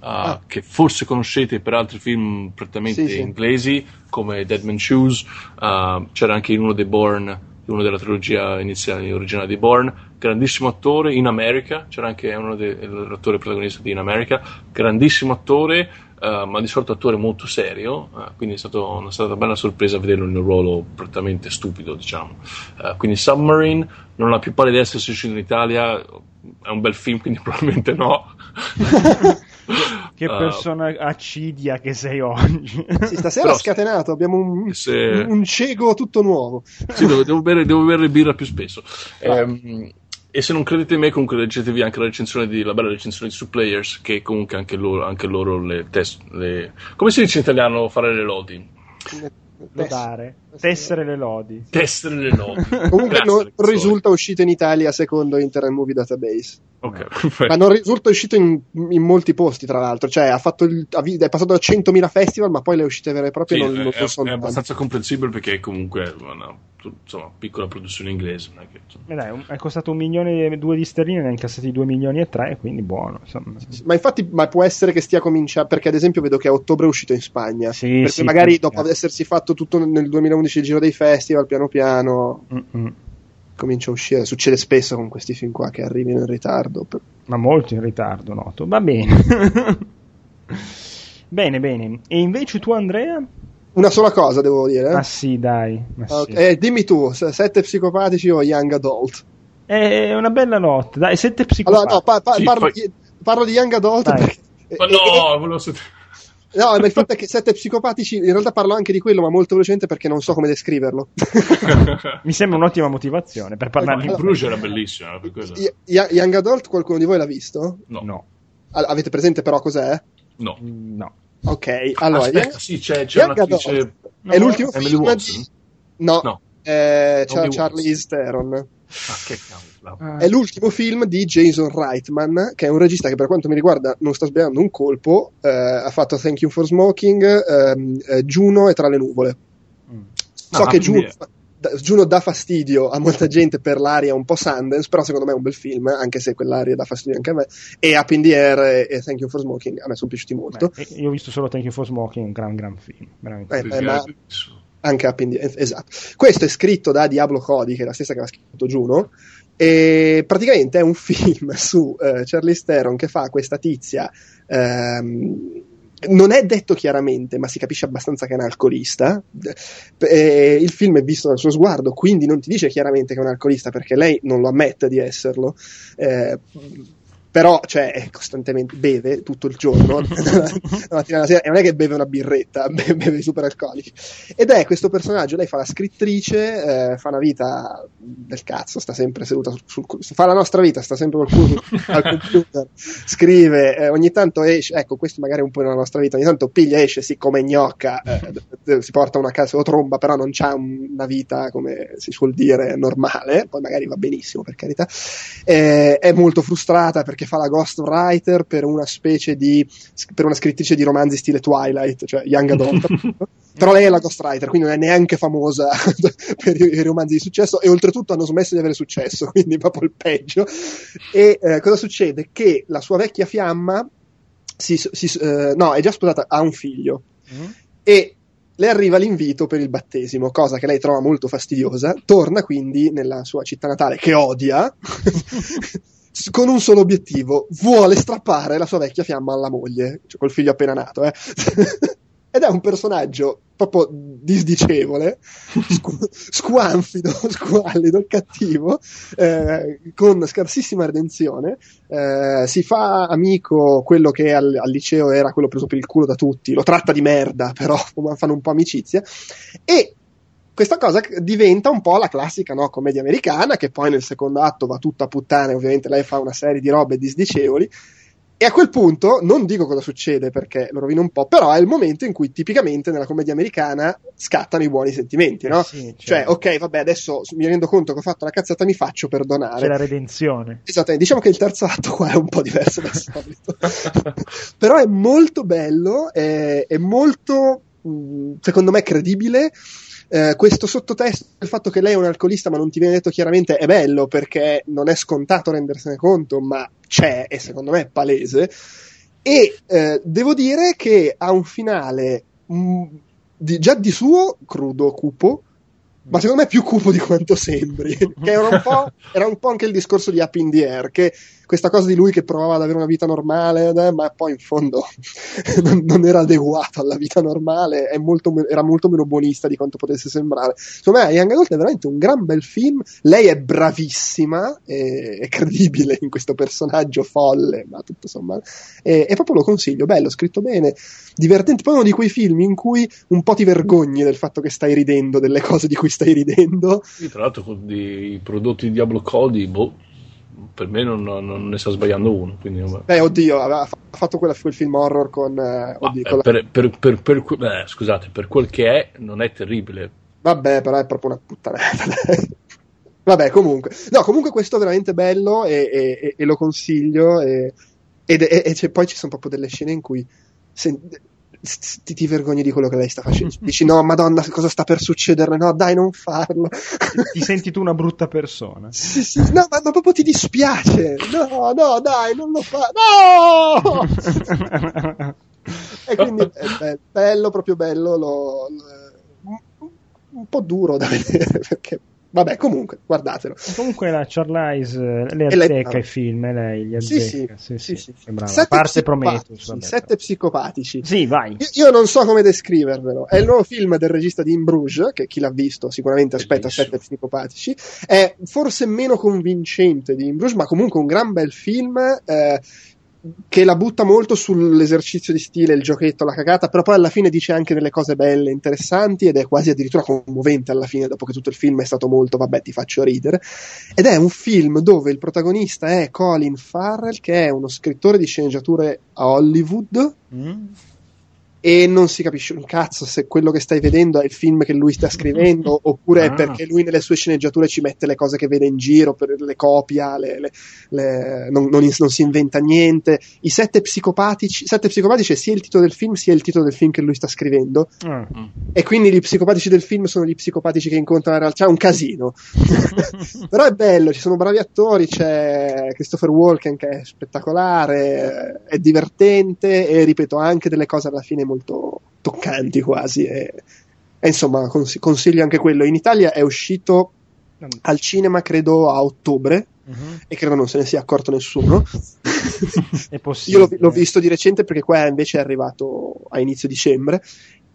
ah. che forse conoscete per altri film prettamente sì, sì. inglesi come Dead Man Shoes, uh, c'era anche in uno dei Bourne, uno della trilogia iniziale originale di Bourne, grandissimo attore in America, c'era anche uno dell'attore protagonista di In America, grandissimo attore Uh, ma di solito attore molto serio, uh, quindi è, stato, una stata una bella sorpresa vederlo in un ruolo prettamente stupido, diciamo. Uh, quindi Submarine non ha più pare di essersi uscito in Italia, è un bel film, quindi probabilmente no. che persona acidia che sei oggi. Sì, stasera ha scatenato, abbiamo un, se... un, cieco tutto nuovo. Sì, devo, devo, bere, devo bere birra più spesso. Um, e se non credete in me, comunque leggetevi anche la recensione di la bella recensione di Su Players, che comunque anche loro, anche loro le, test, le come si dice in italiano fare le lodi? Lodare. Tessere le lodi. Tessere le lodi. Comunque non risulta uscito in Italia secondo Internet Movie Database. Ok, Ma non risulta uscito in, in, molti posti, tra l'altro. Cioè, ha fatto il, è passato da 100.000 festival, ma poi le uscite vere e proprie sì, non, non è, sono è abbastanza comprensibile perché è comunque una insomma, piccola produzione inglese. Non è, che, eh dai, è costato un milione e due di sterline, ne ha incassati due milioni e tre, quindi buono. Insomma. Sì, ma infatti, ma può essere che stia cominciando, perché ad esempio vedo che a ottobre è uscito in Spagna. Sì, perché sì, magari sì, dopo essersi fatto tutto nel 2011 il giro dei festival, piano piano. Mm-mm. Comincia a uscire, succede spesso con questi film qua che arrivino in ritardo. Per... Ma molto in ritardo, noto. Va bene. bene, bene. E invece tu, Andrea? Una sola cosa devo dire. Ma sì, dai. Ma okay. sì. Eh, dimmi tu, sette psicopatici o young adult? È una bella notte, dai, sette psicopatici. Allora, no, pa- pa- Sì, parlo, poi- di, parlo di young adult Dai. perché... Ma no, volevo sentire. No, ma il fatto è che sette psicopatici, in realtà parlo anche di quello, ma molto velocemente perché non so come descriverlo. Mi sembra un'ottima motivazione per parlarne in in Bruges era bellissima. Quello. Y- y- young adult, qualcuno di voi l'ha visto? No, no. No, avete presente però cos'è? Mm, no. Ok, allora... Aspetta, Young- sì, c'è, c'è Young. Adult è l'ultimo Emily film Watson? di... No, No. eh, c'è Emily Charlize Theron. Ah, che cavolo. È l'ultimo film di Jason Reitman, che è un regista che per quanto mi riguarda non sta sbagliando un colpo, eh, ha fatto Thank You for Smoking, ehm, eh, Juno e Tra le nuvole. Mm. So Ah, che Juno, da- Juno dà fastidio a molta gente per l'aria un po' Sundance, però secondo me è un bel film, anche se quell'aria dà fastidio anche a me. E Up in the Air e, e Thank You for Smoking a me sono piaciuti molto. Beh, io ho visto solo Thank You for Smoking, un gran gran film, veramente. Eh, eh, ma- anche Up in the esatto. Questo è scritto da Diablo Cody, che è la stessa che aveva scritto Juno. E praticamente è un film su eh, Charlize Theron che fa questa tizia. ehm, non è detto chiaramente, ma si capisce abbastanza che è un alcolista. Eh, il film è visto dal suo sguardo, quindi non ti dice chiaramente che è un alcolista perché lei non lo ammette di esserlo. Eh, però cioè, costantemente beve tutto il giorno, la mattina alla sera, e non è che beve una birretta, beve super alcolici. Ed è questo personaggio, lei fa la scrittrice, eh, fa una vita del cazzo, sta sempre seduta sul, sul fa la nostra vita, sta sempre col culo al computer, scrive, eh, ogni tanto esce, ecco questo magari è un po' nella nostra vita, ogni tanto piglia, esce, sì, come gnocca, eh, si porta una casa o tromba, però non c'ha una vita, come si suol dire, normale, poi magari va benissimo per carità, eh, è molto frustrata perché fa la ghostwriter per una specie di per una scrittrice di romanzi stile Twilight, cioè Young Adult. Però lei è la ghostwriter, quindi non è neanche famosa per i, romanzi di successo e oltretutto hanno smesso di avere successo, quindi proprio il peggio. E eh, cosa succede? Che la sua vecchia fiamma si, si, eh, no, è già sposata, ha un figlio. Mm. E le arriva l'invito per il battesimo, cosa che lei trova molto fastidiosa. Torna quindi nella sua città natale, che odia, con un solo obiettivo: vuole strappare la sua vecchia fiamma alla moglie, cioè col figlio appena nato. Eh. Ed è un personaggio proprio disdicevole, scu- squanfido, squallido, cattivo, eh, con scarsissima redenzione. Eh, si fa amico quello che al, al, liceo era quello preso per il culo da tutti, lo tratta di merda, però fanno un po' amicizia. E questa cosa diventa un po' la classica no, commedia americana, che poi nel secondo atto va tutta a puttane, ovviamente lei fa una serie di robe disdicevoli. E a quel punto, non dico cosa succede perché lo rovino un po', però è il momento in cui tipicamente nella commedia americana scattano i buoni sentimenti, no? Eh sì, cioè, certo. ok, vabbè, adesso mi rendo conto che ho fatto la cazzata, mi faccio perdonare. C'è la redenzione. Esattamente, diciamo che il terzo atto qua è un po' diverso dal solito. però è molto bello, è, è molto, secondo me, credibile eh, questo sottotesto del fatto che lei è un alcolista ma non ti viene detto chiaramente è bello perché non è scontato rendersene conto, ma c'è e secondo me è palese. E eh, devo dire che ha un finale mh, mm, di, già di suo crudo, cupo, ma secondo me più cupo di quanto sembri. che era un, era un, po', anche il discorso di Up in the Air, che questa cosa di lui che provava ad avere una vita normale, eh, ma poi in fondo non, non, era adeguato alla vita normale, molto, era molto meno buonista di quanto potesse sembrare. Secondo me Young Adult è veramente un gran bel film, lei è bravissima, è, è credibile in questo personaggio folle, ma tutto sommato, e, e proprio lo consiglio, bello, scritto bene, divertente, poi uno di quei film in cui un po' ti vergogni del fatto che stai ridendo, delle cose di cui stai ridendo. Sì, tra l'altro con i prodotti di Diablo Cody, boh per me non, non, ne sta sbagliando uno. Quindi, Beh, oddio, aveva fatto quella, quel film horror con. Eh, oddio, ah, con per, per, per, per eh, scusate, per quel che è, non è terribile. Vabbè, però è proprio una puttanata. Vabbè, comunque. No, comunque questo è veramente bello e, e, e lo consiglio. E, e poi ci sono proprio delle scene in cui. Se, ti, ti, vergogni di quello che lei sta facendo. Dici no, madonna, cosa sta per succedere? No, dai, non farlo. Ti senti tu una brutta persona. Sì, sì, no, ma, ma proprio ti dispiace. No, no, dai, non lo fa. No! e quindi è bello, bello proprio bello. Lo, lo, un po' duro da vedere perché Vabbè, comunque, guardatelo. Comunque la Charlize le azzecca i film, lei gli azzecca. Sì, sì, sì. sì, parte Prometheus. Sette psicopatici. Sì, vai. Io, non so come descrivervelo. È il nuovo film del regista di In Bruges, che chi l'ha visto sicuramente aspetta. Sette psicopatici. È forse meno convincente di In Bruges, ma comunque un gran bel film. Che la butta molto sull'esercizio di stile, il giochetto, la cagata, però poi alla fine dice anche delle cose belle, interessanti ed è quasi addirittura commovente alla fine, dopo che tutto il film è stato molto, vabbè, ti faccio ridere. Ed è un film dove il protagonista è Colin Farrell, che è uno scrittore di sceneggiature a Hollywood. Mm e non si capisce un cazzo se quello che stai vedendo è il film che lui sta scrivendo oppure ah. è perché lui nelle sue sceneggiature ci mette le cose che vede in giro, per le copia, le, le, le, non, non, non, si inventa niente. I sette psicopatici, sette psicopatici è sia il titolo del film sia il titolo del film che lui sta scrivendo ah. e quindi gli psicopatici del film sono gli psicopatici che incontra in realtà, è un casino. Però è bello, ci sono bravi attori, c'è Christopher Walken che è spettacolare, è divertente e ripeto anche delle cose alla fine molto molto toccanti quasi. E, e insomma, cons- consiglio anche quello. In Italia è uscito al cinema, credo, a ottobre. Uh-huh. E credo non se ne sia accorto nessuno. è possibile. Io l'ho, l'ho, visto di recente perché qua invece è arrivato a inizio dicembre.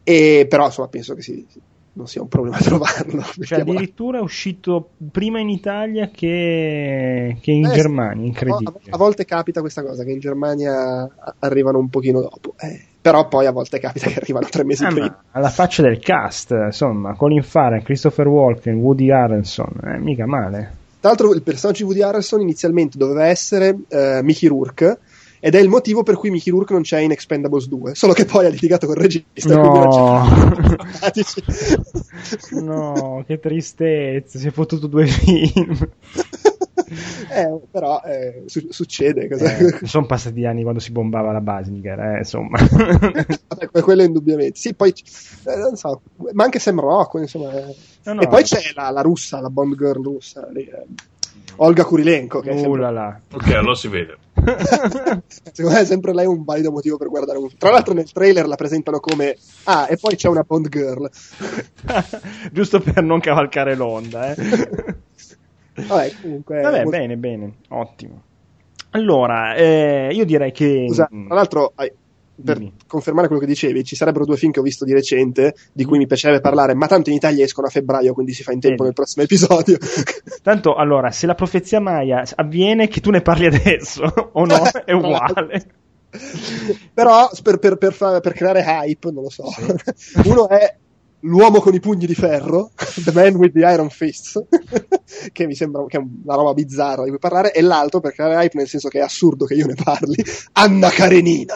E però insomma penso che si, non sia un problema trovarlo. Cioè, addirittura è uscito prima in Italia che, che in eh, Germania, incredibile. A, a, volte capita questa cosa, che in Germania arrivano un pochino dopo. Eh, però poi a volte capita che arrivano tre mesi ah, prima. Alla faccia del cast, insomma, Colin Farrell, Christopher Walken, Woody Harrelson, eh, mica male. Tra l'altro il personaggio di Woody Harrelson inizialmente doveva essere uh, Mickey Rourke, ed è il motivo per cui Mickey Rourke non c'è in Expendables 2 solo che poi ha litigato con il regista no. no che tristezza si è fottuto due film eh, però eh, su- succede eh, sono passati anni quando si bombava la Basinger eh, insomma Vabbè, quello indubbiamente sì poi eh, non so ma anche Sam Rockwell insomma eh. no, no, e poi c'è la, la, russa la Bond Girl russa lì, eh. Olga Kurilenko. Che uh, sempre... Ok, allora si vede. Secondo me è sempre lei un valido motivo per guardare un film. Tra l'altro nel trailer la presentano come Ah, e poi c'è una Bond Girl. Giusto per non cavalcare l'onda, eh. Vabbè, comunque. Vabbè, molto... bene, bene, ottimo. Allora, eh, io direi che. Scusa, tra l'altro, per Dimmi. confermare quello che dicevi, ci sarebbero due film che ho visto di recente di cui mi piacerebbe parlare, ma tanto in Italia escono a febbraio, quindi si fa in tempo Bene. nel prossimo episodio. Tanto allora, se la profezia Maya avviene che tu ne parli adesso o no, è uguale. Però per, per, per, fa, per, creare hype, non lo so. Sì. Uno è l'uomo con i pugni di ferro, The Man with the Iron Fists, che mi sembra che è una roba bizzarra di cui parlare, e l'altro per creare hype nel senso che è assurdo che io ne parli, Anna Karenina.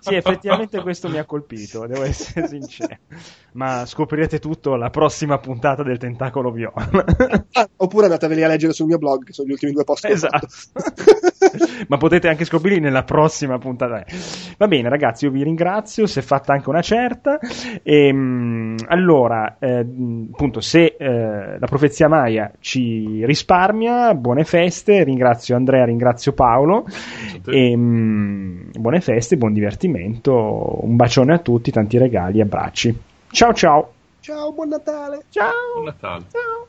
sì, effettivamente questo mi ha colpito, devo essere sincero. Ma scoprirete tutto alla prossima puntata del Tentacolo Viola. ah, oppure andateveli a leggere sul mio blog, sono gli ultimi due post. Esatto. Ma potete anche scoprirli nella prossima puntata. Va bene, ragazzi, io vi ringrazio, si è fatta anche una certa. E, ehm, allora, eh, appunto, se eh, la profezia Maya ci risparmia, buone feste. Ringrazio Andrea, ringrazio Paolo. E, ehm, buone feste, buon divertimento. Un bacione a tutti, tanti regali, abbracci. Ciao ciao. Ciao, buon Natale. Ciao. Buon Natale. Ciao.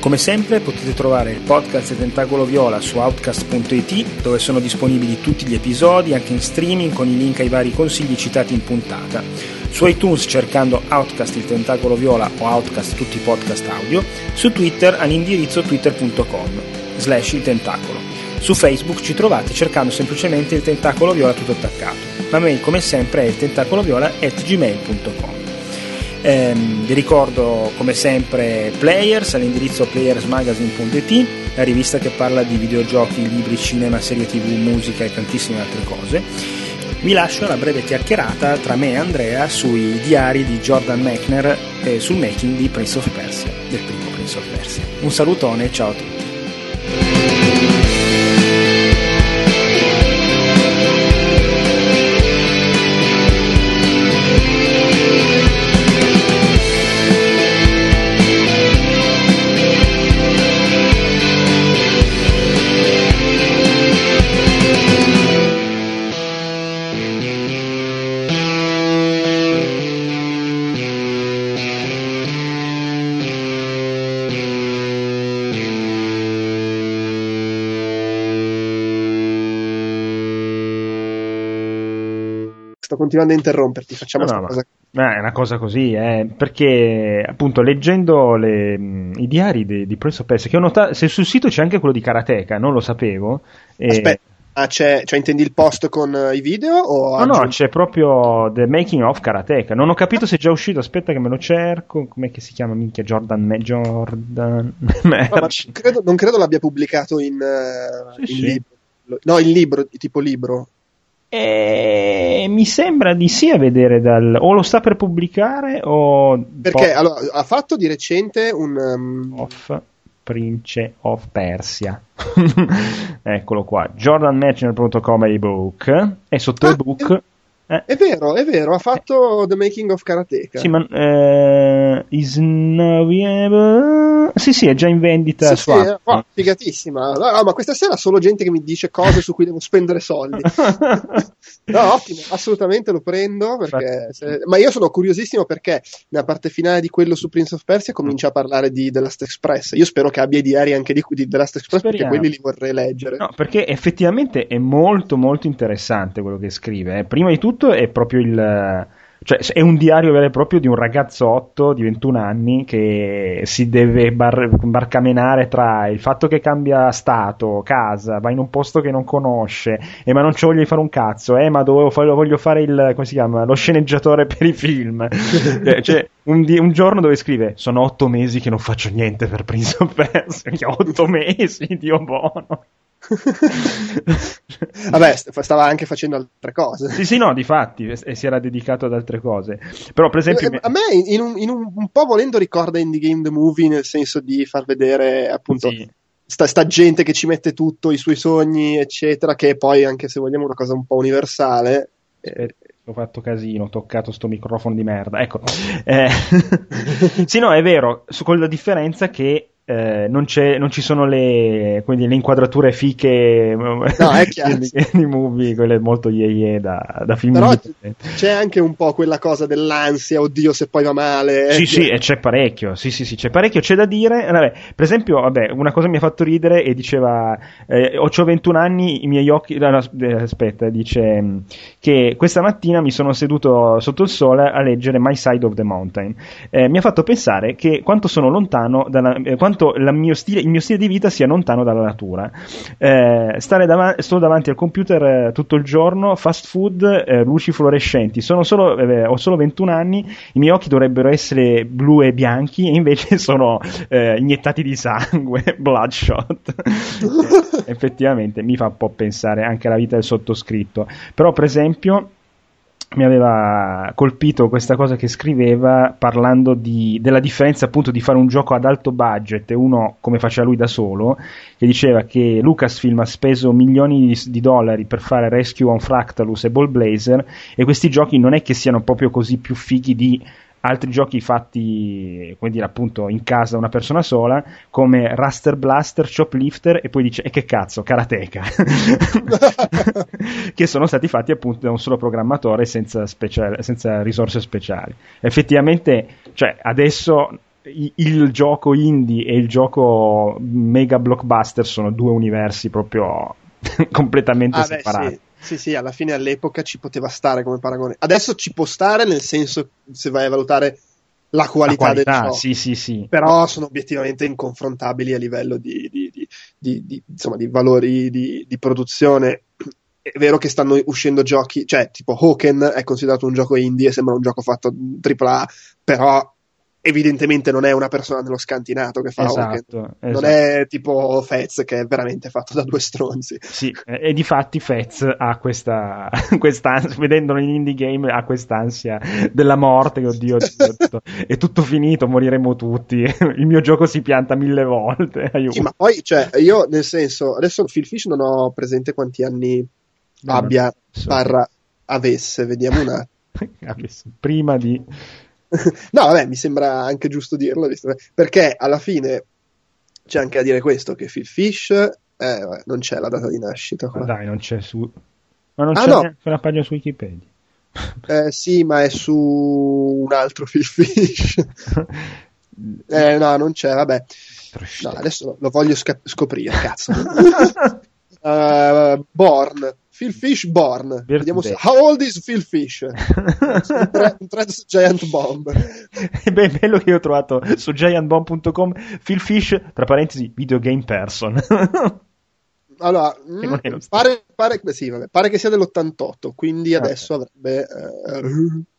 Come sempre potete trovare il podcast Tentacolo Viola su outcast.it dove sono disponibili tutti gli episodi anche in streaming con i link ai vari consigli citati in puntata. Su iTunes cercando Outcast il Tentacolo Viola o Outcast tutti i podcast audio, su Twitter all'indirizzo twitter.com slash il tentacolo. Su Facebook ci trovate cercando semplicemente il Tentacolo Viola tutto attaccato. La mail come sempre è il tentacoloviola at gmail.com. Eh, vi ricordo come sempre Players all'indirizzo playersmagazine.it, la rivista che parla di videogiochi, libri, cinema, serie tv, musica e tantissime altre cose. Vi lascio la breve chiacchierata tra me e Andrea sui diari di Jordan Mechner e sul making di Prince of Persia, del primo Prince of Persia. Un salutone ciao a tutti. Continuando a interromperti, facciamo no, no, cosa. No, è una cosa così, eh, perché appunto leggendo le, i diari di, di Prince of Persia, che ho notato, se sul sito c'è anche quello di Karateka, non lo sapevo. E... Aspetta. Ah, c'è, cioè intendi il post con uh, i video? O no, aggiungi... no, c'è proprio The Making of Karateka. Non ho capito se è già uscito, aspetta che me lo cerco. Com'è che si chiama? Minchia, Jordan. Me- Jordan. no, credo, non credo l'abbia pubblicato in, uh, sì, in sì. libro. No, in libro, tipo libro. E mi sembra di sì a vedere dal o lo sta per pubblicare o perché po- allora, ha fatto di recente un um... of Prince of Persia. Eccolo qua. Jordanmatchner.com ebook e sotto ah, ebook Eh. È vero, è vero, ha fatto The Making of Karateka. Sì, ma eh, is now Sì, sì, è già in vendita sì, su sì, oh, figatissima. No, ma questa sera solo gente che mi dice cose su cui devo spendere soldi. no, ottimo, assolutamente lo prendo perché se... ma io sono curiosissimo perché nella parte finale di quello su Prince of Persia comincia a parlare di The Last Express. Io spero che abbia i diari anche di, di The Last Express Speriamo. perché quelli li vorrei leggere. No, perché effettivamente è molto molto interessante quello che scrive. Eh. Prima di tutto tutto è proprio il... Cioè, è un diario vero e proprio di un ragazzotto di 21 anni che si deve bar- barcamenare tra il fatto che cambia stato, casa, va in un posto che non conosce, e ma non ci voglio fare un cazzo, eh, ma dovevo fare, voglio fare il, come si chiama, lo sceneggiatore per i film. cioè, cioè un, di- un, giorno dove scrive, sono otto mesi che non faccio niente per Prince of Persia, otto mesi, Dio buono. Vabbè, stava anche facendo altre cose. Sì, sì, no, di fatti, e si era dedicato ad altre cose. Però, per esempio. A me, in un, in un, un po' volendo, ricorda Indie Game The Movie, nel senso di far vedere appunto. Sì. Sta, sta, gente che ci mette tutto, i suoi sogni, eccetera, che poi, anche se vogliamo, una cosa un po' universale. Eh, ho fatto casino, ho toccato sto microfono di merda. Ecco, eh, sì, no, è vero, con la differenza che eh, non, non, ci sono le, quindi, le inquadrature fiche no, di, di movie, quelle molto ye da, da film. Però c'è anche un po' quella cosa dell'ansia, oddio se poi va male. Eh, sì, sì, e c'è parecchio, sì, sì, sì, c'è parecchio, c'è da dire. Vabbè, per esempio, vabbè, una cosa mi ha fatto ridere e diceva, eh, ho 21 anni, i miei occhi, no, no, aspetta, dice mm, che questa mattina mi sono seduto sotto il sole a leggere My Side of the Mountain. Eh, mi ha fatto pensare che quanto sono lontano dalla, eh, quanto quanto stile, il mio stile di vita sia lontano dalla natura. Eh, stare davanti, sto davanti al computer eh, tutto il giorno, fast food, eh, luci fluorescenti. Solo, eh, ho solo 21 anni, i miei occhi dovrebbero essere blu e bianchi e invece sono eh, iniettati di sangue, bloodshot. Effettivamente mi fa un po' pensare anche alla vita del sottoscritto. Però, per esempio mi aveva colpito questa cosa che scriveva parlando di, della differenza appunto di fare un gioco ad alto budget e uno come faceva lui da solo, che diceva che Lucasfilm ha speso milioni di, di dollari per fare Rescue on Fractalus e Ball Blazer e questi giochi non è che siano proprio così più fighi di altri giochi fatti, come dire, appunto in casa da una persona sola, come Raster Blaster, Choplifter e poi dice, e che cazzo, Karateka, che sono stati fatti appunto da un solo programmatore senza, speciale, senza risorse speciali. Effettivamente, cioè, adesso il gioco indie e il gioco mega blockbuster sono due universi proprio completamente ah, separati. Beh, sì. Sì, sì, alla fine all'epoca ci poteva stare come paragone. Adesso ci può stare nel senso se vai a valutare la qualità, la qualità del gioco. Sì, sì, sì. Però sono obiettivamente inconfrontabili a livello di, di, di, di insomma, valori di, produzione. È vero che stanno uscendo giochi, cioè tipo Hawken è considerato un gioco indie e sembra un gioco fatto AAA, però evidentemente non è una persona nello scantinato che fa esatto, esatto. non è tipo Fez che è veramente fatto da due stronzi. Sì, e di fatti Fez ha questa quest'ansia, vedendolo in indie game ha quest'ansia della morte oddio, oddio è tutto finito, moriremo tutti. Il mio gioco si pianta mille volte aiuto. Sì, ma poi cioè, io nel senso adesso Phil Fish non ho presente quanti anni no, abbia barra avesse vediamo un attimo. Prima di no, vabbè, mi sembra anche giusto dirlo, perché alla fine c'è anche a dire questo, che Phil Fish eh, non c'è la data di nascita. Ma dai, non c'è su... Ma non ah, c'è no. una pagina su Wikipedia. Eh, sì, ma è su un altro Phil Fish. eh, no, non c'è, vabbè. No, adesso lo voglio sca- scoprire, cazzo. Uh, Born. Phil Fish Born. Vediamo se... How old is Phil Fish? un thread su Giant Bomb. Beh, bello che ho trovato su giantbomb.com Phil Fish, tra parentesi, videogame person. allora, mh, mm, pare, pare, sì, vabbè, pare, che sia dell'88, quindi ah, adesso avrebbe eh,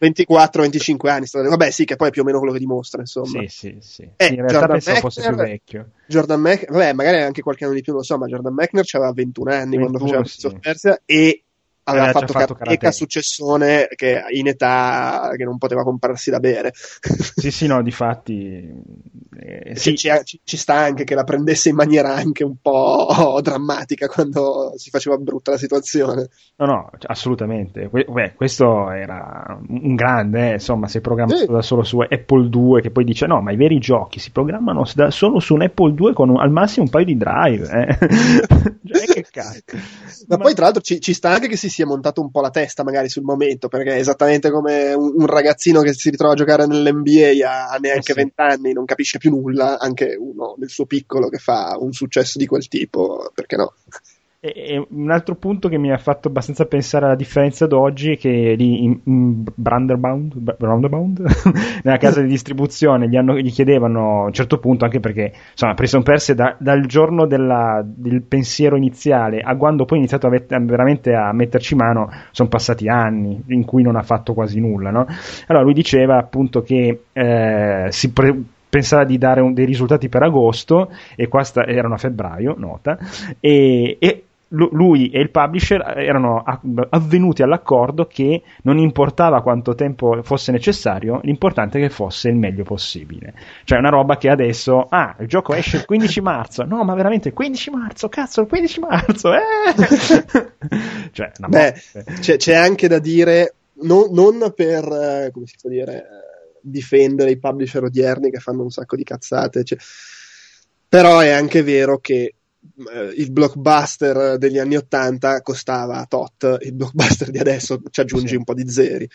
24-25 anni. Vabbè, sì, che poi è più o meno quello che dimostra, insomma. Sì, sì, sì. Eh, in realtà Jordan pensavo fosse più vecchio. Jordan Mechner, vabbè, magari anche qualche anno di più, non lo so, ma Jordan Mechner aveva 21 anni 21, quando faceva sì. Persia e aveva fatto, fatto karateka, karate. successone che in età che non poteva comprarsi da bere. Sì, sì, no, difatti. eh, Ci, sì, ci- ci sta anche che la prendesse in maniera anche un po' drammatica quando si faceva brutta la situazione. no, no, assolutamente. Beh, questo era un grande, eh, insomma, si è programmato Sì. da solo su Apple 2, che poi dice: no, ma i veri giochi si programmano da- solo su un Apple 2 con un- al massimo un paio di drive. Eh. Cioè, che cazzo. Ma poi, tra l'altro, ci, ci sta anche che si sia montato un po' la testa, magari sul momento, perché è esattamente come un, un ragazzino che si ritrova a giocare nell'NBA a, a neanche Eh sì. 20 anni, non capisce più nulla, anche uno nel suo piccolo che fa un successo di quel tipo, perché no? E, e un altro punto che mi ha fatto abbastanza pensare alla differenza d'oggi è che lì in, in Branderbound, Br- Roundabout, nella casa di distribuzione gli, hanno- gli chiedevano a un certo punto, anche perché insomma, Prison Persia da- dal giorno della- del pensiero iniziale a quando poi ha iniziato a met- veramente a metterci mano, sono passati anni in cui non ha fatto quasi nulla. No? Allora lui diceva appunto che eh, si pre- pensava di dare un- dei risultati per agosto e qua sta- erano a febbraio, nota, e, e lui e il publisher erano a- avvenuti all'accordo che non importava quanto tempo fosse necessario, l'importante è che fosse il meglio possibile. Cioè una roba che adesso, ah, il gioco esce il 15 marzo, no, ma veramente il 15 marzo, cazzo, il 15 marzo, eh! cioè, una Beh, c'è, c'è anche da dire, non, non per, eh, come si può dire, eh, difendere i publisher odierni che fanno un sacco di cazzate, cioè, però è anche vero che eh, il blockbuster degli anni 80 costava tot, il blockbuster di adesso ci aggiungi Sì. un po' di zeri.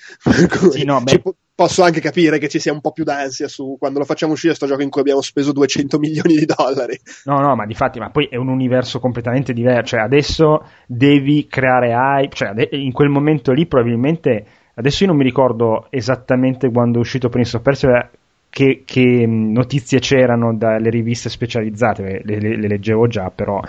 Sì, no, po- posso anche capire che ci sia un po' più d'ansia su quando lo facciamo uscire sto gioco in cui abbiamo speso 200 milioni di dollari. No, no, ma di fatti, ma poi è un universo completamente diverso. Cioè, adesso devi creare hype. Cioè, in quel momento lì, probabilmente. Adesso io non mi ricordo esattamente quando è uscito Prince of Persia. Che, che, notizie c'erano dalle riviste specializzate, le, le- le leggevo già, però,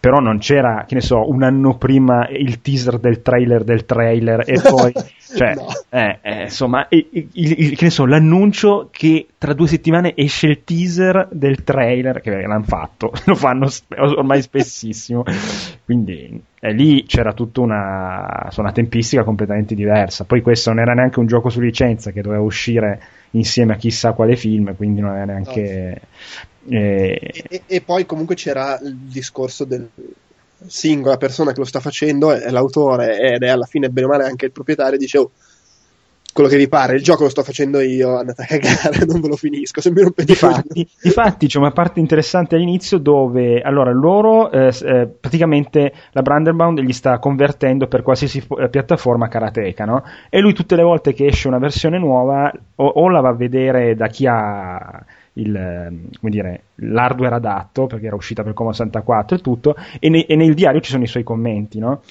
però non c'era, che ne so, un anno prima il teaser del trailer del trailer e poi, cioè, No. eh, eh, insomma, il, il- il- che ne so, l'annuncio che tra due settimane esce il teaser del trailer, che l'hanno fatto, lo fanno ormai spessissimo, quindi eh, lì c'era tutta una, una tempistica completamente diversa. Poi questo non era neanche un gioco su licenza che doveva uscire insieme a chissà quale film, quindi non era neanche... eh, E, e poi comunque c'era il discorso del singola persona che lo sta facendo, è l'autore ed è alla fine bene o male anche il proprietario, dice oh, quello che vi pare, il gioco lo sto facendo io, andate a cagare, non ve lo finisco, se mi rompete. Difatti, difatti c'è una parte interessante all'inizio dove allora loro eh, eh, praticamente la Branderbound gli sta convertendo per qualsiasi eh, piattaforma karateka no? e lui tutte le volte che esce una versione nuova o, o la va a vedere da chi ha il, ehm, dire, l'hardware adatto perché era uscita per Commodore 64 e tutto e, ne- e nel diario ci sono i suoi commenti no?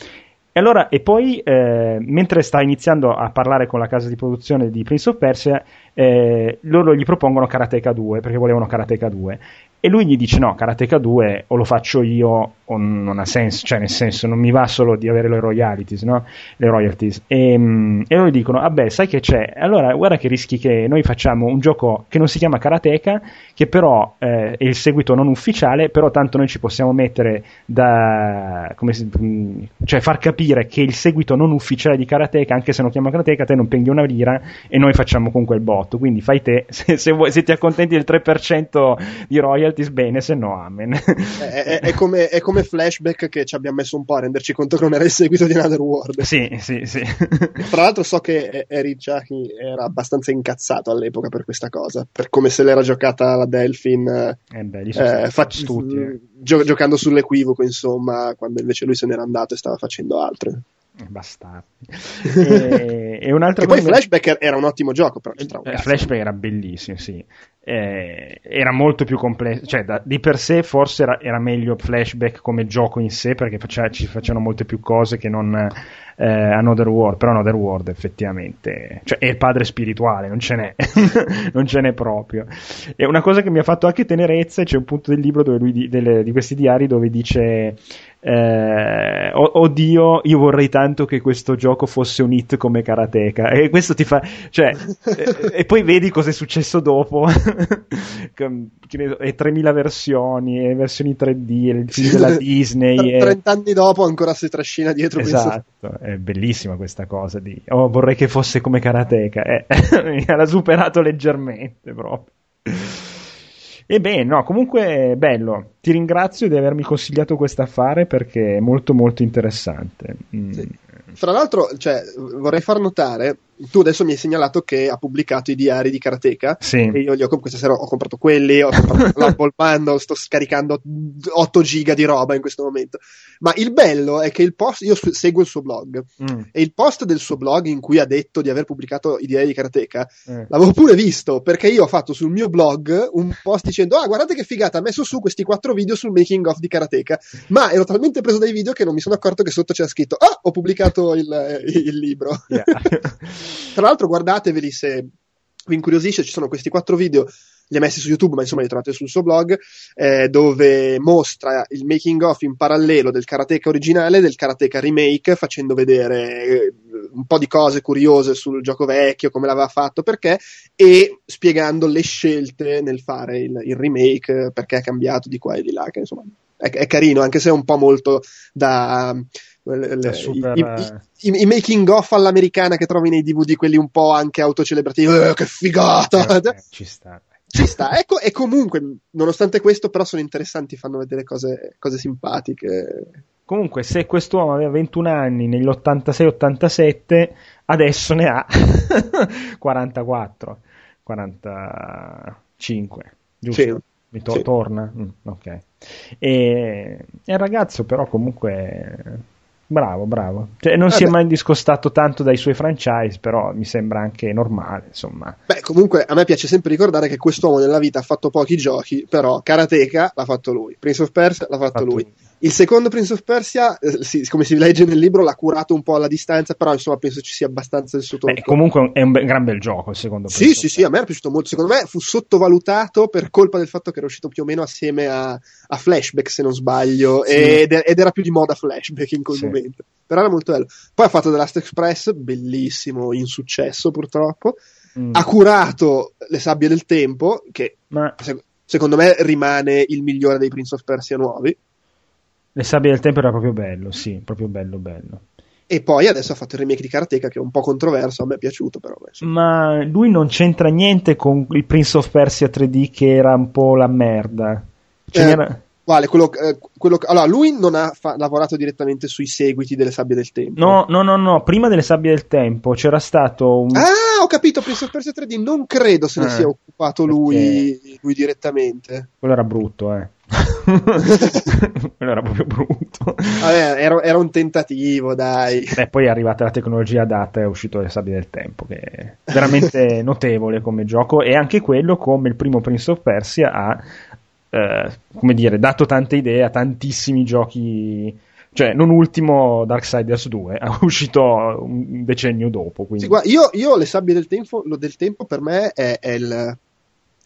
E allora, e poi, eh, mentre sta iniziando a parlare con la casa di produzione di Prince of Persia, eh, loro gli propongono Karateka 2, perché volevano Karateka 2. E lui gli dice: No, Karateka 2 o lo faccio io non ha senso, cioè nel senso non mi va solo di avere le royalties, no? Le royalties. E, mm, e loro dicono: Vabbè, sai che c'è? Allora, guarda che rischi che noi facciamo un gioco che non si chiama Karateka, che però eh, è il seguito non ufficiale, però tanto noi ci possiamo mettere da. come si, mm, cioè far capire che il seguito non ufficiale di Karateka, anche se non chiama Karateka, te non penghi una lira e noi facciamo comunque il botto. Quindi fai te, se, se, vuoi, se ti accontenti del 3% di royalties, bene, se no, amen. È, è- è come, è come flashback che ci abbiamo messo un po' a renderci conto che non era il seguito di Another World. sì, sì, sì. Tra l'altro so che Eric Jackie era abbastanza incazzato all'epoca per questa cosa, per come se l'era giocata la Delphin Eh beh, eh, fac- astuti, eh. gio- giocando sull'equivoco, insomma, quando invece lui se n'era andato e stava facendo altro. Eh, Bastardi. e, e un'altra E poi cosa- Flashback era un ottimo gioco, però Eh. Flashback era bellissimo, sì. Eh, era molto più complesso, cioè da- di per sé forse era, era meglio Flashback come gioco in sé perché faceva- ci facevano molte più cose che non eh, Another World, però Another World effettivamente cioè, è il padre spirituale, non ce n'è, non ce n'è proprio. E una cosa che mi ha fatto anche tenerezza, c'è un punto del libro dove lui di, delle- di questi diari dove dice eh, oddio, io vorrei tanto che questo gioco fosse un hit come Karateka. E questo ti fa, cioè, e, e, poi vedi cosa è successo dopo. e 3000 versioni, e versioni 3D, il film della Disney. 30 anni dopo ancora si trascina dietro. Esatto, questo. È bellissima questa cosa di, oh, vorrei che fosse come Karateka. Eh, l'ha superato leggermente proprio. E beh, no, comunque bello. Ti ringrazio di avermi consigliato questo affare perché è molto molto interessante. Mm. Sì. Fra l'altro, cioè, vorrei far notare tu adesso mi hai segnalato che ha pubblicato i diari di Karateka sì. e io gli ho, questa sera ho comprato quelli, ho comprato l'Apple Bundle, sto scaricando 8 giga di roba in questo momento. Ma il bello è che il post, io seguo il suo blog mm. e il post del suo blog in cui ha detto di aver pubblicato i diari di Karateka mm. l'avevo pure visto perché io ho fatto sul mio blog un post dicendo ah guardate che figata, ha messo su questi 4 video sul making of di Karateka, ma ero talmente preso dai video che non mi sono accorto che sotto c'era scritto ah ho pubblicato il, il libro. Yeah. Tra l'altro, guardateveli se vi incuriosisce, ci sono questi quattro video, li ha messi su YouTube, ma insomma li trovate sul suo blog, eh, dove mostra il making of in parallelo del Karateka originale e del Karateka remake, facendo vedere eh, un po' di cose curiose sul gioco vecchio, come l'aveva fatto, perché, e spiegando le scelte nel fare il, il remake, perché è cambiato di qua e di là, che insomma è, è carino, anche se è un po' molto da le, super... i, i, i, i, making of all'americana che trovi nei DVD, quelli un po' anche autocelebrativi, eh, che figata! Eh, ci sta. Ci sta, ecco, e comunque, nonostante questo, però sono interessanti, fanno vedere cose, cose simpatiche. Comunque, se quest'uomo aveva 21 anni negli 86-87, adesso ne ha 44, 45, giusto? Sì. Mi to- sì. torna? Mm, ok. E, e il ragazzo però comunque Bravo, bravo. Cioè, non eh si è mai discostato tanto dai suoi franchise, però mi sembra anche normale, insomma. Beh, comunque a me piace sempre ricordare che quest'uomo nella vita ha fatto pochi giochi, però Karateka l'ha fatto lui, Prince of Persia l'ha fatto, fatto lui. lui. Il secondo Prince of Persia, eh, sì, come si legge nel libro, l'ha curato un po' alla distanza, però insomma penso ci sia abbastanza il suo tocco. Beh, comunque è un be- gran bel gioco il secondo Sì, sì, sì, a me è piaciuto molto. Secondo me fu sottovalutato per colpa del fatto che era uscito più o meno assieme a, a Flashback, se non sbaglio, sì. ed, ed, era più di moda Flashback in quel sì. momento. Però era molto bello. Poi ha fatto The Last Express, bellissimo, insuccesso purtroppo. Mm. Ha curato Le sabbie del tempo, che Ma... secondo me rimane il migliore dei Prince of Persia nuovi. Le sabbie del tempo era proprio bello, sì, proprio bello, bello. E poi adesso ha fatto il remake di Karateka che è un po' controverso, a me è piaciuto però. Ma lui non c'entra niente con il Prince of Persia 3D che era un po' la merda. Eh, quale? Quello, eh, quello, allora, lui non ha fa- lavorato direttamente sui seguiti delle sabbie del tempo. No, no, no, no, prima delle sabbie del tempo c'era stato un... Ah, ho capito, Prince of Persia 3D, non credo se ne eh, sia occupato lui, lui direttamente. Quello era brutto, eh. Quello era proprio brutto. Vabbè, era, era, un tentativo, dai. Beh, poi è arrivata la tecnologia adatta e è uscito le sabbie del tempo, che è veramente notevole come gioco. E anche quello, come il primo Prince of Persia, ha eh, come dire, dato tante idee a tantissimi giochi. Cioè, non ultimo Darksiders 2, è uscito un decennio dopo. Quindi. Sì, guarda, io, io, Le sabbie del tempo, del tempo per me è, è, il,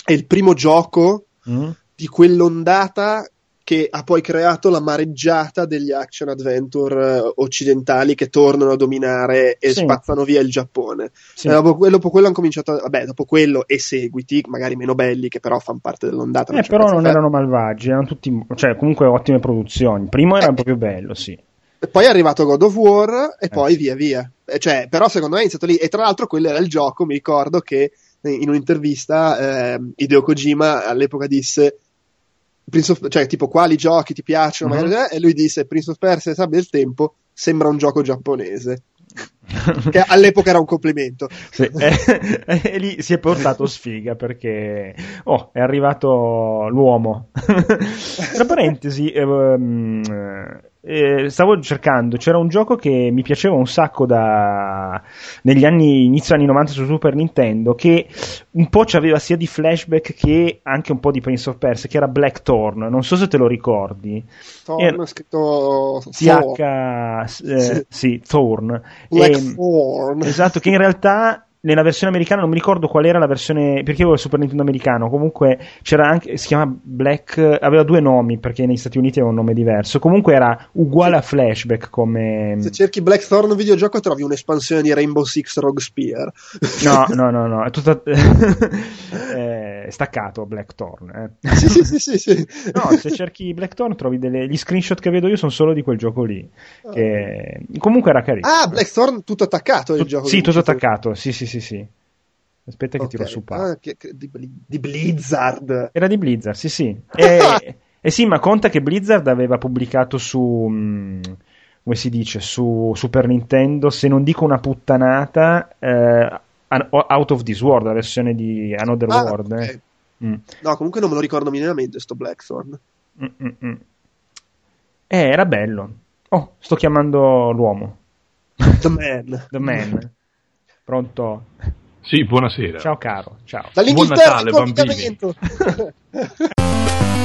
è il primo gioco. Mm di quell'ondata che ha poi creato la mareggiata degli action adventure eh, occidentali che tornano a dominare e sì. spazzano via il Giappone. Sì. E dopo, dopo, quello hanno cominciato, vabbè, dopo quello e seguiti, magari meno belli, che però fanno parte dell'ondata. Eh, però non erano malvagi, erano tutti, cioè comunque ottime produzioni. primo era eh. proprio bello, sì. E poi è arrivato God of War e eh. poi via via. Cioè, però secondo me è iniziato lì. E tra l'altro quello era il gioco, mi ricordo che in un'intervista eh, Hideo Kojima all'epoca disse of, cioè tipo quali giochi ti piacciono, mm-hmm. magari, e lui disse Prince of Persia e Sabbia del Tempo sembra un gioco giapponese. che all'epoca era un complimento. Sì, e, e, lì si è portato sfiga perché oh, è arrivato l'uomo. Tra parentesi, eh, eh, stavo cercando, c'era un gioco che mi piaceva un sacco da negli anni inizio anni 90 su Super Nintendo che un po' c'aveva sia di flashback che anche un po' di Prince of Persia che era Blackthorn, non so se te lo ricordi. Thorn era, scritto TH eh, sì. sì, Thorn. Blackthorn. Esatto, che in realtà nella versione americana non mi ricordo qual era la versione perché avevo il Super Nintendo americano comunque c'era anche si chiama Black aveva due nomi perché negli Stati Uniti aveva un nome diverso comunque era uguale a Flashback come Se cerchi Blackthorn videogioco trovi un'espansione di Rainbow Six Rogue Spear. no no no no è tutto è staccato Blackthorn eh. sì, sì, sì, sì, sì. no se cerchi Blackthorn trovi delle gli screenshot che vedo io sono solo di quel gioco lì che comunque era carino Ah, Blackthorn tutto attaccato il gioco. sì tutto attaccato sì sì sì sì aspetta che Ok. tiro su pa. Ah, che- che- di, di Blizzard. Era di Blizzard, sì, sì. E, e sì, ma conta che Blizzard aveva pubblicato su. come si dice? Su Super Nintendo, se non dico una puttanata, eh, Out of This World, la versione di Another Ah, World. ok. eh. Mm. No, comunque non me lo ricordo minimamente sto Blackthorn. Mm, mm, mm. Eh, era bello. Oh, sto chiamando l'uomo. The Man. The man. Pronto? Sì, buonasera. Ciao caro, ciao. Buon Natale, in bambini.